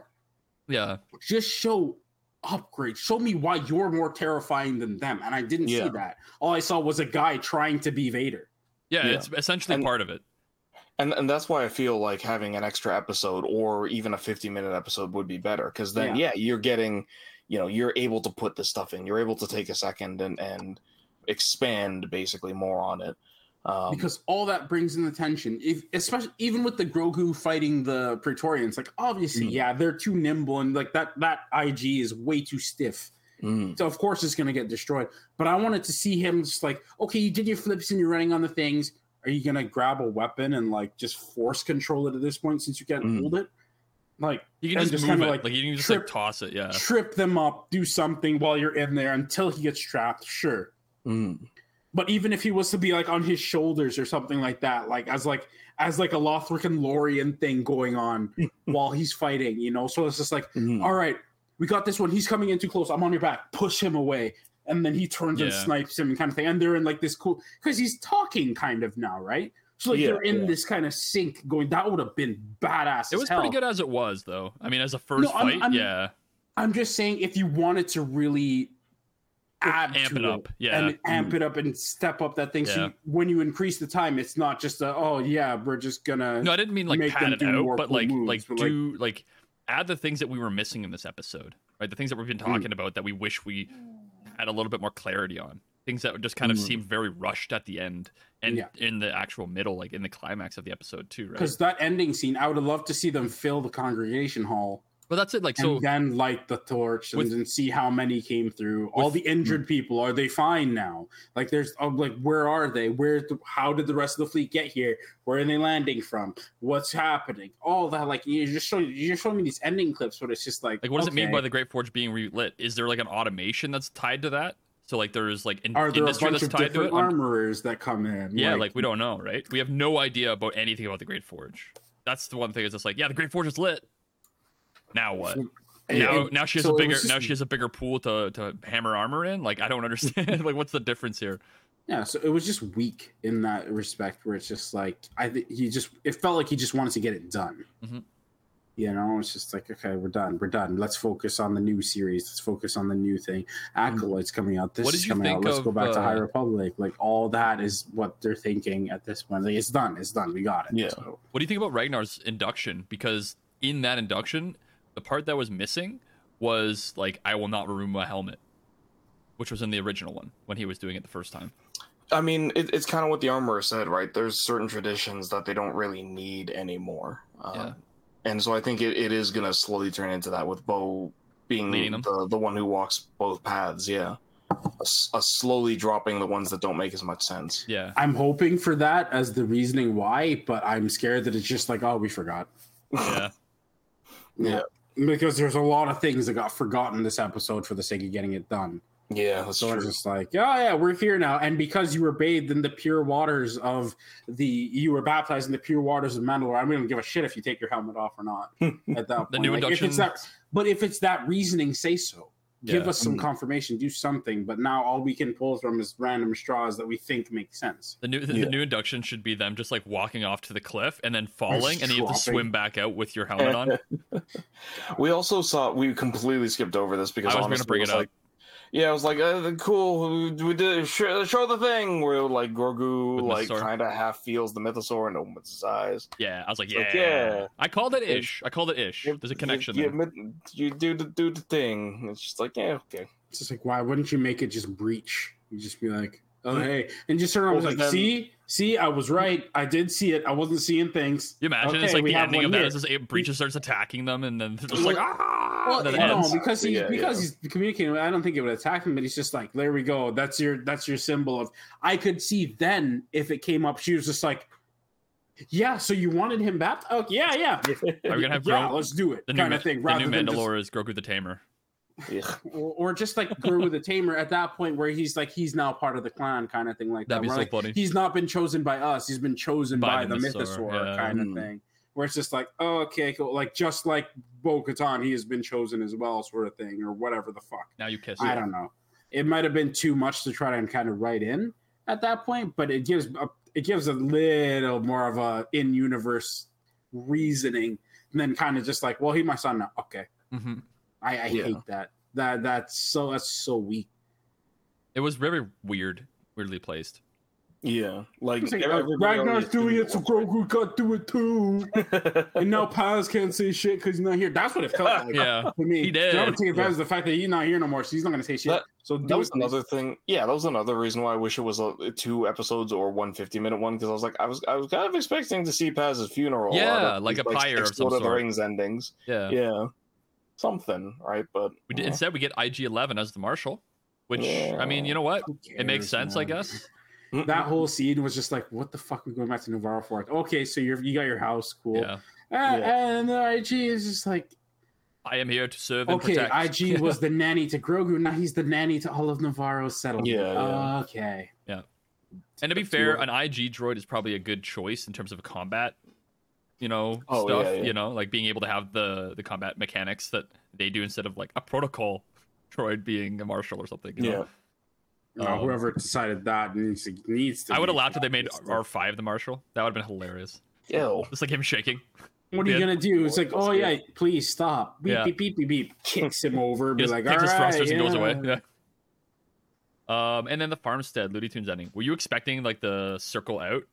Speaker 1: yeah.
Speaker 2: Just show upgrade. Show me why you're more terrifying than them. And I didn't
Speaker 3: Yeah.
Speaker 2: see that. All I saw was a guy trying to be Vader.
Speaker 1: Yeah,
Speaker 3: Yeah.
Speaker 1: it's essentially
Speaker 3: And-
Speaker 1: part of it.
Speaker 3: and and that's why I feel like having an extra episode or even a 50 minute episode would be better because then yeah. you're getting you know you're able to put this stuff in you're able to take a second and and expand basically more on it um,
Speaker 2: because all that brings in the tension. If especially even with the Grogu fighting the Praetorians, like obviously,
Speaker 3: Mm.
Speaker 2: yeah, they're too nimble and like that that IG is way too stiff.
Speaker 3: mm,
Speaker 2: So of course it's going to get destroyed. But I wanted to see him just like, okay, you did your flips and you're running on the things. Are you going to grab a weapon and like just force control it at this point since you can't
Speaker 3: Mm.
Speaker 2: hold it? Like
Speaker 1: You can just,
Speaker 2: just
Speaker 1: move
Speaker 2: kinda,
Speaker 1: it.
Speaker 2: like,
Speaker 1: Like, you can just
Speaker 2: trip-
Speaker 1: like toss it. Yeah.
Speaker 2: trip them up, do something while you're in there until he gets trapped. Sure.
Speaker 3: mm,
Speaker 2: But even if he was to be like on his shoulders or something like that, like as like as like a Lothric and Lorian thing going on while he's fighting, you know. So it's just like
Speaker 3: mm.
Speaker 2: all right, we got this one. He's coming in too close. I'm on your back. Push him away. And then he turns and snipes him, and kind of thing. And they're in like this cool because he's talking kind of now, right? So like
Speaker 3: Yeah,
Speaker 2: they're in
Speaker 3: yeah.
Speaker 2: this kind of sync going. That would have been badass.
Speaker 1: It
Speaker 2: as
Speaker 1: was
Speaker 2: hell.
Speaker 1: pretty good as it was, though. I mean, as a first
Speaker 2: No, I'm-
Speaker 1: fight,
Speaker 2: I'm-
Speaker 1: yeah,
Speaker 2: I'm just saying if you wanted to really add
Speaker 1: amp
Speaker 2: to
Speaker 1: it up. Yeah,
Speaker 2: and amp it up and step up that thing. So you, when you increase the time, it's not just a oh yeah, we're just gonna
Speaker 1: no, I didn't mean like
Speaker 2: make
Speaker 1: pad
Speaker 2: them
Speaker 1: it
Speaker 2: do
Speaker 1: out, but
Speaker 2: cool
Speaker 1: like
Speaker 2: moves,
Speaker 1: like
Speaker 2: but,
Speaker 1: do like add the things that we were missing in this episode, right? The things that we've been
Speaker 2: Mm.
Speaker 1: talking about that we wish we had a little bit more clarity on. Things that just kind of
Speaker 2: Mm.
Speaker 1: seemed very rushed at the end and
Speaker 2: Yeah.
Speaker 1: in the actual middle, like in the climax of the episode too, right?
Speaker 2: because that ending scene, I would have loved to see them fill the congregation hall
Speaker 1: But that's it. Like so,
Speaker 2: and then light the torch and,
Speaker 1: With-
Speaker 2: and see how many came through. All the hmm. injured people are they fine now? Like there's oh, like where are they? Where the, how did the rest of the fleet get here? Where are they landing from? What's happening? All that like you're just show you just showing me these ending clips, but it's just like
Speaker 1: like what does it mean by the Great Forge being relit? Is there like an automation that's tied to that? So like there's like in-
Speaker 2: are there a bunch
Speaker 1: that's
Speaker 2: of
Speaker 1: tied to it.
Speaker 2: different
Speaker 1: I'm-
Speaker 2: armorers that come in?
Speaker 1: Yeah, like, we don't know, right? We have no idea about anything about the Great Forge. That's the one thing. Is just like, yeah, the Great Forge is lit. Now what? Now,
Speaker 2: and
Speaker 1: now she has
Speaker 2: so
Speaker 1: a bigger.
Speaker 2: just-
Speaker 1: Now she has a bigger pool to to hammer armor in. Like, I don't understand. like, what's the difference here?
Speaker 2: Yeah, so it was just weak in that respect, where it's just like I think he just it felt like he just wanted to get it done.
Speaker 1: Mhm.
Speaker 2: You know, it's just like okay, we're done, we're done. Let's focus on the new series. Let's focus on the new thing. Acolytes coming out. This
Speaker 1: What
Speaker 2: is
Speaker 1: did you
Speaker 2: coming out.
Speaker 1: think
Speaker 2: Let's
Speaker 1: of,
Speaker 2: go back to High
Speaker 1: uh,
Speaker 2: Republic. Like all that is what they're thinking at this point. Like it's done. It's done. We got it.
Speaker 3: Yeah.
Speaker 2: So,
Speaker 1: What do you think about Ragnar's induction? Because in that induction, the part that was missing was like, I will not remove my helmet, which was in the original one when he was doing it the first time.
Speaker 3: I mean, it, it's kind of what the armorer said, right? There's certain traditions that they don't really need anymore. Uh,
Speaker 1: yeah.
Speaker 3: And so I think it, it is going to slowly turn into that with Bo being the, the one who walks both paths, yeah. A, s- a slowly dropping the ones that don't make as much sense.
Speaker 1: Yeah,
Speaker 2: I'm hoping for that as the reasoning why, but I'm scared that it's just like oh we forgot.
Speaker 1: yeah.
Speaker 3: Yeah.
Speaker 2: Because there's a lot of things that got forgotten this episode for the sake of getting it done.
Speaker 3: Yeah,
Speaker 2: So it's
Speaker 3: true.
Speaker 2: just like, yeah, yeah, we're here now. And because you were bathed in the pure waters of the, you were baptized in the pure waters of Mandalore. I don't give a shit if you take your helmet off or not at that point.
Speaker 1: The new
Speaker 2: Like, if
Speaker 1: induction.
Speaker 2: it's that, but if it's that reasoning, say so. Give
Speaker 1: Yeah.
Speaker 2: us some confirmation, do something. But now all we can pull from is random straws that we think make sense.
Speaker 1: The new the,
Speaker 3: Yeah.
Speaker 1: new induction should be them just like walking off to the cliff and then falling, and then you have to swim back out with your helmet on.
Speaker 3: We also saw we completely skipped over this because
Speaker 1: I was gonna bring
Speaker 3: was
Speaker 1: it up.
Speaker 3: Like, yeah, I was like, uh, cool. We did show, show the thing where like Grogu
Speaker 1: With
Speaker 3: like kind of half feels the mythosaur and opens his eyes.
Speaker 1: Yeah, I was like, yeah.
Speaker 3: like, yeah.
Speaker 1: I called it ish. I called it ish. There's a connection
Speaker 3: You,
Speaker 1: there.
Speaker 3: you, you do the do the thing. It's just like yeah, okay.
Speaker 2: It's just like, why wouldn't you make it just breach? You just be like, oh, hey. And just turn around and
Speaker 3: Well,
Speaker 2: like,
Speaker 3: then-
Speaker 2: see, see, I was right. I did see it. I wasn't seeing things.
Speaker 1: You imagine it's like
Speaker 2: we
Speaker 1: the
Speaker 2: have
Speaker 1: ending
Speaker 2: one
Speaker 1: of that
Speaker 2: here.
Speaker 1: is just it breaches starts attacking them, and then they're just like ah.
Speaker 2: Well,
Speaker 1: and then it
Speaker 2: no, because he's
Speaker 3: Yeah,
Speaker 2: because
Speaker 3: yeah.
Speaker 2: he's communicating. I don't think it would attack him, but he's just like, there we go. That's your that's your symbol of. I could see then if it came up, she was just like, yeah. So you wanted him back? Oh yeah, yeah.
Speaker 1: Are we gonna have
Speaker 2: yeah, let's do it,
Speaker 1: the
Speaker 2: kind
Speaker 1: new,
Speaker 2: of thing.
Speaker 1: the new
Speaker 2: than just,
Speaker 1: Mandalore is Grogu the Tamer.
Speaker 3: Yeah.
Speaker 2: or, or just like Guru the Tamer at that point where he's like he's now part of the clan, kind of thing like
Speaker 1: That'd
Speaker 2: that.
Speaker 1: be so
Speaker 2: like,
Speaker 1: funny.
Speaker 2: He's not been chosen by us. He's been chosen by,
Speaker 1: By
Speaker 2: the
Speaker 1: the
Speaker 2: Mythosaur,
Speaker 1: Mythosaur, yeah.
Speaker 2: kind of
Speaker 3: Mm.
Speaker 2: thing. Where it's just like, oh, okay, cool. Like just like Bo Katan, he has been chosen as well, sort of thing, or whatever the fuck.
Speaker 1: Now you kiss.
Speaker 2: I
Speaker 1: it.
Speaker 2: don't know. It might have been too much to try to kind of write in at that point, but it gives a, it gives a little more of a in universe reasoning, than kind of just like, well, he my son now. Okay,
Speaker 1: hmm
Speaker 2: I, I
Speaker 3: Yeah.
Speaker 2: hate that. That that's so that's so weak.
Speaker 1: It was very weird, weirdly placed.
Speaker 3: Yeah, like
Speaker 2: like,
Speaker 3: every-
Speaker 2: uh,
Speaker 3: everybody
Speaker 2: Ragnar's doing it,
Speaker 3: thinks
Speaker 2: so Grogu got to do it too. and now Paz can't say shit because he's not here. That's what it felt like.
Speaker 1: Yeah,
Speaker 2: To me,
Speaker 1: He did.
Speaker 2: They're taking advantage of the fact that he's not here no more, so he's not going to say shit.
Speaker 3: That-
Speaker 2: so
Speaker 3: That was
Speaker 2: it.
Speaker 3: another thing. Yeah, that was another reason why I wish it was a two episodes or one 50 minute one because I was like, I was I was kind of expecting to see Paz's funeral.
Speaker 1: Yeah,
Speaker 3: out
Speaker 1: like a pyre or
Speaker 3: six
Speaker 1: some
Speaker 3: Lord of the. Rings endings.
Speaker 1: yeah.
Speaker 3: Yeah, something right, but
Speaker 1: We did, instead we get IG Eleven as the marshal, which
Speaker 3: Yeah.
Speaker 1: I mean, you know what?
Speaker 2: Who
Speaker 1: It makes
Speaker 2: cares,
Speaker 1: sense, I guess.
Speaker 2: That whole scene was just like, what the fuck are we going back to Nevarro for? Okay, so you're you got your house, cool.
Speaker 1: Yeah,
Speaker 2: Uh,
Speaker 3: Yeah.
Speaker 2: And the IG is just like,
Speaker 1: I am here to serve and
Speaker 2: okay,
Speaker 1: protect.
Speaker 2: IG was the nanny to Grogu, now he's the nanny to all of Nevarro's settlement.
Speaker 3: Yeah, yeah.
Speaker 2: Okay. Yeah.
Speaker 1: And to be fair, an IG droid is probably a good choice in terms of combat. You know,
Speaker 3: Oh,
Speaker 1: stuff.
Speaker 3: yeah, yeah.
Speaker 1: You know, like being able to have the the combat mechanics that they do instead of like a protocol droid being a marshal or something. You know?
Speaker 3: Yeah.
Speaker 2: Uh,
Speaker 1: Um,
Speaker 2: whoever decided that needs to needs to.
Speaker 1: I would have
Speaker 2: be
Speaker 1: laughed if they made. R five the marshal. That would have been hilarious.
Speaker 3: Ew.
Speaker 1: Just like him shaking.
Speaker 2: What are you gonna do? It's like, oh yeah, please stop. Beep
Speaker 1: Yeah.
Speaker 2: beep beep beep beep. Kicks him over. Be like,
Speaker 1: takes
Speaker 2: all
Speaker 1: his
Speaker 2: right,
Speaker 1: thrusters and goes away. Yeah. Um, and then the farmstead Looney Tunes ending. Were you expecting like the circle out?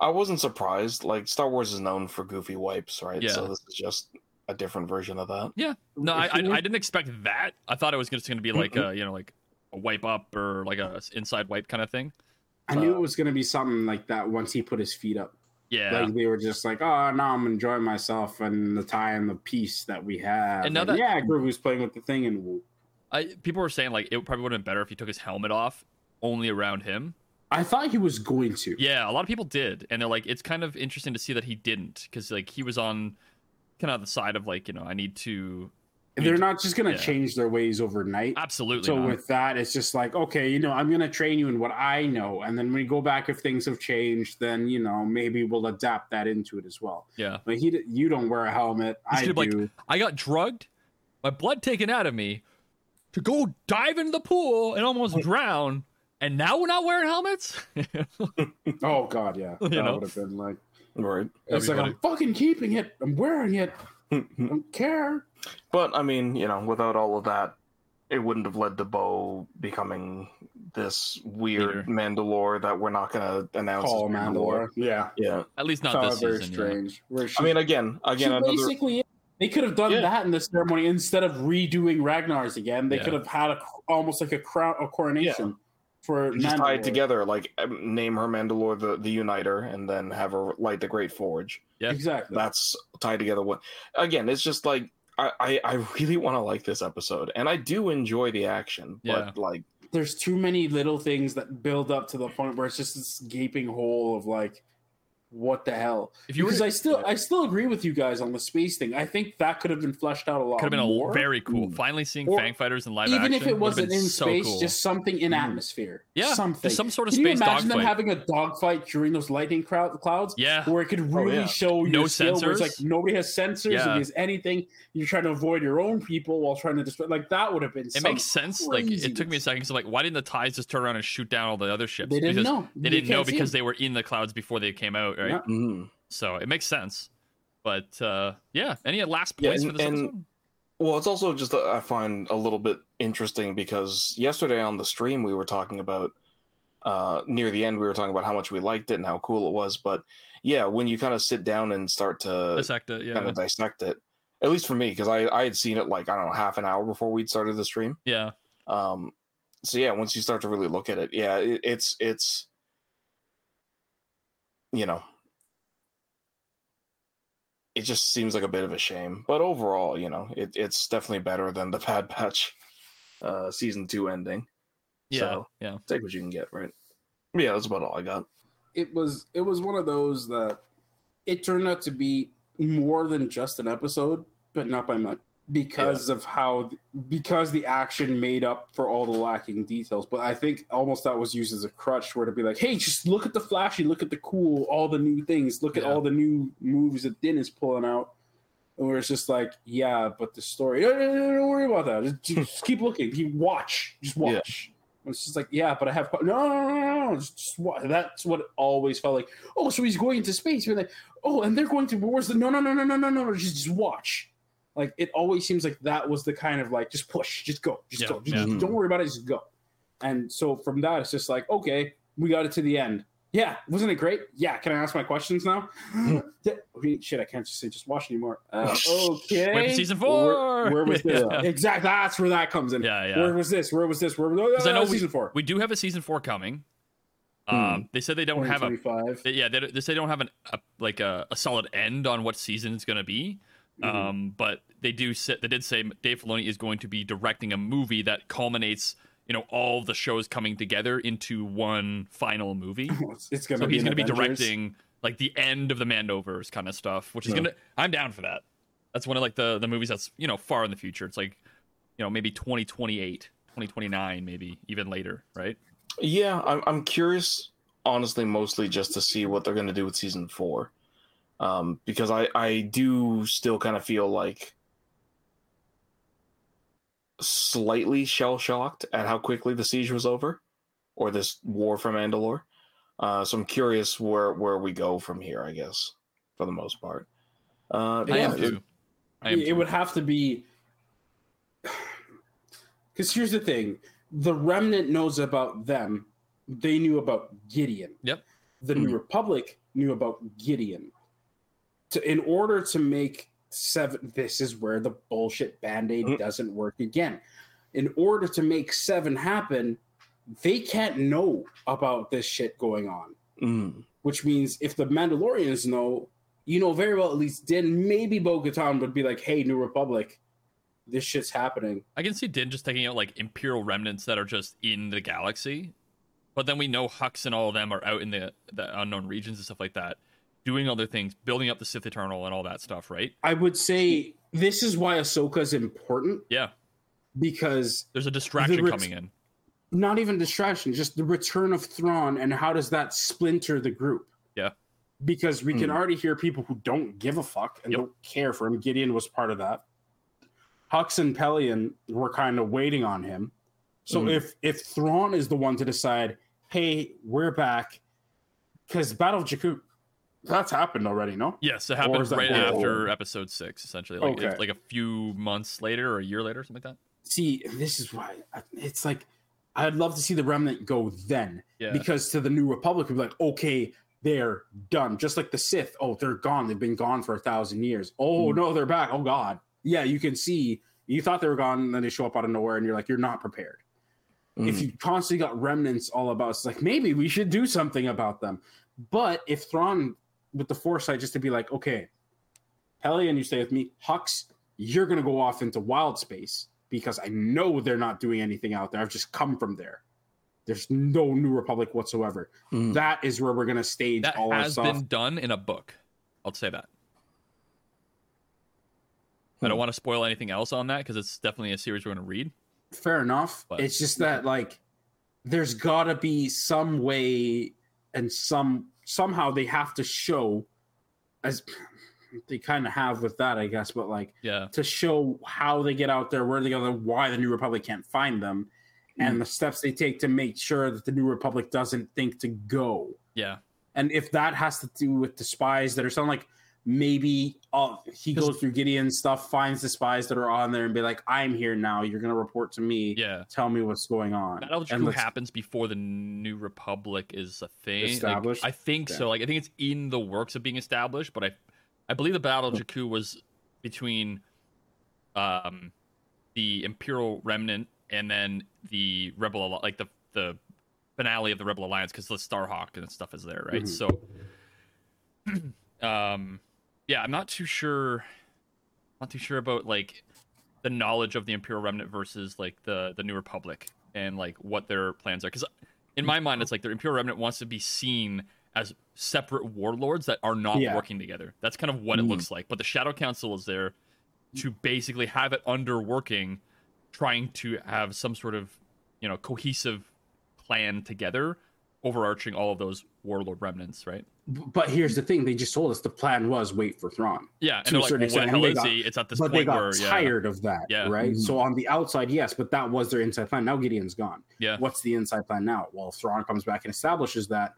Speaker 3: I wasn't surprised. Like Star Wars is known for goofy wipes, right?
Speaker 1: Yeah.
Speaker 3: So this is just a different version of that.
Speaker 1: Yeah. No, I, I, I didn't expect that. I thought it was just going to be like a you know like a wipe up or like a inside wipe kind of thing.
Speaker 2: I knew it uh, was gonna be something like that once he put his feet up.
Speaker 1: Yeah.
Speaker 2: Like they were just like, oh, now I'm enjoying myself and the time, the peace that we have.
Speaker 1: And now that-
Speaker 2: yeah, Grogu's playing with the thing, and
Speaker 1: I, people were saying like it probably would have been better if he took his helmet off only around him.
Speaker 2: I thought he was going to.
Speaker 1: Yeah, a lot of people did, and they're like, it's kind of interesting to see that he didn't, because like he was on kind of the side of like you know I need to
Speaker 2: They're not just gonna
Speaker 1: Yeah.
Speaker 2: change their ways overnight.
Speaker 1: absolutely.
Speaker 2: So
Speaker 1: not.
Speaker 2: with that, it's just like, okay, you know, I'm gonna train you in what I know, and then when we go back, if things have changed, then you know maybe we'll adapt that into it as well.
Speaker 1: yeah,
Speaker 2: But he, you don't wear a helmet.
Speaker 1: He
Speaker 2: I do.
Speaker 1: like, I got drugged, my blood taken out of me, to go dive into the pool and almost drown, and now we're not wearing helmets.
Speaker 2: oh god, yeah,
Speaker 1: You
Speaker 2: that
Speaker 1: know?
Speaker 2: would have been like,
Speaker 3: Right.
Speaker 2: it's
Speaker 1: That'd
Speaker 2: like
Speaker 1: be
Speaker 2: I'm fucking keeping it. I'm wearing it. I don't care.
Speaker 3: But I mean, you know, without all of that, it wouldn't have led to Bo becoming this weird Mandalore that we're not going to announce.
Speaker 2: Call
Speaker 3: as
Speaker 2: Mandalore. Yeah,
Speaker 3: Yeah.
Speaker 1: At least not
Speaker 2: Felt
Speaker 1: this
Speaker 2: very
Speaker 1: season. yeah.
Speaker 2: strange. Where she,
Speaker 3: I mean, again, again, another.
Speaker 2: basically they could have done
Speaker 3: Yeah.
Speaker 2: that in the ceremony instead of redoing Ragnar's again. They
Speaker 1: Yeah.
Speaker 2: could have had a almost like a crown, a coronation for
Speaker 3: Just tie it together, like um, name her Mandalore the, the Uniter, and then have her light the Great Forge.
Speaker 1: Yeah.
Speaker 2: Exactly.
Speaker 3: That's tied together. What again? It's just like I I, I really want to like this episode, and I do enjoy the action,
Speaker 1: Yeah.
Speaker 3: but like
Speaker 2: There's too many little things that build up to the point where it's just this gaping hole of like, what the hell?
Speaker 1: If you were
Speaker 2: because
Speaker 1: to-
Speaker 2: I still I still agree with you guys on the space thing. I think that could have been fleshed out a lot
Speaker 1: Could have been
Speaker 2: more.
Speaker 1: a very cool.
Speaker 2: Mm.
Speaker 1: Finally seeing
Speaker 2: Or
Speaker 1: Fang Fighters in live
Speaker 2: even
Speaker 1: action.
Speaker 2: Even if it wasn't in
Speaker 1: so
Speaker 2: space,
Speaker 1: cool.
Speaker 2: just something in
Speaker 3: Mm.
Speaker 2: atmosphere.
Speaker 1: Yeah,
Speaker 2: something.
Speaker 1: some sort of
Speaker 2: Can you
Speaker 1: space
Speaker 2: imagine them
Speaker 1: dogfight.
Speaker 2: having a dogfight during those lightning crowd, clouds?
Speaker 1: Yeah.
Speaker 2: where it could really
Speaker 3: yeah.
Speaker 2: show
Speaker 1: No
Speaker 2: your skill. Where it's like nobody has sensors.
Speaker 1: Yeah.
Speaker 2: If there's anything, you're trying to avoid your own people while trying to destroy. Like that would have been.
Speaker 1: It makes sense. Like it took me a second. So like, why didn't the ties just turn around and shoot down all the other ships?
Speaker 2: They didn't
Speaker 1: because
Speaker 2: know.
Speaker 1: They didn't know because they were in the clouds before they came out, right?
Speaker 2: Yeah.
Speaker 3: mhm.
Speaker 1: So it makes sense. But uh yeah, any last
Speaker 3: Yeah,
Speaker 1: points
Speaker 3: and-
Speaker 1: for this
Speaker 3: and-
Speaker 1: episode?
Speaker 3: Well, it's also just uh, I find a little bit interesting because yesterday on the stream we were talking about uh near the end we were talking about how much we liked it and how cool it was, but yeah, when you kind of sit down and start to
Speaker 1: Dissect it, yeah.
Speaker 3: kind of dissect it, at least for me because I I had seen it like I don't know half an hour before we'd started the stream.
Speaker 1: Yeah.
Speaker 3: Um, so yeah, once you start to really look at it, yeah, it, it's it's you know, it just seems like a bit of a shame. But overall, you know, it, it's definitely better than the Bad Batch uh, season two ending.
Speaker 1: Yeah.
Speaker 3: So
Speaker 1: yeah.
Speaker 3: take what you can get, right? Yeah, that's about all I got.
Speaker 2: it was it was one of those that it turned out to be more than just an episode, but not by much because of how because the action made up for all the lacking details. But I think almost that was used as a crutch where to be like, hey, just look at the flashy, look at the cool, all the new things, look at all the new moves that Din is pulling out. And where it's just like, yeah, but the story, no, don't worry about that. Just, just keep looking. Keep watch. Just watch. And It's just like, yeah, but I have no, no, no, no, no. Just, That's what it always felt like. Oh, so he's going into space. You're like, oh, and they're going to no, no, no, no, no, no, no, no. Just, just watch. Like it always seems like that was the kind of like, just push, just go, just
Speaker 1: Yeah,
Speaker 2: go, just,
Speaker 1: yeah.
Speaker 2: just don't worry about it, just go. And so from that, it's just like, okay, we got it to the end. Yeah, wasn't it great? Yeah, can I ask my questions now? Yeah. Okay, shit, I can't just say just watch anymore. Uh, okay.
Speaker 1: Wait for season four.
Speaker 2: where was this?
Speaker 1: Yeah.
Speaker 2: Exactly. That's where that comes in.
Speaker 1: Yeah, yeah.
Speaker 2: Where was this? Where was this? Where was
Speaker 1: I know
Speaker 2: uh,
Speaker 1: we-
Speaker 2: season four?
Speaker 1: We do have a season four coming.
Speaker 3: Hmm.
Speaker 1: Um, they said they don't have a they- yeah they, they say they don't have an a, like a, a solid end on what season it's going to be.
Speaker 2: Mm-hmm.
Speaker 1: Um, but they do say, they did say Dave Filoni is going to be directing a movie that culminates you know all the shows coming together into one final movie.
Speaker 2: it's, it's gonna
Speaker 1: so
Speaker 2: be
Speaker 1: he's going to be directing like the end of the Mandoverse kind of stuff, which is
Speaker 2: Yeah.
Speaker 1: gonna. I'm down for that. That's one of like the the movies that's you know far in the future. It's like you know maybe 2028, 2029, maybe even later, right?
Speaker 3: Yeah, I'm I'm curious, honestly, mostly just to see what they're going to do with season four. Um, because I I do still kind of feel like slightly shell shocked at how quickly the siege was over, or this war from Mandalore. Uh, so I'm curious where where we go from here. I guess for the most part. Uh,
Speaker 1: I
Speaker 3: yeah,
Speaker 1: am
Speaker 3: it-
Speaker 1: too. I am
Speaker 2: it
Speaker 1: too.
Speaker 2: would have to be because here's the thing the remnant knows about them they knew about gideon
Speaker 1: Yep.
Speaker 2: the new republic knew about gideon to, in order to make seven this is where the bullshit band-aid
Speaker 3: Mhm.
Speaker 2: doesn't work again. In order to make seven happen they can't know about this shit going on.
Speaker 3: Mm,
Speaker 2: which means if the Mandalorians know, you know very well at least Din, maybe Bo would be like, "Hey, New Republic, this shit's happening."
Speaker 1: I can see Din just taking out like Imperial remnants that are just in the galaxy, but then we know Hux and all of them are out in the the unknown regions and stuff like that, doing other things, building up the Sith Eternal and all that stuff, right?
Speaker 2: I would say this is why Ahsoka is important
Speaker 1: Yeah,
Speaker 2: because
Speaker 1: there's a distraction
Speaker 2: ret-
Speaker 1: coming in.
Speaker 2: not even distraction, just the return of Thrawn and how does that splinter the group?
Speaker 1: Yeah.
Speaker 2: Because we can
Speaker 3: Hmm.
Speaker 2: already hear people who don't give a fuck and
Speaker 1: Yep.
Speaker 2: don't care for him. Gideon was part of that. Hux and Pellaeon were kind of waiting on him. So
Speaker 3: Mhm.
Speaker 2: if if Thrawn is the one to decide, hey, we're back, because Battle of Jakku, that's happened already, no?
Speaker 1: Yes, it
Speaker 2: Or
Speaker 1: happened
Speaker 2: is that
Speaker 1: right after
Speaker 2: forward?
Speaker 1: Episode Six, essentially, like
Speaker 2: Okay.
Speaker 1: it's like a few months later or a year later, something like that.
Speaker 2: See, this is why it's like I'd love to see the remnant go then.
Speaker 1: Yeah,
Speaker 2: because to the new republic would be like okay they're done just like the sith oh they're gone they've been gone for a thousand years oh
Speaker 3: Mm.
Speaker 2: no they're back oh god yeah you can see you thought they were gone and then they show up out of nowhere and you're like you're not prepared if
Speaker 3: mm.
Speaker 2: you constantly got remnants all about it's like maybe we should do something about them but if Thrawn with the foresight just to be like okay Pellaeon you stay with me Hux you're gonna go off into wild space because I know they're not doing anything out there I've just come from there there's no new republic whatsoever
Speaker 3: Mm.
Speaker 2: that is where we're gonna stage
Speaker 1: that
Speaker 2: all our
Speaker 1: has been done in a book. I'll say that. I don't
Speaker 3: Hmm.
Speaker 1: want to spoil anything else on that because it's definitely a series we're to read.
Speaker 2: Fair enough.
Speaker 1: But-
Speaker 2: it's just that like there's gotta be some way and some somehow they have to show as they kind of have with that, I guess, but like
Speaker 1: Yeah,
Speaker 2: to show how they get out there, where they go, why the New Republic can't find them, and hmm. the steps they take to make sure that the New Republic doesn't think to go.
Speaker 1: yeah.
Speaker 2: And if that has to do with the spies that are sound like maybe uh, he goes through Gideon's stuff, finds the spies that are on there, and be like, "I'm here now. You're gonna report to me.
Speaker 1: Yeah.
Speaker 2: Tell me what's going on."
Speaker 1: Battle of
Speaker 2: And
Speaker 1: Jakku
Speaker 2: let's-
Speaker 1: happens before the New Republic is a thing. Like,
Speaker 2: Established?
Speaker 1: I think so. Like I think it's in the works of being established, but I I believe the Battle of Jakku was between um the Imperial Remnant and then the Rebel like the the finale of the Rebel Alliance because the Starhawk and stuff is there, right?
Speaker 2: Mhm.
Speaker 1: So um yeah, I'm not too sure not too sure about like the knowledge of the Imperial Remnant versus like the the New Republic and like what their plans are. Because in my mind, it's like the Imperial Remnant wants to be seen as separate warlords that are not
Speaker 2: Yeah.
Speaker 1: working together. That's kind of what it
Speaker 3: Mm.
Speaker 1: looks like. But the Shadow Council is there to basically have it under working, trying to have some sort of you know cohesive plan together, overarching all of those warlord remnants, right?
Speaker 2: But here's the thing: they just told us the plan was wait for Thrawn,
Speaker 1: Yeah, and
Speaker 2: To a
Speaker 1: like,
Speaker 2: certain
Speaker 1: well,
Speaker 2: extent,
Speaker 1: hell is
Speaker 2: they got-
Speaker 1: he? It's at this
Speaker 2: but they
Speaker 1: point
Speaker 2: got
Speaker 1: where yeah,
Speaker 2: tired of that,
Speaker 1: Yeah.
Speaker 2: right?
Speaker 3: Mhm.
Speaker 2: So on the outside, yes, but that was their inside plan. Now Gideon's gone.
Speaker 1: yeah,
Speaker 2: What's the inside plan now? Well, if Thrawn comes back and establishes that,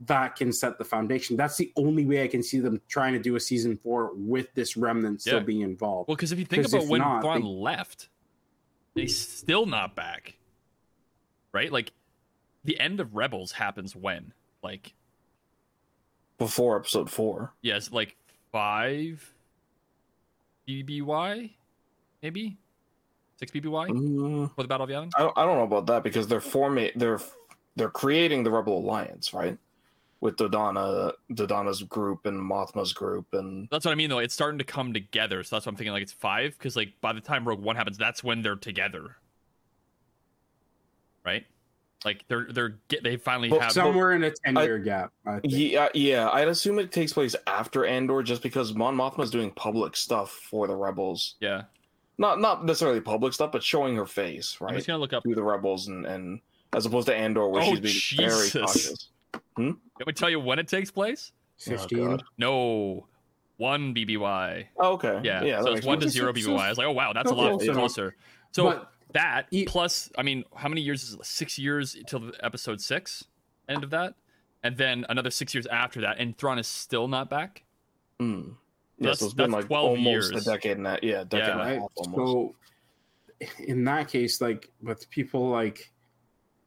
Speaker 2: that can set the foundation. That's the only way I can see them trying to do a season four with this remnant still
Speaker 1: Yeah.
Speaker 2: being involved.
Speaker 1: Well, because if you think about when
Speaker 2: not,
Speaker 1: Thrawn
Speaker 2: they-
Speaker 1: left, he's still not back, right? Like the end of Rebels happens when, like,
Speaker 3: before episode four.
Speaker 1: yes, like five BBY, maybe six BBY
Speaker 3: Mm,
Speaker 1: for the Battle of Yavin.
Speaker 3: I, don't, I don't know about that because they're forming they're they're creating the Rebel Alliance, right? With Dodonna, Dodonna's group and Mothma's group, and
Speaker 1: That's what I mean, though. It's starting to come together, so that's what I'm thinking. Like it's five, because like by the time Rogue One happens, that's when they're together, right? Like they're they're get they finally
Speaker 3: Well,
Speaker 1: have
Speaker 2: Somewhere in a ten year gap. I
Speaker 3: yeah, uh, yeah, I'd assume it takes place after Andor, just because Mon Mothma's doing public stuff for the Rebels,
Speaker 1: yeah.
Speaker 3: not not necessarily public stuff, but showing her face,
Speaker 1: I'm
Speaker 3: right,
Speaker 1: just gonna look up.
Speaker 3: to the Rebels, and and as opposed to Andor, where
Speaker 1: Oh,
Speaker 3: she's being very
Speaker 1: Jesus.
Speaker 3: cautious. Hmm?
Speaker 1: Let me tell you when it takes place.
Speaker 2: Fifteen.
Speaker 3: God.
Speaker 1: No, one BBY.
Speaker 3: Oh, okay.
Speaker 1: Yeah,
Speaker 3: yeah.
Speaker 1: so it's
Speaker 3: makes
Speaker 1: one to zero BBY. I was like, oh wow, that's a lot
Speaker 2: close enough.
Speaker 1: closer. So
Speaker 2: But
Speaker 1: that plus, I mean, how many years is it? Six years till the episode six, end of that, and then another six years after that, and Thrawn is still not back.
Speaker 3: Mm. Yeah,
Speaker 1: That's-
Speaker 3: so it's been like
Speaker 1: 12
Speaker 3: almost
Speaker 1: years.
Speaker 3: a decade and that. Yeah, decade
Speaker 1: Yeah.
Speaker 3: and a
Speaker 2: right?
Speaker 3: half almost.
Speaker 2: So, in that case, like with people like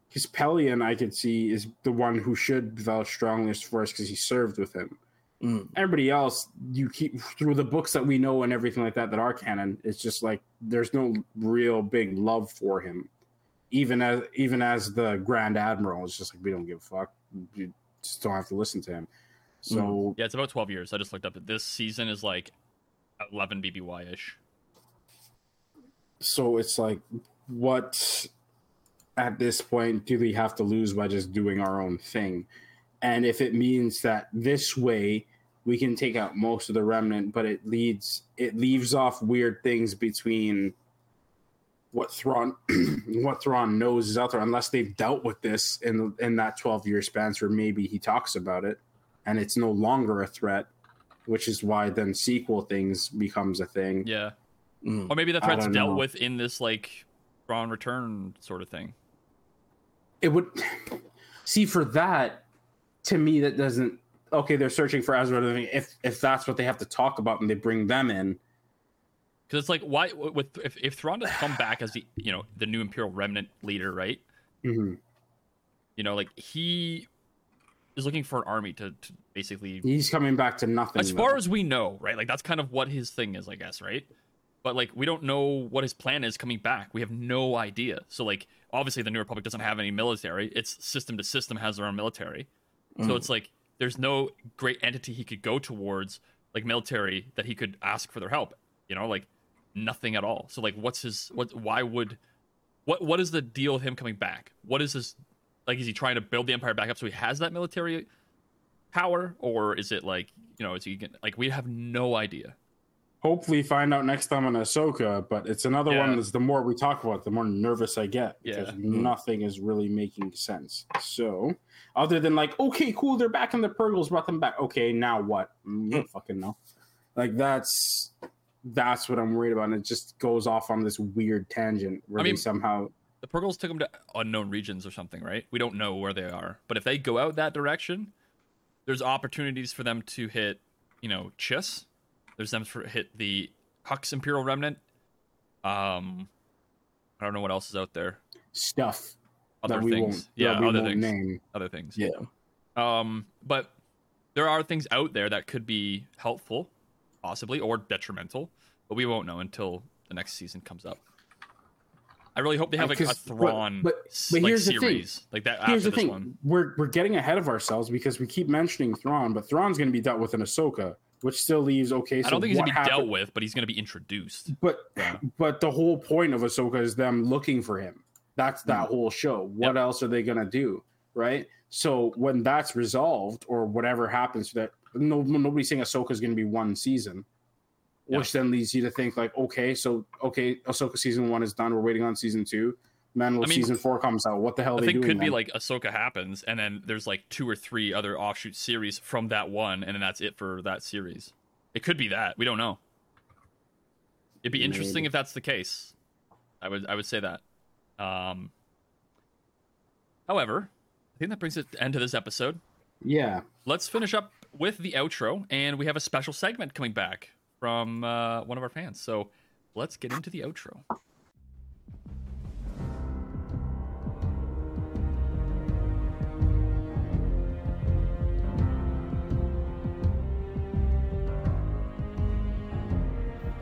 Speaker 2: his Pellaeon, I could see is the one who should develop strongest for us because he served with him.
Speaker 3: Mm.
Speaker 2: Everybody else, you keep through the books that we know and everything like that that are canon. It's just like there's no real big love for him, even as even as the Grand Admiral. It's just like we don't give a fuck. You just don't have to listen to him. So
Speaker 1: Yeah, it's about twelve years. I just looked up that this season is like eleven BBY ish.
Speaker 2: so it's like what at this point do we have to lose by just doing our own thing and if it means that this way we can take out most of the remnant but it leads it leaves off weird things between what Thrawn what Thrawn knows is out there unless they've dealt with this in in that 12 year span where maybe he talks about it and it's no longer a threat which is why then sequel things becomes a thing
Speaker 1: Yeah,
Speaker 3: Mm.
Speaker 1: or maybe the threat's dealt
Speaker 2: know.
Speaker 1: with in this like Thrawn return sort of thing.
Speaker 2: it would see for that to me that doesn't okay they're searching for Ezra if if that's what they have to talk about and they bring them in
Speaker 1: Because it's like why with if if Thrawn does come back as the you know the new Imperial Remnant leader, right?
Speaker 2: Mhm.
Speaker 1: You know, like he is looking for an army to, to basically
Speaker 2: he's coming back to nothing
Speaker 1: as
Speaker 2: though.
Speaker 1: far as we know, right? Like that's kind of what his thing is, I guess, right? But like we don't know what his plan is coming back. We have no idea. So like obviously the New Republic doesn't have any military. It's system to system has their own military. So
Speaker 3: Mm.
Speaker 1: it's like there's no great entity he could go towards like military that he could ask for their help. You know, like nothing at all. So like what's his what why would what what is the deal with him coming back? What is his like is he trying to build the empire back up so he has that military power or is it like you know is he like we have no idea
Speaker 2: hopefully find out next time on Ahsoka but it's another
Speaker 1: Yeah.
Speaker 2: one that's the more we talk about it, the more nervous I get because
Speaker 1: Yeah.
Speaker 2: nothing is really making sense. So other than like okay cool they're back in the Purrgils brought them back. Okay now what? Mm, you don't fucking know. Like that's that's what I'm worried about and it just goes off on this weird tangent where
Speaker 1: I
Speaker 2: they
Speaker 1: mean-
Speaker 2: somehow
Speaker 1: the Purrgils took them to unknown regions or something right? We don't know where they are. But if they go out that direction there's opportunities for them to hit you know chiss there's them for hit the hux imperial remnant um i don't know what else is out there
Speaker 2: stuff
Speaker 1: other things yeah other things
Speaker 2: name
Speaker 1: other things
Speaker 3: Yeah.
Speaker 1: Um, but there are things out there that could be helpful, possibly, or detrimental, but we won't know until the next season comes up. I really hope they have like a
Speaker 2: Because- but-
Speaker 1: Thrawn
Speaker 2: but- but
Speaker 1: like,
Speaker 2: here's the thing.
Speaker 1: series like that
Speaker 2: Here's
Speaker 1: after
Speaker 2: the
Speaker 1: this
Speaker 2: thing:
Speaker 1: one.
Speaker 2: we're we're getting ahead of ourselves because we keep mentioning Thrawn, but Thrawn's going to be dealt with in Ahsoka, which still leaves okay. So
Speaker 1: I don't think he's gonna be
Speaker 2: happened-
Speaker 1: dealt with, but he's gonna be introduced.
Speaker 2: But
Speaker 1: Yeah.
Speaker 2: but the whole point of Ahsoka is them looking for him. That's that hmm. whole show. What.
Speaker 1: Yep.
Speaker 2: else are they going to do, right? So when that's resolved or whatever happens, that no nobody's saying Ahsoka is going to be one season. Which then leads you to think like, okay, so okay, Ahsoka season one is done. We're waiting on season two. Mandalore
Speaker 1: I mean,
Speaker 2: season four comes out. What the hell
Speaker 1: I think
Speaker 2: doing?
Speaker 1: could be like Ahsoka happens, and then there's like two or three other offshoot series from that one, and then that's it for that series. It could be that we don't know. It'd be interesting
Speaker 2: Maybe.
Speaker 1: if that's the case. I would I would say that. Um, however, I think that brings it to the end of this episode.
Speaker 2: yeah.
Speaker 1: Let's finish up with the outro, and we have a special segment coming back from uh, one of our fans. So let's get into the outro.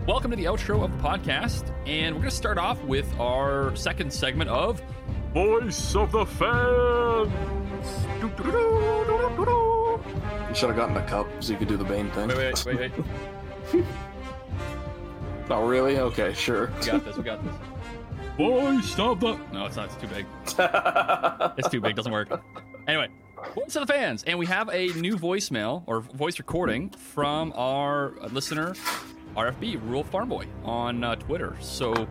Speaker 1: Welcome to the outro of the podcast, and we're going to start off with our second segment of Voice of the Fans.
Speaker 3: You should have gotten a cup so you could do the Bane thing.
Speaker 1: Wait, wait, wait, wait.
Speaker 3: Oh, really? Okay, sure.
Speaker 1: We got this. We got this. Voice of the. No, it's not. It's too big. It's too big. Doesn't work. Anyway, voice of the fans, and we have a new voicemail or voice recording from our listener, RFB Rural Farm Boy on uh, Twitter. So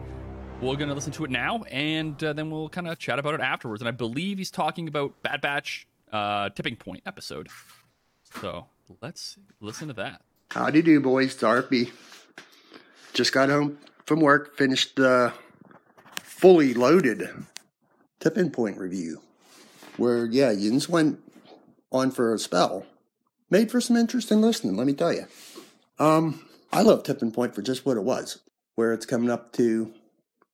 Speaker 1: we're gonna listen to it now, and uh, then we'll kind of chat about it afterwards. And I believe he's talking about Bad Batch uh, Tipping Point episode. So let's listen to that.
Speaker 5: Howdy do, boys. It's RFB. Just got home from work, finished the fully loaded tipping point review. Where, yeah, Yins went on for a spell. Made for some interesting listening, let me tell you. Um, I love tipping point for just what it was. Where it's coming up to,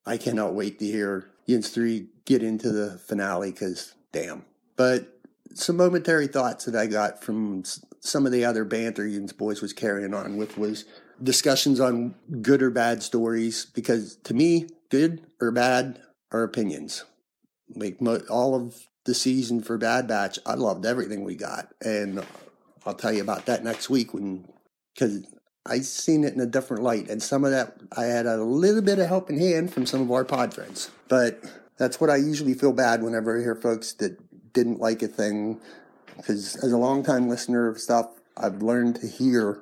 Speaker 5: I cannot wait to hear Yins 3 get into the finale because, damn. But some momentary thoughts that I got from some of the other banter Yins boys was carrying on with was discussions on good or bad stories because to me, good or bad are opinions. Like mo- all of the season for Bad Batch, I loved everything we got, and I'll tell you about that next week when because I seen it in a different light, and some of that I had a little bit of helping hand from some of our pod friends, but that's what I usually feel bad whenever I hear folks that didn't like a thing because as a longtime listener of stuff, I've learned to hear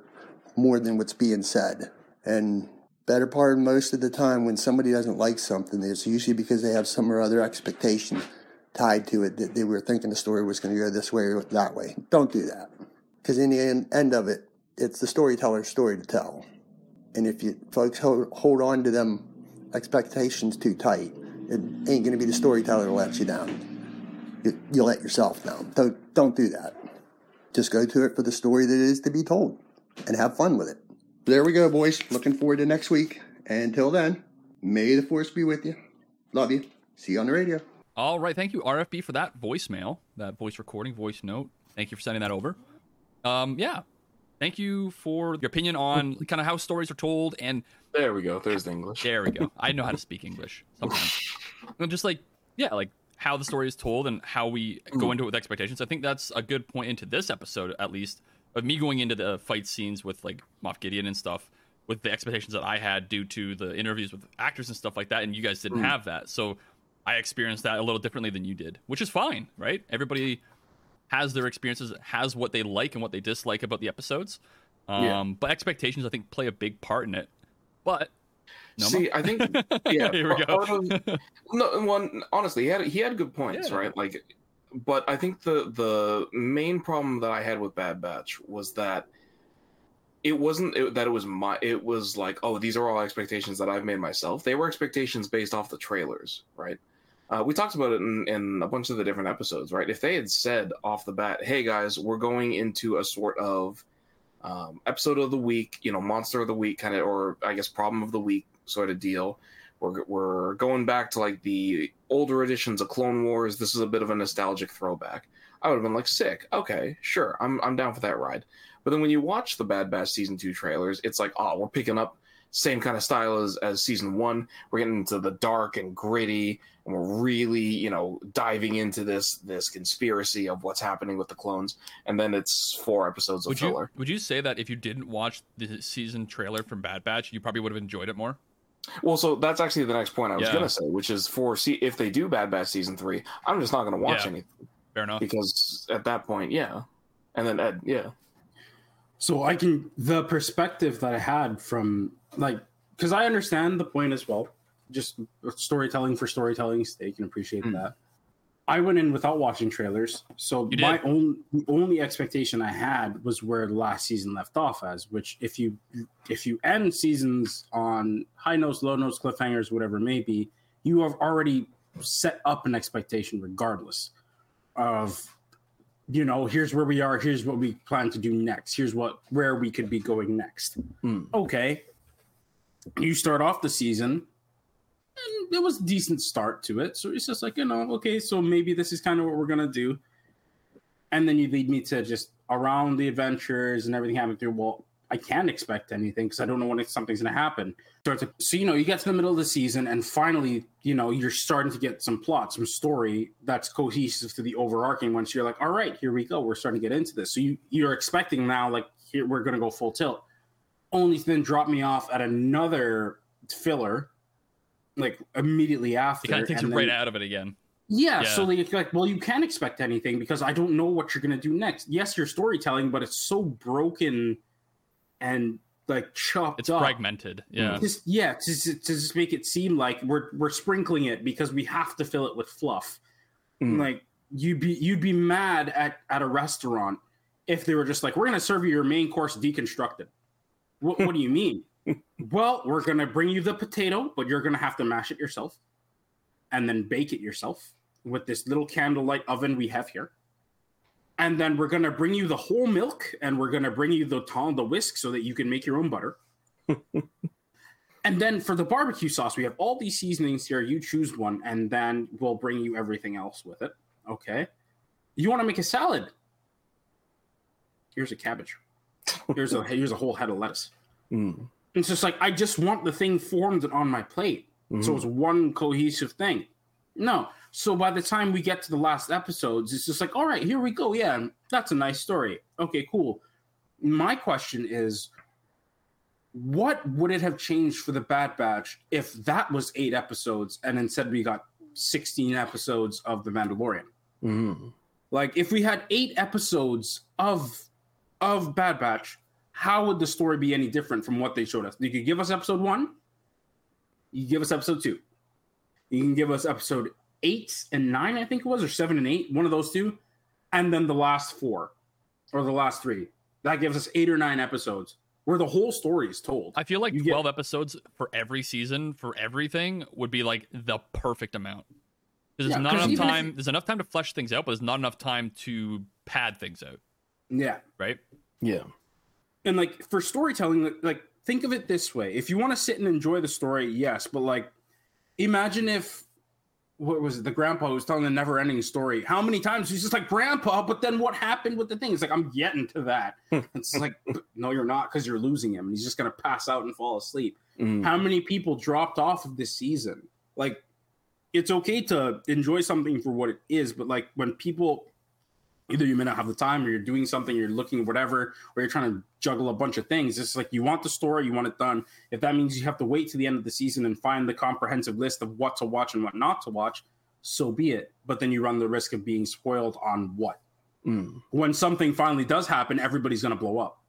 Speaker 5: more than what's being said. And better part most of the time when somebody doesn't like something, it's usually because they have some or other expectation tied to it that they were thinking the story was going to go this way or that way. Don't do that. Because in the end of it, it's the storyteller's story to tell. And if you folks hold, on to them expectations too tight, it ain't going to be the storyteller that lets you down you, you let yourself down. Don't don't do that. Just go to it for the story that is to be told, and have fun with it. There we go, boys. Looking forward to next week. And until then, may the force be with you. Love you. See you on the radio.
Speaker 1: All right, thank you RFB for that voicemail, that voice recording, voice note. Thank you for sending that over. Um, yeah, thank you for your opinion on kind of how stories are told, and
Speaker 3: There we go. There's the English.
Speaker 1: there we go. I know how to speak English sometimes. And just like yeah, like how the story is told and how we go mm-hmm. into it with expectations. I think that's a good point into this episode, at least, of me going into the fight scenes with like Moff Gideon and stuff, with the expectations that I had due to the interviews with actors and stuff like that, and you guys didn't mm. have that. So I experienced that a little differently than you did, which is fine, right? Everybody has their experiences, has what they like and what they dislike about the episodes. Um,
Speaker 3: Yeah.
Speaker 1: But expectations, I think, play a big part in it. But no
Speaker 3: See, I think yeah.
Speaker 1: Here we go.
Speaker 3: of- no, one honestly, he had he had good points,
Speaker 1: Yeah.
Speaker 3: right? Like, but I think the the main problem that I had with Bad Batch was that it wasn't it, that it was my it was like oh these are all expectations that I've made myself. They were expectations based off the trailers, right? Uh, we talked about it in, in a bunch of the different episodes, right? If they had said off the bat, "Hey guys, we're going into a sort of um, episode of the week, you know, monster of the week kind of, or I guess problem of the week sort of deal," we're we're going back to like the older editions of Clone Wars. This is a bit of a nostalgic throwback. I would have been like, sick. Okay, sure, I'm I'm down for that ride. But then when you watch the Bad Batch season two trailers, it's like, oh, we're picking up same kind of style as as season one. We're getting into the dark and gritty, and we're really, you know, diving into this this conspiracy of what's happening with the clones. And then it's four episodes of
Speaker 1: would
Speaker 3: filler.
Speaker 1: you would you say that if you didn't watch the season trailer from Bad Batch, you probably would have enjoyed it more?
Speaker 3: Well, so that's actually the next point I was
Speaker 1: Yeah.
Speaker 3: gonna say, which is for see if they do Bad Batch season three, I'm just not gonna watch
Speaker 1: Yeah.
Speaker 3: anything
Speaker 1: Fair enough.
Speaker 3: because at that point, yeah. And then Ed, yeah.
Speaker 2: So I can the perspective that I had from like because I understand the point as well. Just storytelling for storytelling's sake and appreciate
Speaker 3: Mm.
Speaker 2: that. I went in without watching trailers, so my own only expectation I had was where the last season left off as. Which if you if you end seasons on high notes, low notes, cliffhangers, whatever it may be, you have already set up an expectation regardless of you know here's where we are here's what we plan to do next here's what where we could be going next
Speaker 3: Hmm.
Speaker 2: okay you start off the season and it was a decent start to it. So it's just like you know okay so maybe this is kind of what we're gonna do. And then you lead me to just around the adventures and everything happening through. Well i can't expect anything because i don't know when something's gonna happen. Start to- so you know you get to the middle of the season and finally you know you're starting to get some plot some story that's cohesive to the overarching one so you're like all right here we go. We're starting to get into this. So you you're expecting now like here we're gonna go full tilt only to then drop me off at another filler like immediately after
Speaker 1: It kind of takes
Speaker 2: and
Speaker 1: you right out of it again.
Speaker 2: yeah,
Speaker 1: Yeah.
Speaker 2: so like, it's like, well, you can't expect anything because I don't know what you're gonna do next. Yes, you're storytelling, but it's so broken and like chopped
Speaker 1: It's
Speaker 2: up.
Speaker 1: fragmented. Yeah.
Speaker 2: Just yeah, to, to just make it seem like we're we're sprinkling it because we have to fill it with fluff.
Speaker 3: Mm.
Speaker 2: Like you'd be you'd be mad at at a restaurant if they were just like, we're gonna serve you your main course deconstructed. What, what do you mean? well, we're gonna bring you the potato, but you're gonna have to mash it yourself, and then bake it yourself with this little candlelight oven we have here. And then we're gonna bring you the whole milk, and we're gonna bring you the ton, the whisk, so that you can make your own butter. and then for the barbecue sauce, we have all these seasonings here. You choose one, and then we'll bring you everything else with it. Okay. You want to make a salad? Here's a cabbage. Here's a here's a whole head of lettuce.
Speaker 3: Mm.
Speaker 2: It's just like I just want the thing formed on my plate. So it's one cohesive thing. No. So by the time we get to the last episodes, it's just like, all right, here we go. Yeah, that's a nice story. Okay, cool. My question is, what would it have changed for the Bad Batch if that was eight episodes and instead we got 16 episodes of The Mandalorian?
Speaker 3: Mm.
Speaker 2: Like if we had eight episodes of of Bad Batch, how would the story be any different from what they showed us? You could give us episode one, you give us episode two, you can give us episode eight and nine, I think it was, or seven and eight, one of those two, and then the last four or the last three. That gives us eight or nine episodes where the whole story is told.
Speaker 1: I feel like
Speaker 2: You get-
Speaker 1: 12 episodes for every season for everything would be like the perfect amount. Because there's
Speaker 2: Yeah,
Speaker 1: not enough
Speaker 2: even if-
Speaker 1: time. There's enough time to flesh things out, but there's not enough time to pad things out,
Speaker 2: yeah.
Speaker 1: right?
Speaker 3: Yeah.
Speaker 2: and like for storytelling like, like think of it this way if you want to sit and enjoy the story yes but like imagine if what was it the grandpa who was telling the never ending story how many times he's just like grandpa but then what happened with the thing it's like i'm getting to that it's like no you're not because you're losing him and he's just going to pass out and fall asleep
Speaker 3: Mm.
Speaker 2: how many people dropped off of this season like it's okay to enjoy something for what it is but like when people either you may not have the time or you're doing something you're looking whatever or you're trying to juggle a bunch of things. It's like you want the story you want it done. If that means you have to wait to the end of the season and find the comprehensive list of what to watch and what not to watch so be it. But then you run the risk of being spoiled on what?
Speaker 3: Mm.
Speaker 2: when something finally does happen everybody's going to blow up.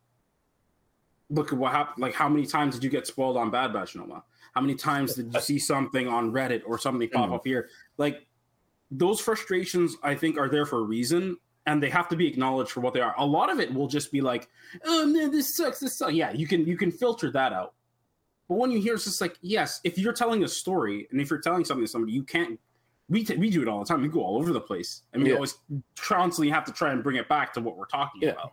Speaker 2: Look at what happened like how many times did you get spoiled on bad batch noma how many times did you see something on reddit or something pop
Speaker 3: Mhm.
Speaker 2: up here? Like those frustrations i think are there for a reason and they have to be acknowledged for what they are a lot of it will just be like oh man this sucks this sucks yeah you can you can filter that out but when you hear it's just like yes if you're telling a story and if you're telling something to somebody you can't we, t- we do it all the time we go all over the place and we
Speaker 3: Yeah.
Speaker 2: always constantly have to try and bring it back to what we're talking
Speaker 3: Yeah.
Speaker 2: about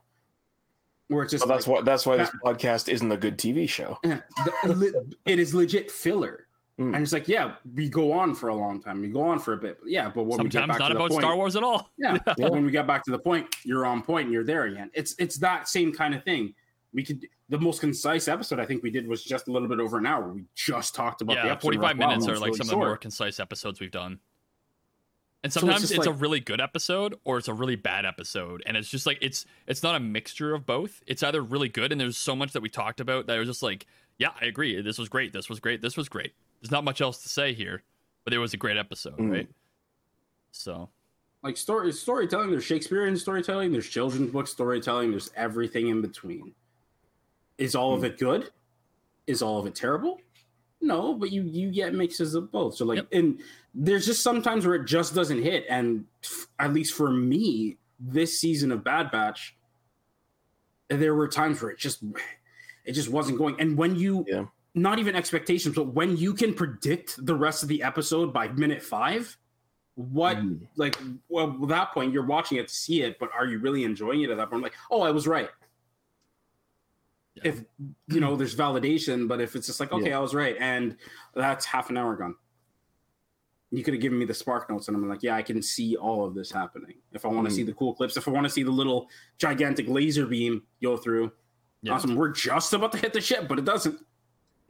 Speaker 2: where it's just
Speaker 3: that's
Speaker 2: like,
Speaker 3: what that's why this podcast isn't a good TV show.
Speaker 2: it is legit filler.
Speaker 3: Mm.
Speaker 2: And it's like, yeah, we go on for a long time. We go on for a bit. But yeah, but when we get
Speaker 1: Sometimes
Speaker 2: back
Speaker 1: not
Speaker 2: to the
Speaker 1: about
Speaker 2: point,
Speaker 1: Star Wars at all.
Speaker 2: Yeah,
Speaker 3: Yeah.
Speaker 2: when we get back to the point, you're on point and you're there again. It's it's that same kind of thing. We could the most concise episode I think we did was just a little bit over an hour. We just talked about
Speaker 1: yeah,
Speaker 2: episode.
Speaker 1: 45 minutes
Speaker 2: that
Speaker 1: are like
Speaker 2: really
Speaker 1: some of the more concise episodes we've done. And
Speaker 2: So it's
Speaker 1: sometimes it's, a really good episode or it's a really bad episode. And it's just like it's it's not a mixture of both. It's either really good and there's so much that we talked about that it was just like, yeah, I agree. This was great. This was great. This was great. There's not much else to say here, but it was a great episode,
Speaker 3: Mm.
Speaker 1: right? So
Speaker 2: like story storytelling. There's Shakespearean storytelling. There's children's book storytelling. There's everything in between. Is all
Speaker 1: Hmm.
Speaker 2: of it good? Is all of it terrible? No, but you you get mixes of both. So like,
Speaker 1: Yep.
Speaker 2: and there's just sometimes where it just doesn't hit. And f- at least for me, this season of Bad Batch, there were times where it just it just wasn't going. And when you
Speaker 3: Yeah.
Speaker 2: Not even expectations, but when you can predict the rest of the episode by minute five, what
Speaker 3: Mm.
Speaker 2: like well at that point you're watching it to see it, but are you really enjoying it at that point? I'm Like, oh, I was right.
Speaker 1: Yeah.
Speaker 2: If you know, there's validation, but if it's just like, okay, I was right, and that's half an hour gone. You could have given me the spark notes, and I'm like, yeah, I can see all of this happening. If I want to
Speaker 3: Mm.
Speaker 2: see the cool clips, if I want to see the little gigantic laser beam go through,
Speaker 1: yeah.
Speaker 2: awesome. We're just about to hit the ship, but it doesn't.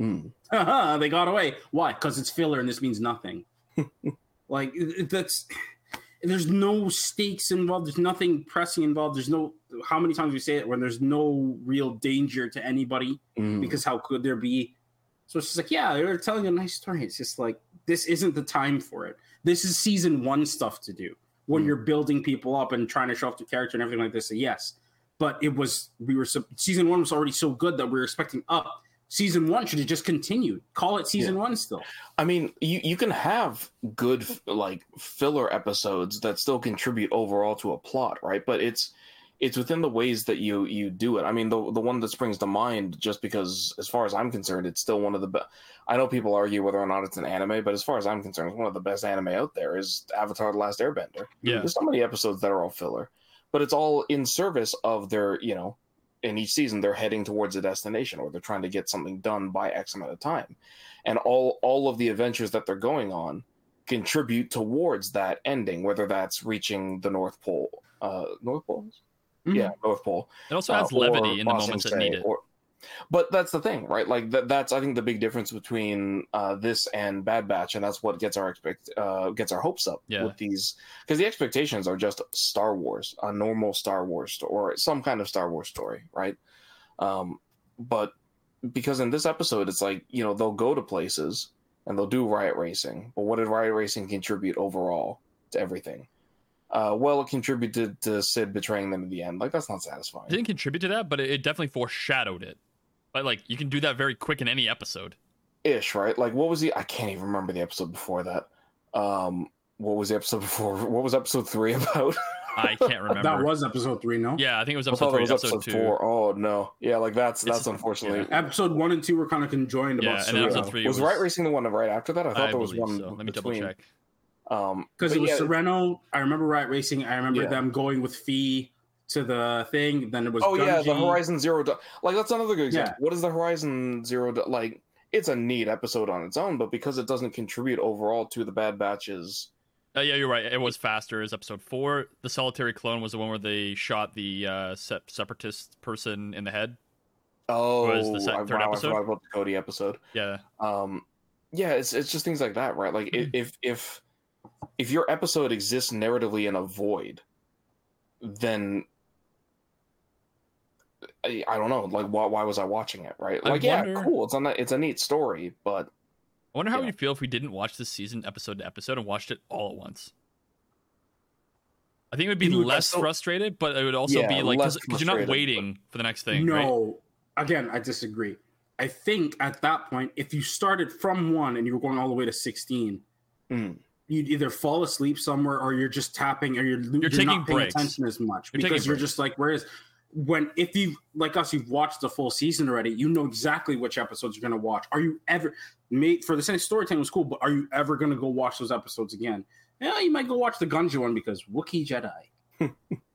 Speaker 3: Mm.
Speaker 2: They got away. Why? Because it's filler and this means nothing. like that's there's no stakes involved. There's nothing pressing involved. There's no how many times we say it when there's no real danger to anybody
Speaker 3: Mm.
Speaker 2: because how could there be? So it's just like yeah, they're telling a nice story. It's just like this isn't the time for it. This is season one stuff to do when
Speaker 3: Mm.
Speaker 2: you're building people up and trying to show off the character and everything like this. So yes, but it was we were season one was already so good that we were expecting up. Season one should have just continued. Call it season one still.
Speaker 3: I mean, you you can have good like filler episodes that still contribute overall to a plot, right? But it's it's within the ways that you you do it. I mean, the the one that springs to mind, just because as far as I'm concerned, it's still one of the best. I know people argue whether or not it's an anime, but as far as I'm concerned, it's one of the best anime out there. Is Avatar: The Last Airbender?
Speaker 1: Yeah.
Speaker 3: There's so many episodes that are all filler, but it's all in service of their you know. In each season, they're heading towards a destination, or they're trying to get something done by X amount of time, and all all of the adventures that they're going on contribute towards that ending, whether that's reaching the North Pole, uh, North Pole, yeah, North Pole.
Speaker 1: It also
Speaker 3: uh,
Speaker 1: adds levity
Speaker 3: or
Speaker 1: in the moments that need it.
Speaker 3: or- but that's the thing, right? Like that, that's I think the big difference between uh, this and Bad Batch, and that's what gets our expect uh, gets our hopes up
Speaker 1: Yeah.
Speaker 3: with these because the expectations are just Star Wars, a normal Star Wars story, or some kind of Star Wars story, right? Um, but because in this episode, it's like you know they'll go to places and they'll do riot racing, but what did riot racing contribute overall to everything? Uh, well, it contributed to Sid betraying them in the end. Like that's not satisfying.
Speaker 1: It didn't contribute to that, but it it definitely foreshadowed it. But like you can do that very quick in any episode.
Speaker 3: ish, right? Like what was the I can't even remember the episode before that. Um what was the episode before? What was episode three about?
Speaker 1: I can't remember.
Speaker 2: That was episode three, no?
Speaker 1: yeah, I think it was episode three,
Speaker 3: it was
Speaker 1: episode,
Speaker 3: episode
Speaker 1: two.
Speaker 3: four. Oh no. Yeah, like that's
Speaker 1: It's-
Speaker 3: that's unfortunately.
Speaker 2: Episode one and two were kind of conjoined
Speaker 1: Yeah,
Speaker 2: about
Speaker 1: and episode three
Speaker 3: was,
Speaker 1: was-
Speaker 3: Riot Racing the one right after that? I thought
Speaker 1: I
Speaker 3: there was one
Speaker 1: so. Let me double check.
Speaker 3: Um,
Speaker 2: Because it was
Speaker 3: yeah,
Speaker 2: Serenno. I remember riot Racing. I remember
Speaker 3: Yeah.
Speaker 2: them going with Phee to the thing. Then it was
Speaker 3: Oh yeah, the Horizon Zero. Dawn- Like that's another good example.
Speaker 2: Yeah.
Speaker 3: What is the Horizon Zero? Dawn- Like it's a neat episode on its own, but because it doesn't contribute overall to the Bad Batches.
Speaker 1: Uh, yeah, you're right. It was faster. Is episode four. The solitary clone was the one where they shot the uh, se- separatist person in the head.
Speaker 3: Oh,
Speaker 1: Was the se-
Speaker 3: I,
Speaker 1: third
Speaker 3: wow, I
Speaker 1: episode?
Speaker 3: forgot about the Cody episode.
Speaker 1: Yeah,
Speaker 3: um yeah it's it's just things like that right like
Speaker 1: Mm-hmm.
Speaker 3: if if if your episode exists narratively in a void then I, I don't know like why, why was i watching it right
Speaker 1: I
Speaker 3: like yeah cool it's a ni- it's a neat story but
Speaker 1: I wonder how
Speaker 3: Yeah.
Speaker 1: we'd feel if we didn't watch this season episode to episode and watched it all at once. I think it would be
Speaker 2: You would
Speaker 1: less
Speaker 2: also-
Speaker 1: frustrated, but it would also
Speaker 3: Yeah,
Speaker 1: be like because you're not
Speaker 3: frustrated,
Speaker 1: waiting for the next thing. right?
Speaker 2: No, again, I disagree. I think at that point, if you started from one and you were going all the way to sixteen,
Speaker 3: mm,
Speaker 2: you'd either fall asleep somewhere or you're just tapping or you're you're,
Speaker 1: taking
Speaker 2: not paying
Speaker 1: breaks.
Speaker 2: attention as much
Speaker 1: You're
Speaker 2: because you're
Speaker 1: breaks.
Speaker 2: just like whereas when if you like us you've watched the full season already you know exactly which episodes you're going to watch are you ever made for the same storytelling was cool but are you ever going to go watch those episodes again yeah you might go watch the Gungi one because Wookiee Jedi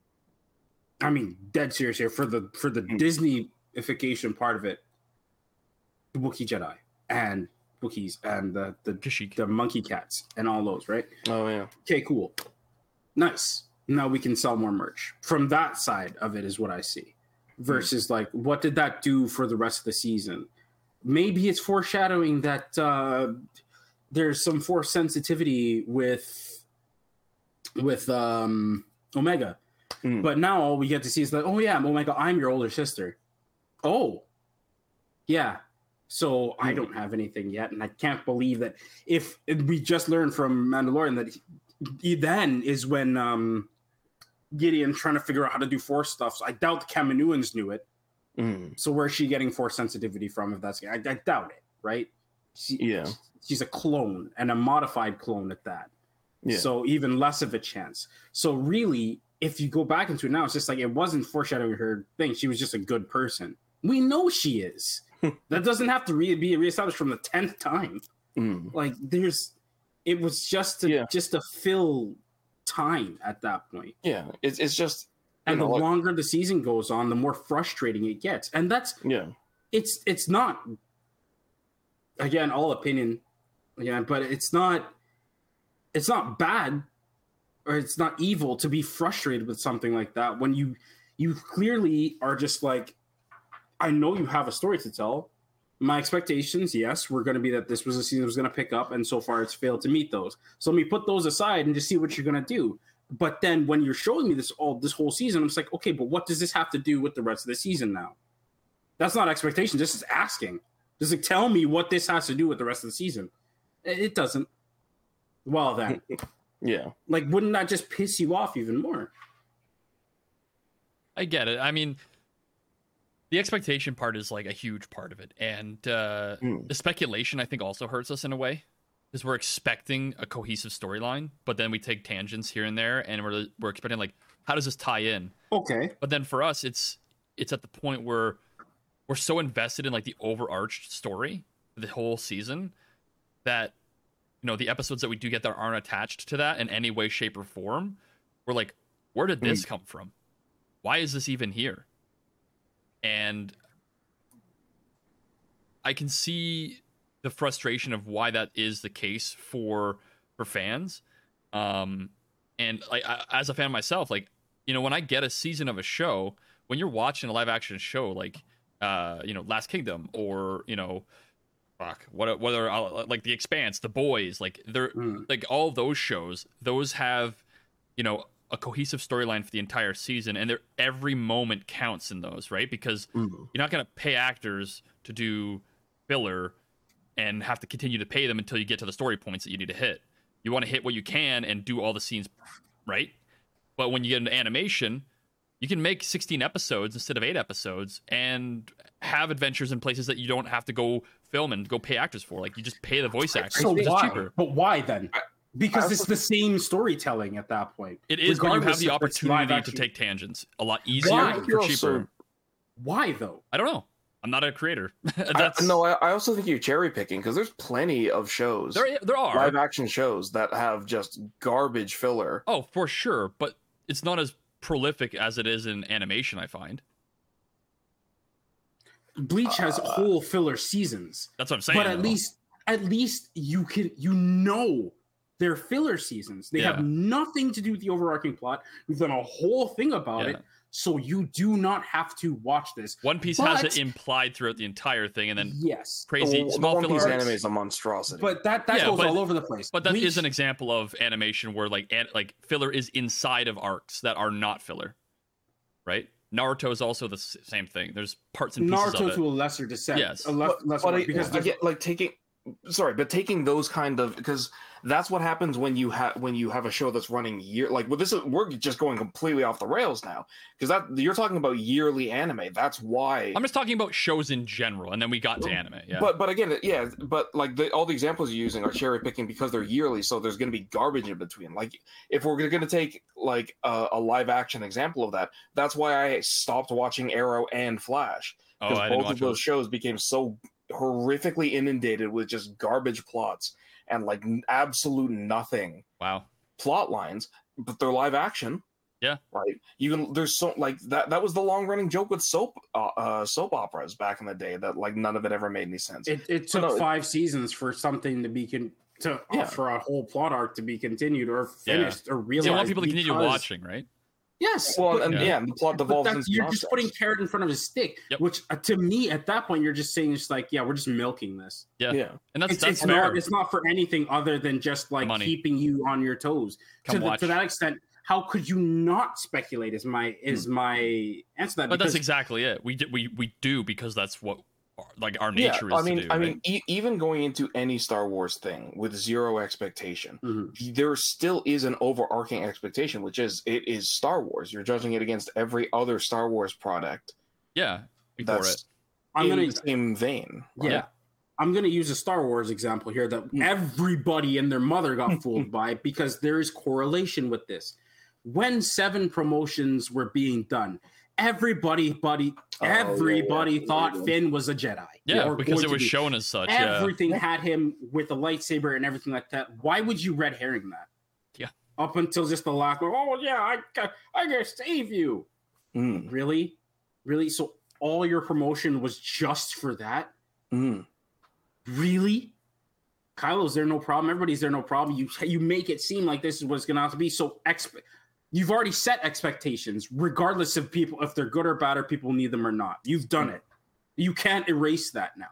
Speaker 2: I mean dead serious here for the for the
Speaker 3: Hmm.
Speaker 2: Disneyification part of it the Wookiee Jedi and Wookiees and the the the monkey cats and all those, right?
Speaker 3: oh yeah
Speaker 2: Okay, cool. Nice. Now we can sell more merch. From that side of it is what I see. Versus like what did that do for the rest of the season? Maybe it's foreshadowing that uh there's some force sensitivity with with um Omega.
Speaker 3: Mm.
Speaker 2: But now all we get to see is like, oh yeah, Omega, I'm your older sister. Oh. Yeah. So I don't have anything yet, and I can't believe that if we just learned from Mandalorian that he, he then is when um Gideon trying to figure out how to do force stuff. So I doubt the Kaminoans knew it.
Speaker 3: Mm,
Speaker 2: So where's she getting force sensitivity from? If that's I, I doubt it, right? She,
Speaker 3: Yeah.
Speaker 2: she's a clone and a modified clone at that.
Speaker 3: yeah
Speaker 2: So even less of a chance. So really, if you go back into it now, it's just like it wasn't foreshadowing her thing. She was just a good person. We know she is. that doesn't have to re- be reestablished from the tenth time.
Speaker 3: Mm,
Speaker 2: Like there's, it was just to
Speaker 3: Yeah.
Speaker 2: just to fill time at that point.
Speaker 3: yeah it's, it's just
Speaker 2: And
Speaker 3: know,
Speaker 2: the
Speaker 3: like-
Speaker 2: longer the season goes on, the more frustrating it gets. And that's
Speaker 3: yeah
Speaker 2: it's it's not again all opinion again but it's not it's not bad or it's not evil to be frustrated with something like that when you you clearly are just like i know you have a story to tell my expectations yes were going to be that this was a season that was going to pick up and so far it's failed to meet those so let me put those aside and just see what you're going to do but then when you're showing me this all this whole season i'm just like okay but what does this have to do with the rest of the season now that's not expectation. This is asking. Just like tell me what this has to do with the rest of the season. It it doesn't. Well then,
Speaker 3: yeah
Speaker 2: like wouldn't that just piss you off even more?
Speaker 1: I get it. I mean, the expectation part is like a huge part of it, and uh,
Speaker 3: Mm.
Speaker 1: the speculation I think also hurts us in a way because we're expecting a cohesive storyline, but then we take tangents here and there, and we're we're expecting like, how does this tie in?
Speaker 2: Okay.
Speaker 1: But then for us, it's it's at the point where we're so invested in like the overarched story, the whole season, that you know the episodes that we do get that aren't attached to that in any way, shape, or form, we're like, where did this come from? Why is this even here? And I can see the frustration of why that is the case for for fans. Um, and like I, as a fan myself, like you know, when I get a season of a show, when you're watching a live action show, like uh, you know, Last Kingdom or you know, fuck, what whether uh, like The Expanse, The Boys, like they're
Speaker 2: Mm.
Speaker 1: like all those shows, those have you know a cohesive storyline for the entire season, and they're, every moment counts in those, right? Because
Speaker 2: Mm.
Speaker 1: you're not gonna pay actors to do filler and have to continue to pay them until you get to the story points that you need to hit. You want to hit what you can and do all the scenes right. But when you get into animation, you can make 16 episodes instead of eight episodes and have adventures in places that you don't have to go film and go pay actors for. Like you just pay the voice actors.
Speaker 2: So
Speaker 1: it's just
Speaker 2: why?
Speaker 1: cheaper.
Speaker 2: But why then? Because it's the same storytelling at that point.
Speaker 1: It is, but you have the
Speaker 2: if it's live
Speaker 1: opportunity to take tangents a lot easier
Speaker 2: Why?
Speaker 1: for
Speaker 3: You're
Speaker 1: cheaper.
Speaker 3: also-
Speaker 2: Why though?
Speaker 1: I don't know. I'm not a creator.
Speaker 3: I, no, I, I also think you're cherry picking because there's plenty of shows,
Speaker 1: there. There are
Speaker 3: live action shows that have just garbage filler.
Speaker 1: Oh, for sure, but it's not as prolific as it is in animation. I find
Speaker 2: Bleach has
Speaker 3: Uh,
Speaker 2: whole filler seasons,
Speaker 1: that's what I'm saying.
Speaker 2: but at least at least you can you know they're filler seasons. They
Speaker 1: Yeah.
Speaker 2: have nothing to do with the overarching plot. We've done a whole thing about
Speaker 1: Yeah.
Speaker 2: it, so you do not have to watch this.
Speaker 1: One Piece has it implied throughout the entire thing, and then
Speaker 2: Yes,
Speaker 1: crazy
Speaker 3: the, the
Speaker 1: small
Speaker 3: One
Speaker 1: filler
Speaker 3: Piece
Speaker 1: arcs.
Speaker 3: anime is a monstrosity.
Speaker 2: but that that
Speaker 1: Yeah,
Speaker 2: goes
Speaker 1: but-
Speaker 2: all over the place.
Speaker 1: But that is
Speaker 2: Bleach-
Speaker 1: an example of animation where like an, like filler is inside of arcs that are not filler, right? Naruto is also the same thing. There's parts and pieces
Speaker 2: Naruto
Speaker 1: of it.
Speaker 2: to a lesser descent.
Speaker 1: Yes.
Speaker 2: a less,
Speaker 3: but,
Speaker 2: lesser
Speaker 3: but
Speaker 2: one,
Speaker 3: I,
Speaker 2: because
Speaker 3: I get like taking sorry but taking those kind of because that's what happens when you have when you have a show that's running year like well this is we're just going completely off the rails now because that you're talking about yearly anime that's why
Speaker 1: I'm just talking about shows in general, and then we got to anime. Yeah,
Speaker 3: but but again yeah but like the, all the examples you're using are cherry picking because they're yearly so there's going to be garbage in between like if we're going to take like a, a live action example of that that's why i stopped watching arrow and flash
Speaker 1: oh,
Speaker 3: because
Speaker 1: didn't
Speaker 3: both of those
Speaker 1: those.
Speaker 3: shows became so horrifically inundated with just garbage plots and like n- absolute nothing
Speaker 1: Wow.
Speaker 3: plot lines but they're live action
Speaker 1: Yeah.
Speaker 3: right you can there's so like that that was the long running joke with soap uh, uh soap operas back in the day that like none of it ever made any sense
Speaker 2: it, it took
Speaker 3: no, it-
Speaker 2: five seasons for something to be con- to
Speaker 3: Yeah.
Speaker 2: for a whole plot arc to be continued or finished or realized.
Speaker 1: You want people to continue watching, right?
Speaker 2: Yes.
Speaker 3: well
Speaker 2: but-
Speaker 3: and
Speaker 1: Yeah.
Speaker 3: yeah, and the plot devolves
Speaker 2: that's,
Speaker 3: into
Speaker 2: you're just putting carrot in front of a stick,
Speaker 1: Yep.
Speaker 2: which uh, to me at that point you're just saying it's like, yeah, we're just milking this.
Speaker 1: Yeah.
Speaker 3: yeah
Speaker 1: And that's
Speaker 2: It's,
Speaker 1: that's
Speaker 2: it's not it's not for anything other than just like
Speaker 1: Money.
Speaker 2: keeping you on your toes.
Speaker 1: Come
Speaker 2: to, the, to that extent, how could you not speculate? Is my is my answer to that?
Speaker 1: but that's exactly it. We do, we we do because that's what like our nature
Speaker 3: yeah
Speaker 1: nature
Speaker 3: i mean
Speaker 1: to do.
Speaker 3: i
Speaker 1: right?
Speaker 3: mean e- even going into any star wars thing with zero expectation
Speaker 2: Mhm.
Speaker 3: there still is an overarching expectation, which is it is Star Wars. You're judging it against every other Star Wars product
Speaker 1: yeah, before
Speaker 3: that's
Speaker 1: it.
Speaker 2: I'm
Speaker 3: in
Speaker 2: gonna
Speaker 3: the same vein.
Speaker 2: Yeah.
Speaker 1: Yeah.
Speaker 2: I'm going to use a Star Wars example here that
Speaker 3: Mm.
Speaker 2: everybody and their mother got fooled by because there is correlation with this. When seven promotions were being done, everybody, buddy,
Speaker 3: Oh, yeah,
Speaker 2: everybody
Speaker 3: yeah.
Speaker 2: thought Finn was a Jedi.
Speaker 1: Yeah, because it was
Speaker 2: be.
Speaker 1: shown as such. Yeah.
Speaker 2: Everything had him with a lightsaber and everything like that. Why would you red herring that?
Speaker 1: Yeah.
Speaker 2: Up until just the last one. Oh yeah, I got, I gotta save you.
Speaker 3: Mm,
Speaker 2: Really, really. So all your promotion was just for that?
Speaker 3: mm.
Speaker 2: really kylo's there no problem everybody's there no problem you you make it seem like this is what it's gonna have to be so exp- you've already set expectations regardless of people if they're good or bad or people need them or not you've done it you can't erase that now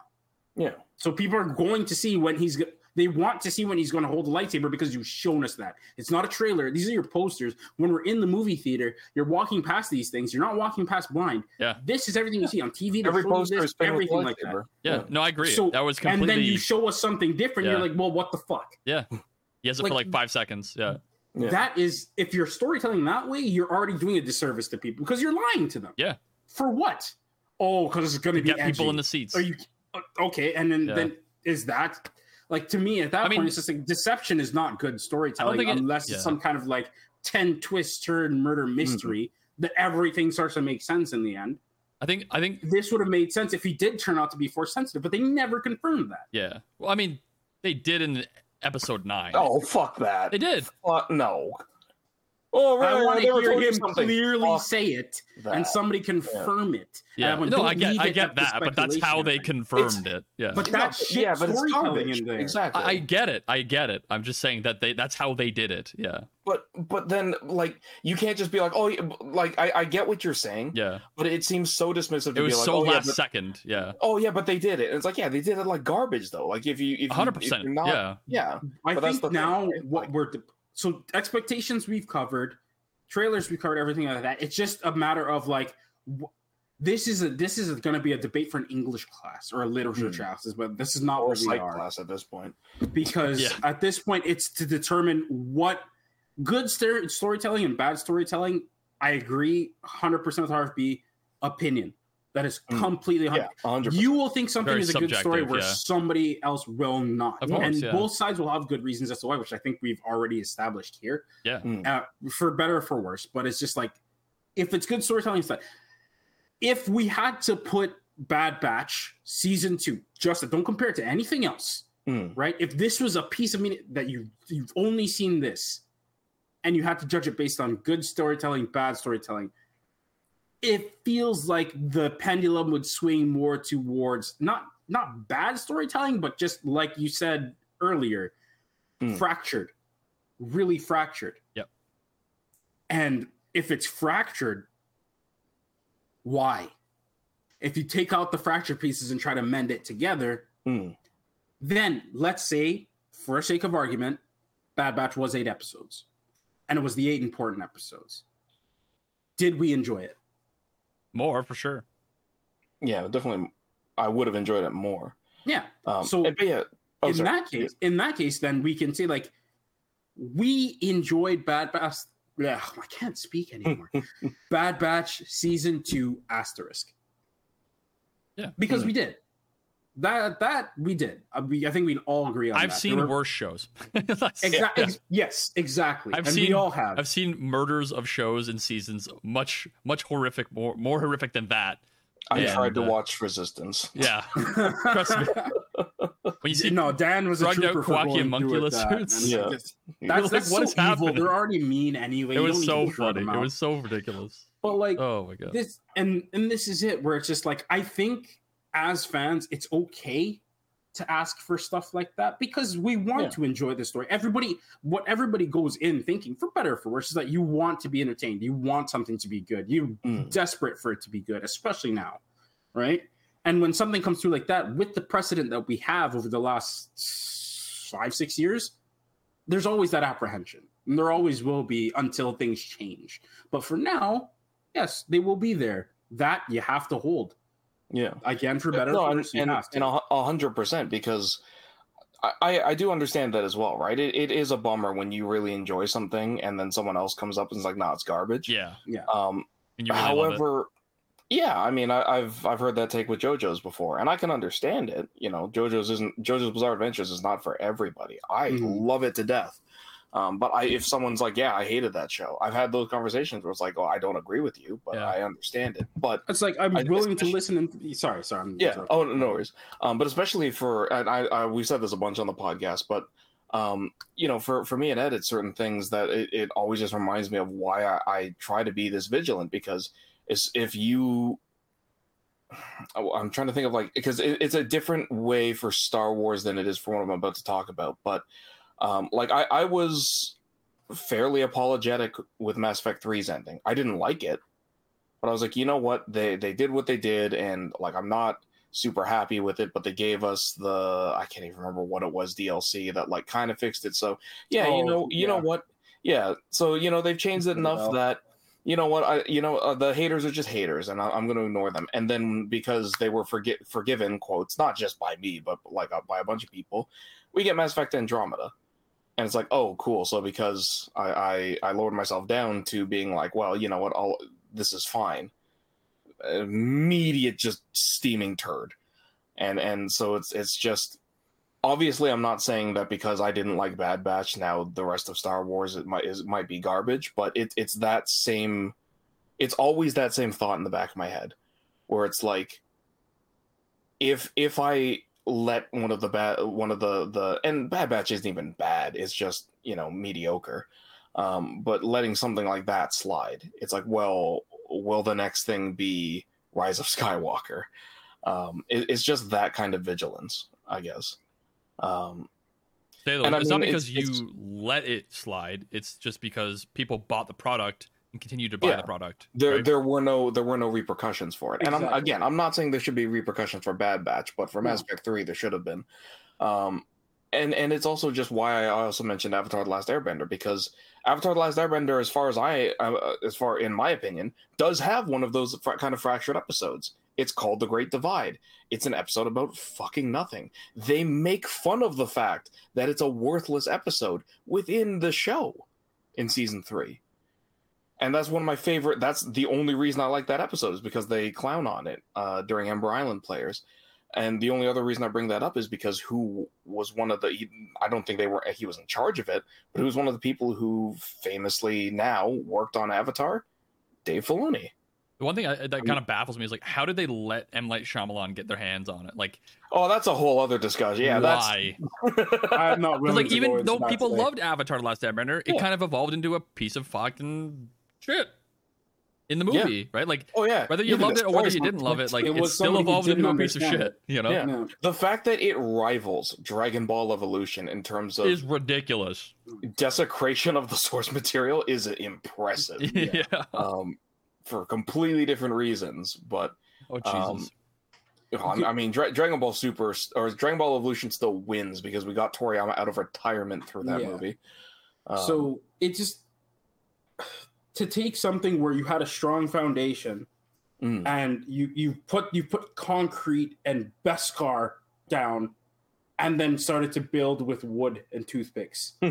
Speaker 3: Yeah.
Speaker 2: so people are going to see when he's they want to see when he's going to hold the lightsaber because you've shown us that it's not a trailer these are your posters when we're in the movie theater you're walking past these things you're not walking past blind
Speaker 1: Yeah.
Speaker 2: this is everything you see on tv
Speaker 3: Every poster
Speaker 2: this,
Speaker 3: is
Speaker 2: everything like that
Speaker 3: lightsaber.
Speaker 1: yeah, no, I agree.
Speaker 2: so
Speaker 1: that was completely.
Speaker 2: and
Speaker 1: completely.
Speaker 2: then you show us something different.
Speaker 1: Yeah.
Speaker 2: You're like, well, what the fuck? Yeah.
Speaker 1: He has it
Speaker 2: like-
Speaker 1: for like five seconds. Yeah,
Speaker 3: Yeah.
Speaker 2: That is, if you're storytelling that way, you're already doing a disservice to people because you're lying to them.
Speaker 1: Yeah.
Speaker 2: For what? Oh, because it's going to be
Speaker 1: get people in the seats.
Speaker 2: Are you uh, okay? And then
Speaker 1: Yeah.
Speaker 2: then is that Like to me, at that
Speaker 1: I mean-
Speaker 2: point, it's just like deception is not good storytelling
Speaker 1: think it-
Speaker 2: unless
Speaker 1: yeah.
Speaker 2: it's some kind of like ten twist turn murder mystery that everything starts to make sense in the end.
Speaker 1: I think I think
Speaker 2: This would have made sense if he did turn out to be force sensitive, but they never confirmed that.
Speaker 1: yeah. Well, I mean, they did in episode nine.
Speaker 3: Oh fuck that!
Speaker 1: They did.
Speaker 3: Fuck, no. Oh right,
Speaker 2: I want to hear him clearly
Speaker 3: Fuck
Speaker 2: say it
Speaker 3: that.
Speaker 2: and somebody confirm it.
Speaker 1: Yeah.
Speaker 2: And I
Speaker 1: No, I get I get that, but that's how they
Speaker 2: and
Speaker 1: confirmed it. Yeah.
Speaker 2: But that's shit
Speaker 3: yeah, but it's
Speaker 2: storytelling
Speaker 3: garbage.
Speaker 2: in there.
Speaker 3: Exactly.
Speaker 1: I, I get it. I get it. I'm just saying that they that's how they did it. Yeah.
Speaker 3: but but then like you can't just be like oh like I, I get what you're saying
Speaker 1: Yeah.
Speaker 3: but it seems so dismissive to
Speaker 1: It was
Speaker 3: be like
Speaker 1: so
Speaker 3: oh, yeah,
Speaker 1: last
Speaker 3: but,
Speaker 1: second. Yeah.
Speaker 3: oh yeah but they did it and it's like yeah they did it like garbage though like if you if you-
Speaker 1: hundred
Speaker 3: if
Speaker 1: percent.
Speaker 3: you're not-
Speaker 1: Yeah.
Speaker 3: yeah
Speaker 2: I
Speaker 3: But
Speaker 2: think now what we're so expectations we've covered, trailers we covered, everything like that. It's just a matter of like wh- this is a this is going to be a debate for an English class or a literature
Speaker 3: Hmm.
Speaker 2: class, but this is not
Speaker 3: or
Speaker 2: what we
Speaker 3: psych
Speaker 2: are
Speaker 3: class at this point
Speaker 2: because
Speaker 1: Yeah.
Speaker 2: at this point it's to determine what good stor- storytelling and bad storytelling. I agree, hundred percent with RFB opinion. That is
Speaker 3: Mm.
Speaker 2: completely
Speaker 3: yeah 100
Speaker 2: you will think something
Speaker 1: Very
Speaker 2: is a good story where
Speaker 1: yeah.
Speaker 2: somebody else will not.
Speaker 1: Of course,
Speaker 2: and
Speaker 1: yeah.
Speaker 2: both sides will have good reasons as to why, which I think we've already established here,
Speaker 1: Yeah.
Speaker 3: Mm.
Speaker 2: uh, for better or for worse. But it's just like, if it's good storytelling, it's like, if we had to put Bad Batch season two, just don't compare it to anything else,
Speaker 3: Mm.
Speaker 2: right? If this was a piece of media that you you've only seen this, and you had to judge it based on good storytelling, bad storytelling, it feels like the pendulum would swing more towards not not bad storytelling, but just like you said earlier,
Speaker 3: Mm.
Speaker 2: fractured, really fractured.
Speaker 1: Yep.
Speaker 2: And if it's fractured, why? If you take out the fractured pieces and try to mend it together,
Speaker 3: Mm.
Speaker 2: then let's say, for sake of argument, Bad Batch was eight episodes, and it was the eight important episodes. Did we enjoy it?
Speaker 1: More for sure.
Speaker 3: yeah definitely i would have enjoyed it more
Speaker 2: Yeah.
Speaker 3: um
Speaker 2: So-
Speaker 3: so but yeah oh,
Speaker 2: in
Speaker 3: sorry.
Speaker 2: that case, in that case, then we can say like we enjoyed Bad Batch. Ugh, I can't speak anymore. Bad Batch season two asterisk
Speaker 1: Yeah.
Speaker 2: because we did that. That we did. I, we, I think we'd all agree on that.
Speaker 1: I've
Speaker 2: that.
Speaker 1: seen
Speaker 2: were-
Speaker 1: worse shows.
Speaker 2: Exactly.
Speaker 1: yeah.
Speaker 2: Yes, exactly.
Speaker 1: I've
Speaker 2: and we
Speaker 1: seen-
Speaker 2: all have.
Speaker 1: I've seen murders of shows and seasons much much horrific, more more horrific than that.
Speaker 3: i
Speaker 1: and,
Speaker 3: tried to
Speaker 1: uh,
Speaker 3: watch resistance
Speaker 1: Yeah. Trust me. When you see
Speaker 2: no, Dan was a
Speaker 1: drugged out
Speaker 2: trooper for
Speaker 1: Quacky
Speaker 2: going
Speaker 1: and
Speaker 2: through with that,
Speaker 1: suits.
Speaker 3: Yeah.
Speaker 2: just-
Speaker 1: You're
Speaker 2: That's,
Speaker 1: like,
Speaker 2: that's
Speaker 1: what
Speaker 2: so
Speaker 1: is
Speaker 2: evil.
Speaker 1: happening?
Speaker 2: They're already mean anyway.
Speaker 1: it was so
Speaker 2: need to throw
Speaker 1: funny. It was so ridiculous.
Speaker 2: But like
Speaker 1: Oh my god.
Speaker 2: this, and and this is it, where it's just like I think as fans, it's okay to ask for stuff like that because we want
Speaker 3: Yeah.
Speaker 2: to enjoy the story. Everybody, what everybody goes in thinking, for better or for worse, is that you want to be entertained. You want something to be good. You're
Speaker 3: Mm.
Speaker 2: desperate for it to be good, especially now, right? And when something comes through like that, with the precedent that we have over the last five, six years, there's always that apprehension. And there always will be until things change. But for now, yes, they will be there. That you have to hold.
Speaker 3: Yeah
Speaker 2: Again, for better
Speaker 3: no,
Speaker 2: or
Speaker 3: and,
Speaker 2: you
Speaker 3: and,
Speaker 2: have to.
Speaker 3: and a hundred percent because I, I I do understand that as well, right? It, it is a bummer when you really enjoy something and then someone else comes up and is like, "Nah, it's garbage."
Speaker 1: yeah. Yeah.
Speaker 3: Um.
Speaker 1: And you really love it.
Speaker 3: however, yeah, I mean, I, I've I've heard that take with JoJo's before, and I can understand it. You know, JoJo's isn't JoJo's Bizarre Adventures is not for everybody. I
Speaker 2: Mhm.
Speaker 3: love it to death. Um, but I, if someone's like, "Yeah, I hated that show," I've had those conversations where it's like, "Oh, I don't agree with you, but
Speaker 1: Yeah.
Speaker 3: I understand it." But
Speaker 2: It's like I'm
Speaker 3: I-
Speaker 2: willing to listen and sorry, sorry. I'm
Speaker 3: yeah. Oh, no, no worries. Um, but especially for, and I, I, we said this a bunch on the podcast, but, um, you know, for, for me and Ed, it's certain things that it, it always just reminds me of why I, I try to be this vigilant because it's, if you, oh, I'm trying to think of like, because it, it's a different way for Star Wars than it is for what I'm about to talk about. But, um, like I, I was fairly apologetic with Mass Effect 3's ending. I didn't like it but I was like, you know what? They they did what they did, and like I'm not super happy with it, but they gave us the I can't even remember what it was DLC that like kind of fixed it. So yeah, you
Speaker 2: Oh,
Speaker 3: know, you know what? Yeah, so you know they've changed it enough
Speaker 2: Well.
Speaker 3: that you know what I you know uh, the haters are just haters, and I, I'm going to ignore them. And then because they were forgi- forgiven quotes, not just by me, but like uh, by a bunch of people, we get Mass Effect Andromeda. And it's like, oh, cool. So because I, I I lowered myself down to being like, well, you know what, I'll this is fine. Immediate, just steaming turd, and and so it's it's just obviously I'm not saying that because I didn't like Bad Batch now the rest of Star Wars it might is might be garbage, but it, it's that same it's always that same thought in the back of my head where it's like if if I let one of the bad one of the the and Bad Batch isn't even bad, it's just, you know, mediocre. Um, but letting something like that slide, it's like, well, will the next thing be Rise of Skywalker? Um, it, it's just that kind of vigilance, I guess. Um,
Speaker 1: Say
Speaker 3: And I
Speaker 1: it's not because
Speaker 3: it's-
Speaker 1: you let it slide. It's just because people bought the product and continue to buy
Speaker 3: Yeah.
Speaker 1: the product.
Speaker 3: there
Speaker 1: right?
Speaker 3: there were no there were no repercussions for it and I'm, again i'm not saying there should be repercussions for bad batch but for
Speaker 2: No.
Speaker 3: mass effect 3 there should have been um and and it's also just why i also mentioned avatar the last airbender because avatar the last airbender as far as i uh, as far in my opinion does have one of those fr- kind of fractured episodes it's called the great divide it's an episode about fucking nothing they make fun of the fact that it's a worthless episode within the show in season 3 and that's one of my favorite that's the only reason i like that episode is because they clown on it uh, during ember island players and the only other reason i bring that up is because who was one of the he, i don't think they were he was in charge of it but who was one of the people who famously now worked on avatar dave filoni
Speaker 1: The one thing I, that kind of baffles me is like, how did they let M Night Shyamalan get their hands on it? Like,
Speaker 3: oh that's a whole other discussion yeah
Speaker 1: why?
Speaker 3: that's
Speaker 2: I'm not
Speaker 1: 'Cause,
Speaker 2: willing
Speaker 1: like,
Speaker 2: to
Speaker 1: even though people
Speaker 2: today.
Speaker 1: loved Avatar: The Last Airbender, it
Speaker 3: Yeah.
Speaker 1: kind of evolved into a piece of fucking shit in the
Speaker 3: Yeah.
Speaker 1: movie, right? Like,
Speaker 3: oh yeah
Speaker 1: whether you
Speaker 3: Even
Speaker 1: loved it or whether you didn't love it, like,
Speaker 2: It
Speaker 1: it,
Speaker 2: was
Speaker 1: still
Speaker 2: someone who
Speaker 1: evolved into a piece of shit. You know,
Speaker 3: Yeah.
Speaker 2: Yeah.
Speaker 3: the fact that it rivals dragon ball evolution in terms of
Speaker 1: is ridiculous.
Speaker 3: desecration of the source material is impressive
Speaker 1: yeah.
Speaker 3: um, for completely different reasons. But
Speaker 1: Oh Jesus.
Speaker 3: um, I I mean, Dra- Dragon Ball Super or Dragon Ball Evolution still wins because we got Toriyama out of retirement through that
Speaker 2: Yeah.
Speaker 3: movie. Um,
Speaker 2: so it just to take something where you had a strong foundation
Speaker 3: mm,
Speaker 2: and you you put you put concrete and Beskar down, and then started to build with wood and toothpicks.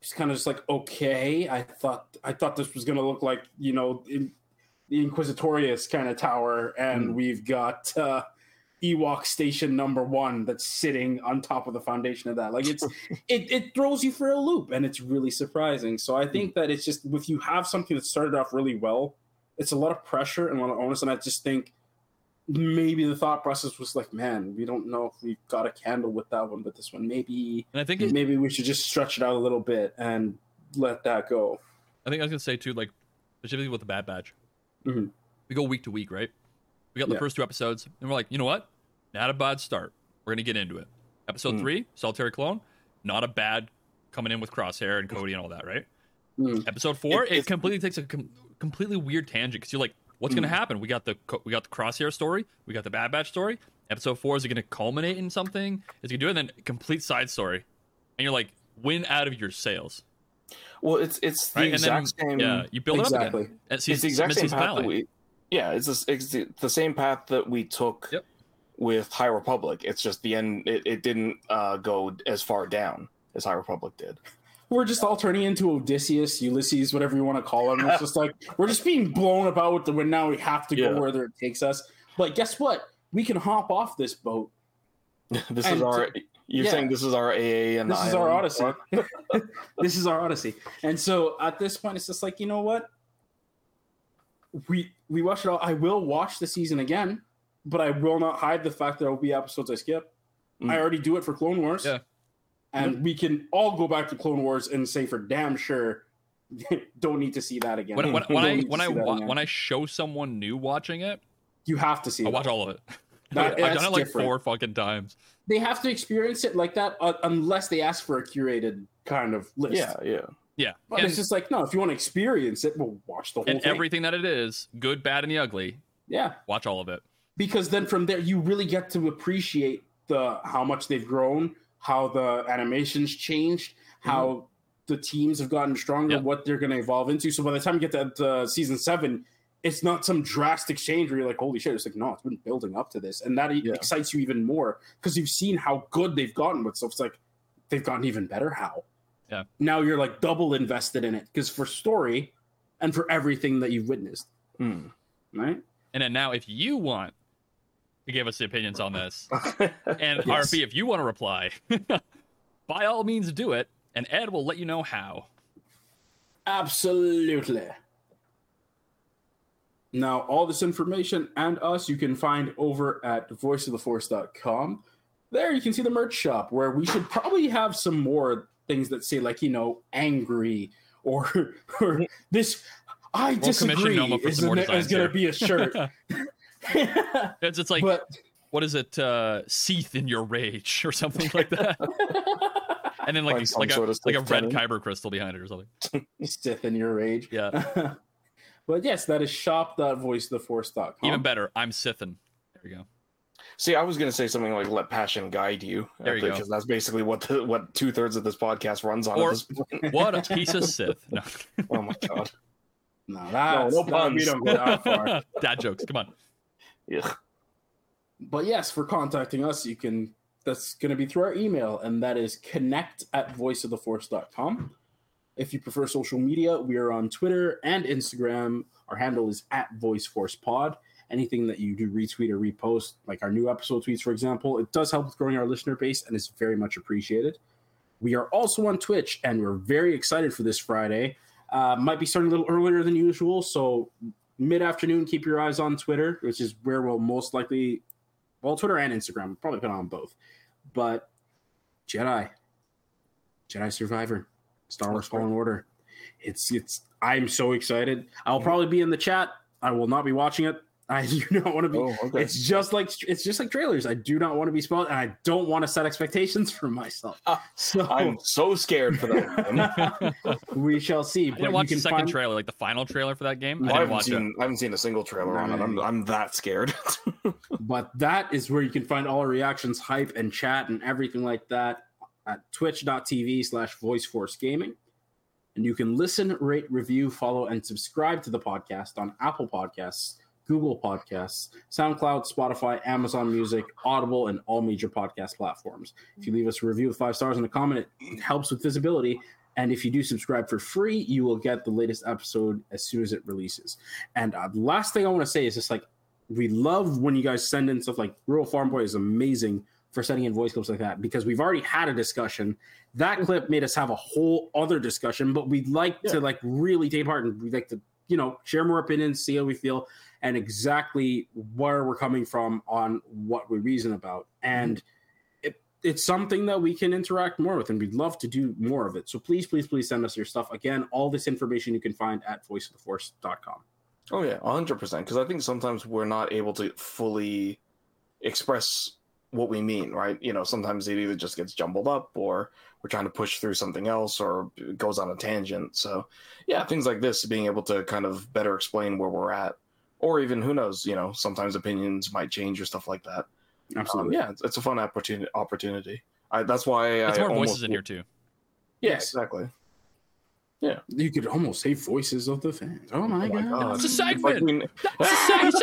Speaker 2: it's kind of just like okay, I thought I thought this was gonna look like you know in, the Inquisitorius kind of tower, and
Speaker 3: Mm.
Speaker 2: we've got uh, Ewok Station Number One that's sitting on top of the foundation of that. Like it's it it throws you for a loop, and it's really surprising. So I think that it's just if you have something that started off really well, it's a lot of pressure and a lot of onus. And I just think maybe the thought process was like, man, we don't know if we've got a candle with that one, but this one maybe
Speaker 1: and I think it,
Speaker 2: maybe we should just stretch it out a little bit and let that go.
Speaker 1: I think I was gonna say too, like specifically with the Bad Batch,
Speaker 2: Mhm.
Speaker 1: we go week to week, right? We got the
Speaker 2: Yeah.
Speaker 1: first two episodes, and we're like, you know what? Not a bad start. We're gonna get into it. Episode
Speaker 3: Mm.
Speaker 1: three, Solitary Clone, not a bad coming in with Crosshair and Cody and all that, right?
Speaker 2: Mm.
Speaker 1: Episode four,
Speaker 3: It-
Speaker 1: it, completely takes a com- completely weird tangent because you're like, what's gonna
Speaker 2: Mm.
Speaker 1: happen? We got the we got the Crosshair story, we got the Bad Batch story. Episode four is it gonna culminate in something? Is it gonna do it? And then complete side story, and you're like, win out of your sails,
Speaker 3: well, it's it's the
Speaker 1: right? And then
Speaker 3: exact same.
Speaker 1: yeah, you build it up again. And
Speaker 3: it's the exact same path that we. Yeah, it's, the- it's the, the same path that we took
Speaker 1: Yep.
Speaker 3: with High Republic. It's just the end. It, it didn't uh, go as far down as High Republic did.
Speaker 2: We're just all turning into Odysseus, Ulysses, whatever you want to call him. It's just like we're just being blown about with the wind. Now we have to
Speaker 3: Yeah.
Speaker 2: go wherever it takes us. But guess what? We can hop off this boat.
Speaker 3: this
Speaker 2: And
Speaker 3: is our. You're
Speaker 2: yeah.
Speaker 3: saying this is our AA and
Speaker 2: this is our odyssey. this is our odyssey. And so at this point, it's just like you know what? We we watch it all. I will watch the season again, but I will not hide the fact that there will be episodes I skip.
Speaker 3: Mm.
Speaker 2: I already do it for Clone Wars.
Speaker 1: Yeah.
Speaker 2: And we can all go back to Clone Wars and say for damn sure, don't need to see that again.
Speaker 1: when, when, when I when I wa-
Speaker 2: again.
Speaker 1: when I show someone new watching it,
Speaker 2: you have to see
Speaker 1: I
Speaker 2: it.
Speaker 1: watch all of it.
Speaker 2: That-
Speaker 1: I've done it like
Speaker 2: different.
Speaker 1: four fucking times.
Speaker 2: They have to experience it like that uh, unless they ask for a curated kind of list.
Speaker 3: Yeah, yeah.
Speaker 1: Yeah,
Speaker 2: But
Speaker 1: and,
Speaker 2: it's just like no, if you want to experience it, well, watch the whole
Speaker 1: and
Speaker 2: thing.
Speaker 1: everything that it is, good, bad, and the ugly.
Speaker 2: yeah,
Speaker 1: Watch all of it.
Speaker 2: because then from there you really get to appreciate the how much they've grown, how the animations changed, how the teams have gotten stronger,
Speaker 1: Yeah.
Speaker 2: what they're going to evolve into. So by the time you get to uh, season seven, it's not some drastic change where you're like, holy shit! It's like no, it's been building up to this, and that
Speaker 3: Yeah.
Speaker 2: excites you even more because you've seen how good they've gotten with stuff. It's like they've gotten even better. How?
Speaker 1: Yeah.
Speaker 2: Now you're like double invested in it because for story and for everything that you've witnessed,
Speaker 3: Hmm.
Speaker 2: right?
Speaker 1: And then now, if you want to give us the opinions on this. And
Speaker 2: Yes.
Speaker 1: RP, if you want to reply, by all means do it, and Ed will let you know how.
Speaker 2: Absolutely. Now, all this information and us you can find over at voiceoftheforce.com. There you can see the merch shop where we should probably have some more things that say, like, you know, angry or, or this. I
Speaker 1: commission
Speaker 2: disagree.
Speaker 1: Noma for
Speaker 2: Is,
Speaker 1: some more
Speaker 2: is going to be a shirt.
Speaker 1: It's, it's like,
Speaker 2: but
Speaker 1: what is it? Uh, seeth in your rage or something like that. and then like
Speaker 3: Find some
Speaker 1: like a,
Speaker 3: sort of
Speaker 1: like a red
Speaker 3: tenon.
Speaker 1: kyber crystal behind it or something.
Speaker 2: Sith in your rage.
Speaker 1: Yeah.
Speaker 2: but yes, that is shop.voiceoftheforce.com.
Speaker 1: Even better, I'm Sithin. There we go.
Speaker 3: See, I was gonna say something like "Let passion guide you,"
Speaker 1: There you go.
Speaker 3: because that's basically what the, what two thirds of this podcast runs on.
Speaker 1: Or-
Speaker 3: at this point.
Speaker 1: What a piece of Sith. No.
Speaker 3: oh my god!
Speaker 2: No, that's,
Speaker 3: no
Speaker 2: that-
Speaker 3: puns.
Speaker 2: we don't go that far.
Speaker 1: Dad jokes. Come on.
Speaker 3: Yeah.
Speaker 2: but yes, for contacting us, you can. That's going to be through our email, and that is connect at voiceoftheforce.com. If you prefer social media, we are on Twitter and Instagram. Our handle is at VoiceForcePod. Anything that you do retweet or repost, like our new episode tweets, for example, it does help with growing our listener base and is very much appreciated. We are also on Twitch, and we're very excited for this Friday. Uh, might be starting a little earlier than usual, so mid afternoon, keep your eyes on Twitter, which is where we'll most likely, well, Twitter and Instagram, we'll probably put on both. But Jedi, Jedi Survivor, Star Wars Fallen Order. It's it's. I'm so excited. I'll probably be in the chat. I will not be watching it. I do not want to be.
Speaker 3: Oh, okay.
Speaker 2: It's just like it's just like trailers. I do not want to be spoiled, and I don't want to set expectations for myself. Uh, so
Speaker 3: I'm so scared for that.
Speaker 2: we shall see.
Speaker 1: I didn't
Speaker 2: you
Speaker 1: watch the second
Speaker 2: find,
Speaker 1: trailer, like the final trailer for that game.
Speaker 3: I
Speaker 1: I didn't
Speaker 3: haven't
Speaker 1: watch it.
Speaker 3: seen I haven't seen a single trailer on it. I'm I'm that scared.
Speaker 2: but that is where you can find all our reactions, hype, and chat, and everything like that at twitch.tv slash voiceforce gaming. And you can listen, rate, review, follow, and subscribe to the podcast on Apple Podcasts, Google Podcasts, SoundCloud, Spotify, Amazon Music, Audible, and all major podcast platforms. If you leave us a review with five stars and a comment, it helps with visibility. And if you do subscribe for free, you will get the latest episode as soon as it releases. And uh, the last thing I want to say is just like, we love when you guys send in stuff like Rural Farm Boy is amazing for sending in voice clips like that because we've already had a discussion. That clip made us have a whole other discussion, but we'd like
Speaker 3: Yeah.
Speaker 2: to like really take part and we'd like to, you know, share more opinions, see how we feel, and exactly where we're coming from on what we reason about. And it, it's something that we can interact more with, and we'd love to do more of it. So please, please, please send us your stuff. Again, all this information you can find at voiceoftheforce.com.
Speaker 3: oh yeah, hundred percent. Because I think sometimes we're not able to fully express what we mean, right? You know, sometimes it either just gets jumbled up, or we're trying to push through something else, or it goes on a tangent. So yeah, things like this, being able to kind of better explain where we're at, or even who knows, you know, sometimes opinions might change or stuff like that. Um,
Speaker 2: Absolutely.
Speaker 3: yeah, it's, it's a fun opportunity. Opportunity. I, that's why
Speaker 1: It's
Speaker 3: I
Speaker 1: more
Speaker 3: almost-
Speaker 1: voices in here too.
Speaker 3: Yeah,
Speaker 2: Yes.
Speaker 3: exactly.
Speaker 2: Yeah, you could almost say voices of the fans. Oh my,
Speaker 3: Oh my
Speaker 2: god.
Speaker 3: God.
Speaker 1: It's a
Speaker 3: It's like
Speaker 1: segment.
Speaker 3: we-
Speaker 1: It's a segment.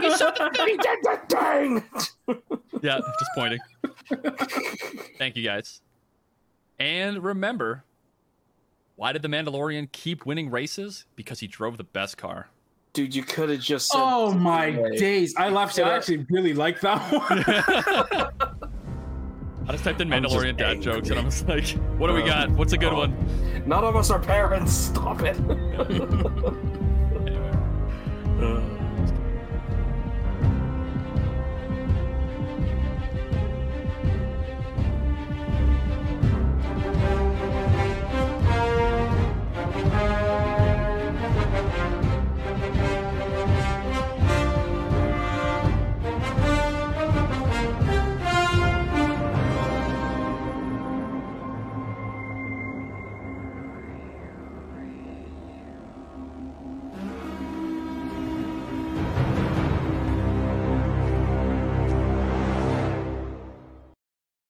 Speaker 1: He said the thing. He said the thing.
Speaker 3: Did the thing!
Speaker 1: Yeah, just pointing. Thank you guys. And remember, why did the Mandalorian keep winning races? Because he drove the best car.
Speaker 3: Dude, you could have just said.
Speaker 2: Oh my
Speaker 3: Right.
Speaker 2: days! I laughed. I actually really like that one.
Speaker 1: I just typed in Mandalorian dad jokes and I was like, what do we got? What's a good
Speaker 3: Oh.
Speaker 1: one?
Speaker 3: None of us are parents. Stop it.
Speaker 1: Anyway.
Speaker 3: Uh,